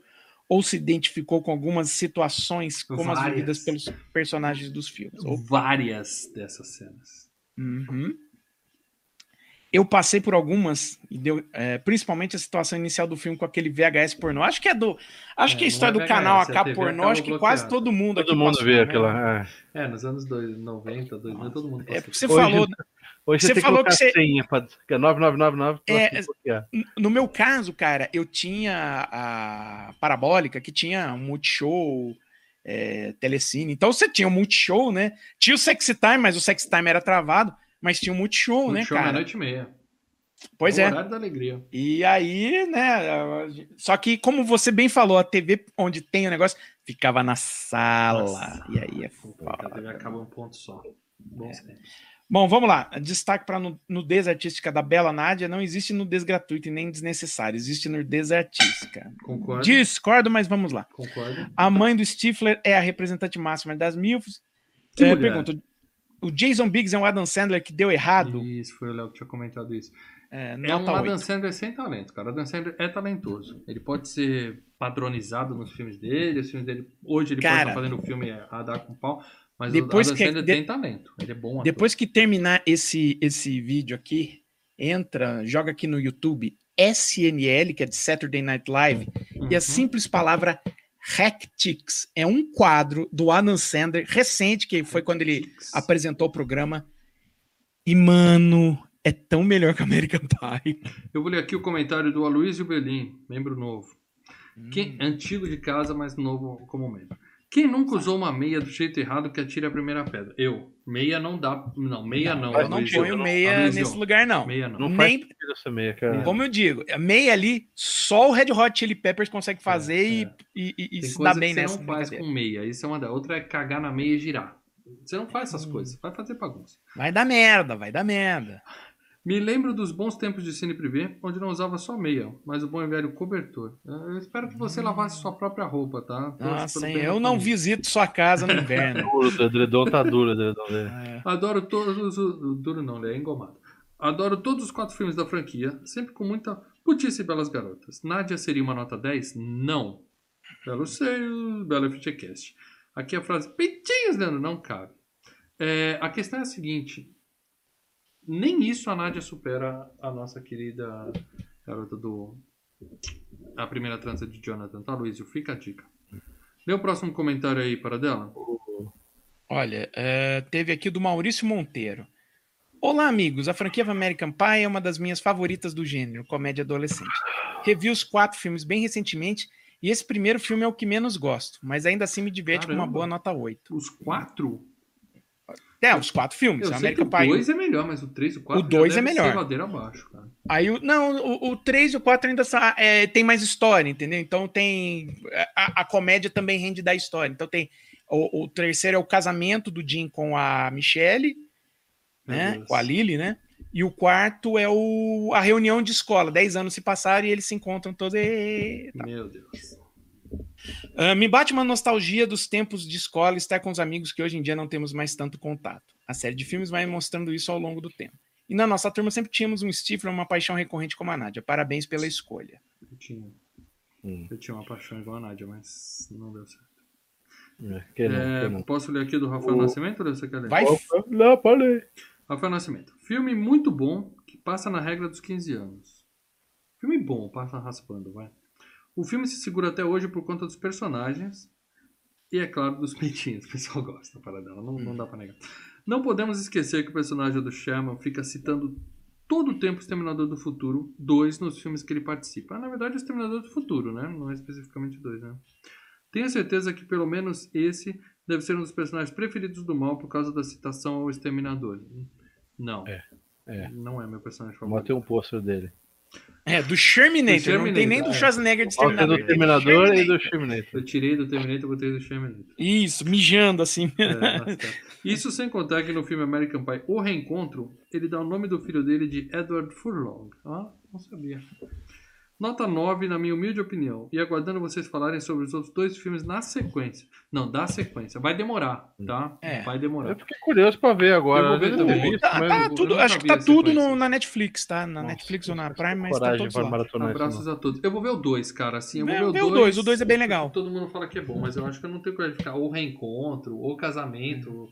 ou se identificou com algumas situações como as Várias. vividas pelos personagens dos filmes. Ou- Várias dessas cenas. Uhum. Eu passei por algumas, e deu, é, principalmente a situação inicial do filme com aquele VHS pornô. Acho que é do. Acho É, que a história é do VHS, canal a AK pornô, acho que quase todo mundo Todo aqui mundo passou, vê né? aquela. é. É, nos anos dois- 90, 2000, todo mundo É passou. porque você Hoje- falou, Hoje Você você tem falou que você- senha pra... que é 9999 pra É, no meu caso, cara, eu tinha a parabólica que tinha um multishow, é, telecine. Então você tinha um multishow, né? Tinha o Sexy Time, mas o Sexy Time era travado, mas tinha um multishow, né, show cara? meia-noite e meia. Pois o é. horário da alegria. E aí, né? Só que, como você bem falou, a TV onde tem o negócio ficava na sala. Nossa. E aí é Puta, a TV foda. acaba um ponto só. Bom sempre. Bom, vamos lá. Destaque para nudez artística da Bela Nádia. Não existe nudez gratuita e nem desnecessária. Existe nudez artística. Concordo. Discordo, mas vamos lá. Concordo. A mãe do Stifler é a representante máxima das MILFs. Que É, pergunta, o Jason Biggs é um Adam Sandler que deu errado? Isso, foi o Léo que tinha comentado isso. É, É um nota Adam 8. Sandler sem talento, cara. Adam Sandler é talentoso. Ele pode ser padronizado nos filmes dele, os filmes dele. Hoje ele Cara. pode estar fazendo filme a dar com pau, mas Depois o Adam que- Sandler de- tem talento. Ele é bom ator. Depois que terminar esse, esse vídeo aqui, entra, joga aqui no YouTube SNL, que é de Saturday Night Live, e a Uhum. simples palavra Hactics é um quadro do Adam Sandler recente, que foi quando ele apresentou o programa. E, mano, é tão melhor que American Pie. Eu vou ler aqui o comentário do Aloysio Belim, membro novo. Hum. Quem, antigo de casa, mas novo como membro. Quem nunca usou uma meia do jeito errado que atire a primeira pedra? Eu. Meia não dá. Não, meia não. eu não Aloysio. ponho meia Aloysio, nesse lugar, não. Meia não. Não Nem- meia, cara. Como eu digo, meia ali, só o Red Hot Chili Peppers consegue fazer é. e, e- e- e Tem se dá bem que você nessa não faz com meia. Isso é uma da outra é cagar na meia e girar. Você não faz Hum. essas coisas. Vai fazer bagunça. Vai dar merda, vai dar merda. Me lembro dos bons tempos de cine privê, onde não usava só meia, mas o bom e velho cobertor. Eu espero que você lavasse sua própria roupa, tá? Pelo bem da eu não família. visito sua casa no inverno. <laughs> Duro, o edredom tá duro, o edredom dele. É. Adoro todos os. Duro não, ele é engomado. Adoro todos os quatro filmes da franquia, sempre com muita putice e belas garotas. Nádia seria uma nota 10? Não. Belos seios, belo FGCast. Aqui a frase, peitinhos, Leandro, não cabe. É, a questão é a seguinte: nem isso a Nádia supera a nossa querida garota do. A primeira trança de Jonathan, tá, Luísio? Fica a dica. Lê o próximo comentário aí para dela. Olha, é, teve aqui do Maurício Monteiro. Olá, amigos. A franquia American Pie é uma das minhas favoritas do gênero, comédia adolescente. Revi os quatro filmes bem recentemente e esse primeiro filme é o que menos gosto, mas ainda assim me diverte com uma Caramba. boa nota 8. Os quatro? É, os quatro filmes. Eu American o Pie. 2 é melhor, mas o 3 e o 4 O dois é melhor. ladeira abaixo, cara. Aí o, não, o, o 3 e o 4 ainda é, tem mais história, entendeu? Então tem. A, a comédia também rende da história. Então tem. O, o terceiro é o casamento do Jim com a Michelle, Meu né? Deus. Com a Lily, né? E o quarto é o, a reunião de escola. Dez anos se passaram e eles se encontram todos. e- tá. Meu Deus. Ah, me bate uma nostalgia dos tempos de escola estar com os amigos que hoje em dia não temos mais tanto contato. A série de filmes vai mostrando isso ao longo do tempo. E na nossa turma sempre tínhamos um Stifler, uma paixão recorrente como a Nádia. Parabéns pela escolha. Eu tinha, Hum. eu tinha uma paixão igual a Nádia, mas não deu certo. É, que não, É, que não. posso ler aqui do Rafael O- Nascimento ou você quer ler? Vai Não, pode ler. Rafael Nascimento. Filme muito bom que passa na regra dos 15 anos. Filme bom, passa raspando, vai. O filme se segura até hoje por conta dos personagens e, é claro, dos peitinhos. <laughs> O pessoal gosta para dela, não, não dá pra negar. Não podemos esquecer que o personagem do Sherman fica citando todo o tempo o Exterminador do Futuro 2 nos filmes que ele participa. Ah, na verdade, o Exterminador do Futuro, né? Não é especificamente o 2, né? Tenho certeza que pelo menos esse deve ser um dos personagens preferidos do mal por causa da citação ao Exterminador. Não. É, é. Não é meu personagem favorito. ter um pôster dele. É, do Sherminator. Do Sherminator, não tem nem do é. Schwarzenegger de ser do. Terminador e do Terminator. Eu tirei do Terminator e botei do Terminator. Isso, mijando assim. É, bastante. Isso sem contar que no filme American Pie, O Reencontro, ele dá o nome do filho dele de Edward Furlong. Ah, não sabia. Nota 9, na minha humilde opinião. E aguardando vocês falarem sobre os outros dois filmes na sequência. Não, da sequência. Vai demorar, tá? É. Vai Eu demorar. fiquei curioso pra ver agora. Eu vou ver Eu também. Tá, mas tá eu tudo, acho que tá tudo no- na Netflix, tá? Na Nossa, Netflix ou na Prime, mas tá todos pra lá. Abraços a todos. Eu vou ver o 2, cara. Assim, eu vou Vê- ver o vê 2. o dois, o dois é bem legal. Todo mundo fala que é bom, mas eu acho que eu não tenho coragem de ficar ou reencontro, ou casamento,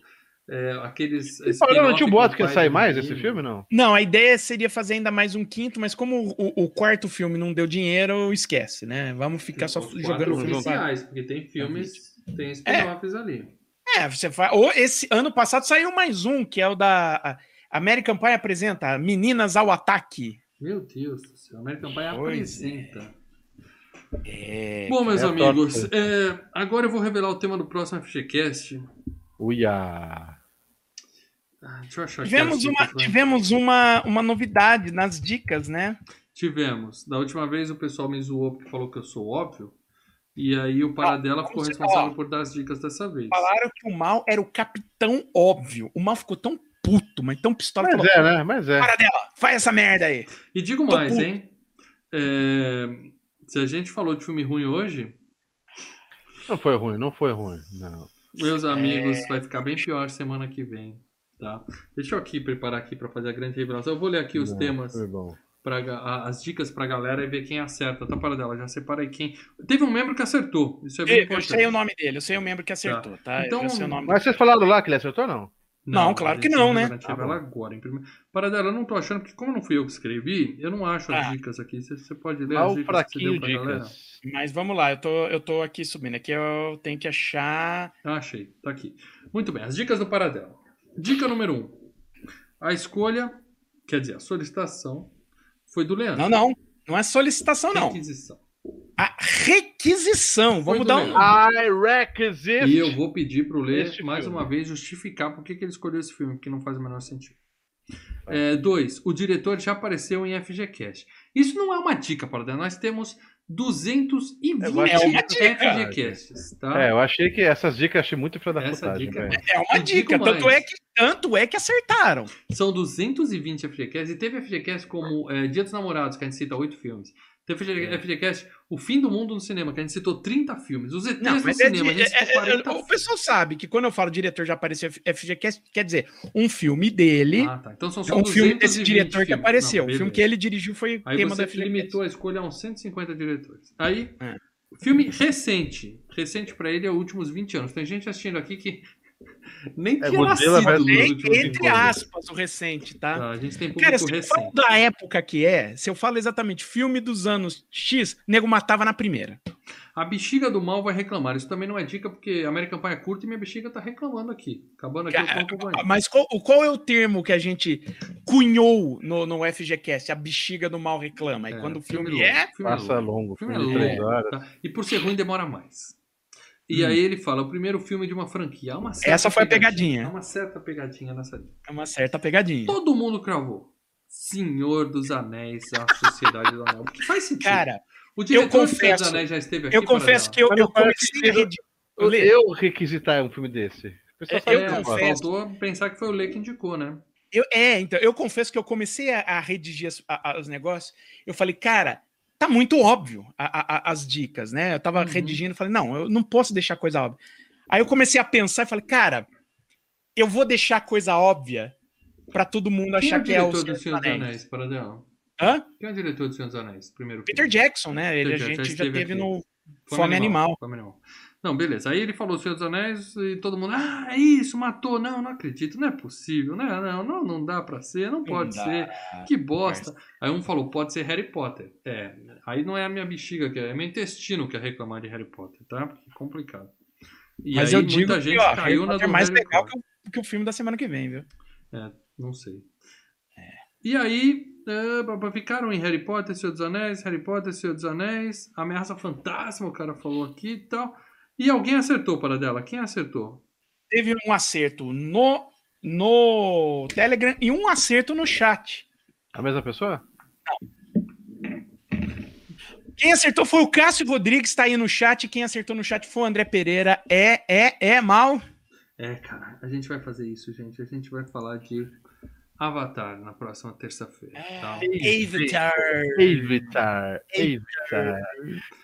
é, aqueles. E parou, não tinha boato com que o ia sair mais esse filme, não? Não, a ideia seria fazer ainda mais um quinto, mas como o, o quarto filme não deu dinheiro, esquece, né? Vamos ficar só jogando quatro filme. oficiais, porque tem filmes, tem spin-offs ali. É, você faz. Ou esse ano passado saiu mais um, que é o da American Pie apresenta Meninas ao Ataque. Meu Deus do céu, American Pie Pois apresenta. É. Bom, meus é amigos, é, agora eu vou revelar o tema do próximo FGCast. Uia. Ah, Tivemos uma, né? tivemos uma, uma novidade nas dicas, né? Tivemos. Da última vez o pessoal me zoou porque falou que eu sou óbvio. E aí o Paradela ficou responsável por dar as dicas dessa vez. Falaram que o mal era o capitão óbvio. O mal ficou tão puto, mas tão pistola. Mas falou, é, né? Mas é. Para dela, faz essa merda aí. E digo Tô mais, puto. hein? É, Se a gente falou de filme ruim hoje, Não foi ruim, não foi ruim. Não. meus amigos, É. vai ficar bem pior semana que vem. Tá? Deixa eu aqui preparar aqui para fazer a grande revelação. Eu vou ler aqui os Não, temas, Foi bom. pra, a- as dicas pra galera e ver quem acerta, tá? Para dela, já separei quem. Teve um membro que acertou. Isso é bem Eu, eu importante. sei o nome dele, eu sei o membro que acertou, tá? Então- eu sei o nome Mas vocês falaram lá que ele acertou não? Não, claro a que não, né? Tá ela bom. agora. Em primeiro... Para dela, eu não tô achando, porque como não fui eu que escrevi, eu não acho as Ah. dicas aqui. Você, você pode ler as o dicas que você fraquinho deu pra galera? dicas. Mas vamos lá, eu tô, eu tô aqui subindo. Aqui eu tenho que achar. Ah, achei, tá aqui. Muito bem, as dicas do Paradela. Dica número 1. Um. A escolha, quer dizer, a solicitação foi do Leandro. Não, não. Não é solicitação, não. Requisição. A requisição. Foi Vamos dar um. I requisite. E eu vou pedir pro Lê, Este mais filme. uma vez, justificar por que que ele escolheu esse filme, que não faz o menor sentido. É, dois, o diretor já apareceu em FGCast. Isso não é uma dica, Paradela. Nós temos 220 Eu achei É uma dica. FGCasts, tá? É, eu achei que essas dicas achei muito filho da Essa putagem, dica. É uma E dica. Tanto mais. é, que, tanto é que acertaram. São 220 FGCasts e teve FGCast como é, Dia dos Namorados, que a gente cita oito filmes. FG É. FGCast O Fim do Mundo no Cinema, que a gente citou 30 filmes. Os ETs Não, no é cinema, de- a gente é- citou é- 40 o pessoal sabe que quando eu falo diretor já apareceu FGCast, quer dizer, um filme dele. Ah, tá. Então são é só um filme 220 desse diretor que filmes. apareceu. Não, o filme que ele dirigiu foi Aí tema você FGCast. limitou a escolha a uns 150 diretores. Aí, É. filme recente. Recente pra ele é os últimos 20 anos. Tem gente assistindo aqui que nem É, tinha Godzilla nascido 20 entre aspas, o recente, tá? A gente tem Cara, se eu falo recente. da época que é, se eu falo exatamente filme dos anos X, nego matava na primeira. A bexiga do mal vai reclamar. Isso também não é dica, porque American Pie é curta e minha bexiga tá reclamando aqui. Acabando aqui, eu Cara, banho. Mas qual, qual é o termo que a gente cunhou no, no FGCast? A bexiga do mal reclama. E É, quando o filme, longo, é. filme Passa longo. longo, Filme filme é longo, horas. tá? E por ser ruim, demora mais. E Hum. aí ele fala, o primeiro filme de uma franquia. Uma certa Essa foi a pegadinha. Há uma certa pegadinha nessa dica. É uma certa pegadinha. Todo mundo cravou. Senhor dos Anéis, a Sociedade do Anel. Que faz sentido. Cara, o diretor eu do Senhor dos confesso- Anéis já esteve aqui. eu confesso que eu, eu comecei a que- redigir. Eu, Lê, eu requisitar um filme desse. O pessoal É, eu é, eu confesso. faltou pensar que foi o Lê que indicou, né? Eu, é, então, eu confesso que eu comecei a, a redigir as- a- a- os negócios. Eu falei, cara, tá muito óbvio a- a- a- as dicas, né? Eu tava Uhum. redigindo, falei, não, eu não posso deixar coisa óbvia. Aí eu comecei a pensar e falei, cara, eu vou deixar coisa óbvia pra todo mundo Quem é achar o que é o Senhor dos Anéis. Anéis, Paradela? Hã? Quem é o diretor do Senhor dos Anéis? Primeiro Peter filme. Jackson, né? Ele, a Peter Jackson gente já esteve teve aqui. no Fome, Animal. Fome Animal. Não, beleza. Aí ele falou Senhor dos Anéis e todo mundo, ah, é isso, matou. Não, não acredito, não é possível. Não, não, não, não dá pra ser, não pode dá. ser. Que bosta. Aí um falou, pode ser Harry Potter. É, aí não é a minha bexiga, que é, é meu intestino que é reclamar de Harry Potter, tá? Porque é complicado. E Mas aí eu digo muita que gente ó, Harry caiu na do é mais Harry legal Potter. que o, que o filme da semana que vem, viu? É, não sei. É. E aí, é, ficaram em Harry Potter, Senhor dos Anéis, Harry Potter, Senhor dos Anéis, Ameaça Fantasma, o cara falou aqui e tal. E alguém acertou para dela. Quem acertou? Teve um acerto no, no Telegram e um acerto no chat. A mesma pessoa? Quem acertou foi o Cássio Rodrigues, tá aí no chat. Quem acertou no chat foi o André Pereira. É, é, é mal. É, cara, a gente vai fazer isso, gente. A gente vai falar de Avatar na próxima terça-feira. Tá? Avatar. Evitar. Evitar.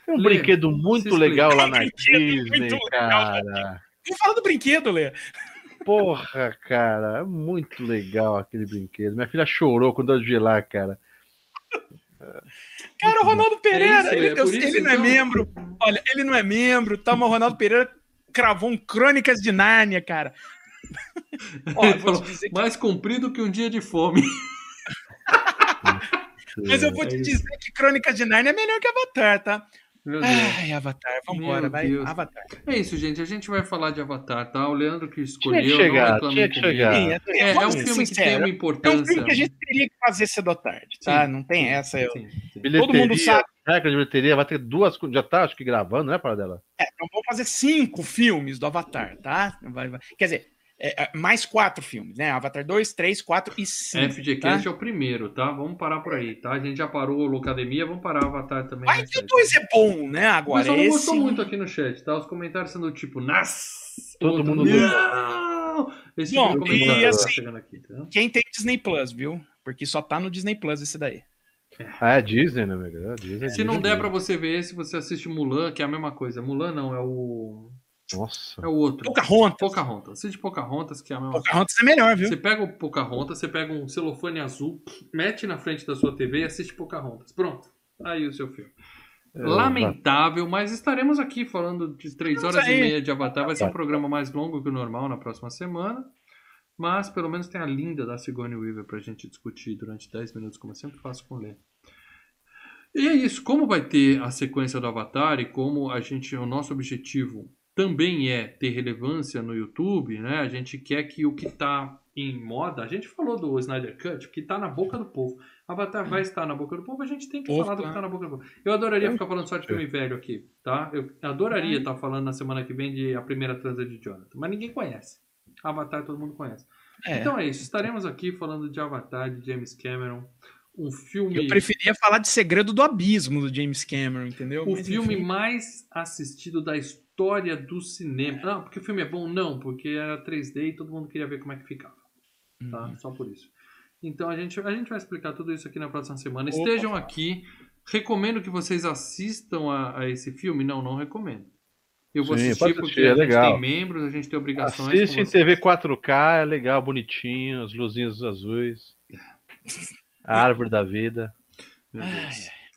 É um Lê, brinquedo muito legal lá na É Disney, muito legal, cara. Vamos falar do brinquedo, Lê. Porra, cara, é muito legal aquele brinquedo. Minha filha chorou quando eu vi lá, cara. Cara, o Ronaldo Pereira, ele, é por eu- isso, ele não é então. membro. Olha, ele não é membro, tá? Mas o Ronaldo Pereira cravou um Crônicas de Nárnia, cara. Ó, falou, que- mais comprido que um dia de fome. <laughs> mas eu vou É te dizer que Crônicas de Nárnia é melhor que Avatar, tá? Ai, Avatar, vambora, vai. Deus. Avatar. É isso, gente. A gente vai falar de Avatar, tá? O Leandro que Tinha escolheu. que não chegar, tinha que comigo. chegar. Sim, É, é um filme que tem uma É um importância. filme que a gente teria que fazer cedo à tarde, tá? Sim, não tem sim, essa. Eu... sim, Todo mundo sabe. Regra de bilheteria, vai ter duas. Já tá, acho que gravando, não é para dela? É, então vamos fazer cinco filmes do Avatar, tá? Vai, vai. Quer dizer, é, é, mais quatro filmes, né? Avatar 2, 3, 4 e 5. FGCast tá? é o primeiro, tá? Vamos parar por aí, tá? A gente já parou o Locademia, vamos parar o Avatar também. Mas o 2 é bom, né? Agora, o pessoal não gostou muito aqui no chat, tá? Os comentários sendo tipo, nas. Todo outro, mundo não! Esse Bom, tipo e tá assim, aqui, tá? quem tem Disney Plus, viu? Porque só tá no Disney Plus esse daí. Ah, é Disney, né, amigo? É Disney, Se não der para você ver esse, você assiste Mulan, que é a mesma coisa. Mulan não, é o. Nossa. É o outro. Pocahontas. Pocahontas. Assiste Pocahontas, que é a mesma Pocahontas coisa. é melhor, viu? Você pega o Pocahontas, você pega um celofane azul, mete na frente da sua TV e assiste Pocahontas. Pronto. Aí o seu filme. É, Lamentável, mas estaremos aqui falando de três horas aí. e meia de Avatar. Vai ser um programa mais longo que o normal na próxima semana. Mas pelo menos tem a linda da Sigourney Weaver pra gente discutir durante 10 minutos, como eu sempre faço com o Lê. E é isso, como vai ter a sequência do Avatar e como a gente, o nosso objetivo também é ter relevância no YouTube, né? A gente quer que o que está em moda, a gente falou do Snyder Cut, que está na boca do povo. Avatar vai estar na boca do povo, a gente tem que Opa. falar do que está na boca do povo. Eu adoraria ficar falando só de filme velho aqui, tá? Eu adoraria estar tá falando na semana que vem de A Primeira Transa de Jonathan, mas ninguém conhece. Avatar todo mundo conhece. É. Então é isso, estaremos aqui falando de Avatar, de James Cameron, um filme. Eu preferia falar de Segredo do Abismo do James Cameron, entendeu? O Mas, filme enfim. mais assistido da história do cinema. Não, porque o filme é bom? Não, porque era 3D e todo mundo queria ver como é que ficava. Tá? Uhum. Só por isso. Então a gente, a gente vai explicar tudo isso aqui na próxima semana. Opa. Estejam aqui. Recomendo que vocês assistam a, a esse filme? Não, não recomendo. Eu vou Sim, assistir porque é a gente legal. tem membros, a gente tem obrigações. Assiste em TV 4K, é legal, bonitinho, as luzinhas azuis. A árvore da vida.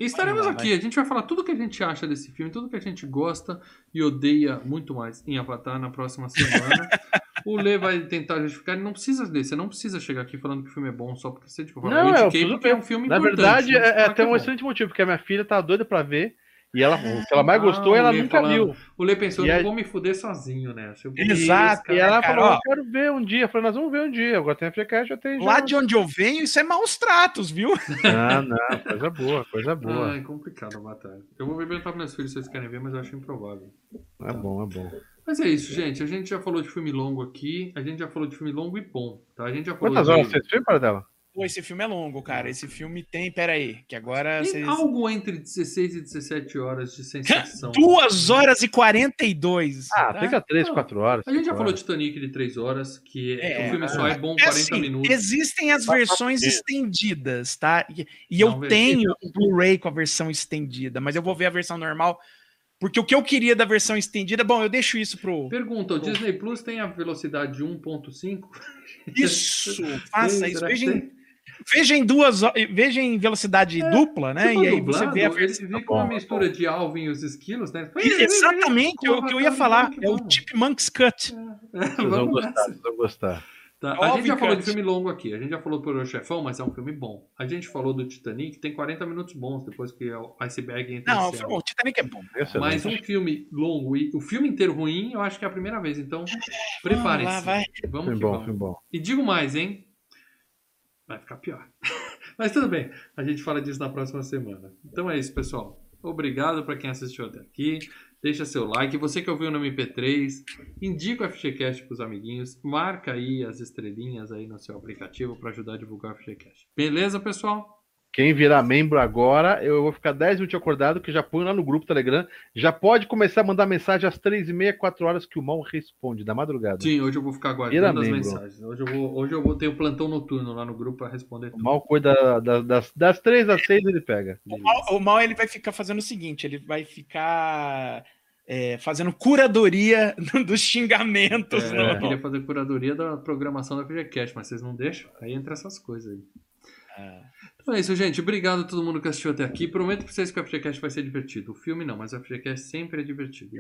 E estaremos lá, aqui, vai. a gente vai falar tudo que a gente acha desse filme, tudo que a gente gosta e odeia muito mais em Avatar na próxima semana. <laughs> o Lê vai tentar justificar, ele não precisa ler, você não precisa chegar aqui falando que o filme é bom só porque você tipo, não, é, porque é um filme Na verdade, é, é até um excelente motivo, porque a minha filha tá doida para ver e ela, o que ela mais gostou, ah, ela nunca falando, viu. O Lê pensou, e não vou me fuder sozinho, né? Exato. E ela falou, eu quero ver um dia. Eu falei, nós vamos ver um dia. Agora tem a FGCast, já tem. Lá de onde eu venho, isso é maus tratos, viu? Não, não, coisa boa, coisa boa. Ah, é complicado a batalha. Eu vou ver para meus filhos se vocês querem ver, mas eu acho improvável. É bom, é bom. Mas é isso, gente. A gente já falou de filme longo aqui. A gente já falou de filme longo e bom. Tá? A gente já falou Quantas de... horas você fez para dela? Pô, esse filme é longo, cara. Esse filme tem. Pera aí, que agora. Tem vocês... algo entre 16 e 17 horas de sensação. 2 horas e 42. Ah, tá? fica 3, 4 horas. A gente já falou de Titanic de 3 horas, que é, o filme é, só é bom 40 assim, minutos. Existem as versões estendidas, tá? E, e eu tenho o Blu-ray com a versão estendida, mas eu vou ver a versão normal. Porque o que eu queria da versão estendida, bom, eu deixo isso pro. Pergunta: o. Disney Plus tem a velocidade 1.5? Isso! <laughs> faça isso. Veja, Veja em duas, veja em velocidade é, dupla, né? E aí você vê a versão. Ele com uma mistura de Alvin e os esquilos, né? Exatamente, é o que eu ia falar. É o Chipmunk's Cut. É. Vocês vão gostar, vocês vão gostar. Tá. A gente já falou de filme longo aqui, a gente já falou por O Chefão, mas é um filme bom. A gente falou do Titanic, tem 40 minutos bons depois que o iceberg entra Não, o, o Titanic é bom. Mas um filme longo e o filme inteiro ruim, eu acho que é a primeira vez. Então, preparem-se. Vamos, Vamos que bom, vamos. Bom. E digo mais, hein? Vai ficar pior. <laughs> Mas tudo bem, a gente fala disso na próxima semana. Então é isso, pessoal. Obrigado para quem assistiu até aqui. Deixa seu like. Você que ouviu no MP3, indica o FGCast para os amiguinhos. Marca aí as estrelinhas aí no seu aplicativo para ajudar a divulgar o FGCast. Beleza, pessoal? Quem virar membro agora, eu vou ficar 10 minutos acordado, que já põe lá no grupo Telegram. Já pode começar a mandar mensagem às 3h30, 4 horas, que o Mal responde, da madrugada. Sim, hoje eu vou ficar aguardando as mensagens. Hoje eu, vou, hoje eu vou ter o um plantão noturno lá no grupo para responder tudo. O Mal cuida das, das, das 3 às 6 ele pega. O Mal, o Mal ele vai ficar fazendo o seguinte, ele vai ficar... É, fazendo curadoria <laughs> dos xingamentos. É. Eu queria fazer curadoria da programação da FGCast, mas vocês não deixam? Aí entra essas coisas aí. É. Então é isso, gente. Obrigado a todo mundo que assistiu até aqui. Prometo pra vocês que o FGCast vai ser divertido. O filme não, mas o FGCast sempre é divertido.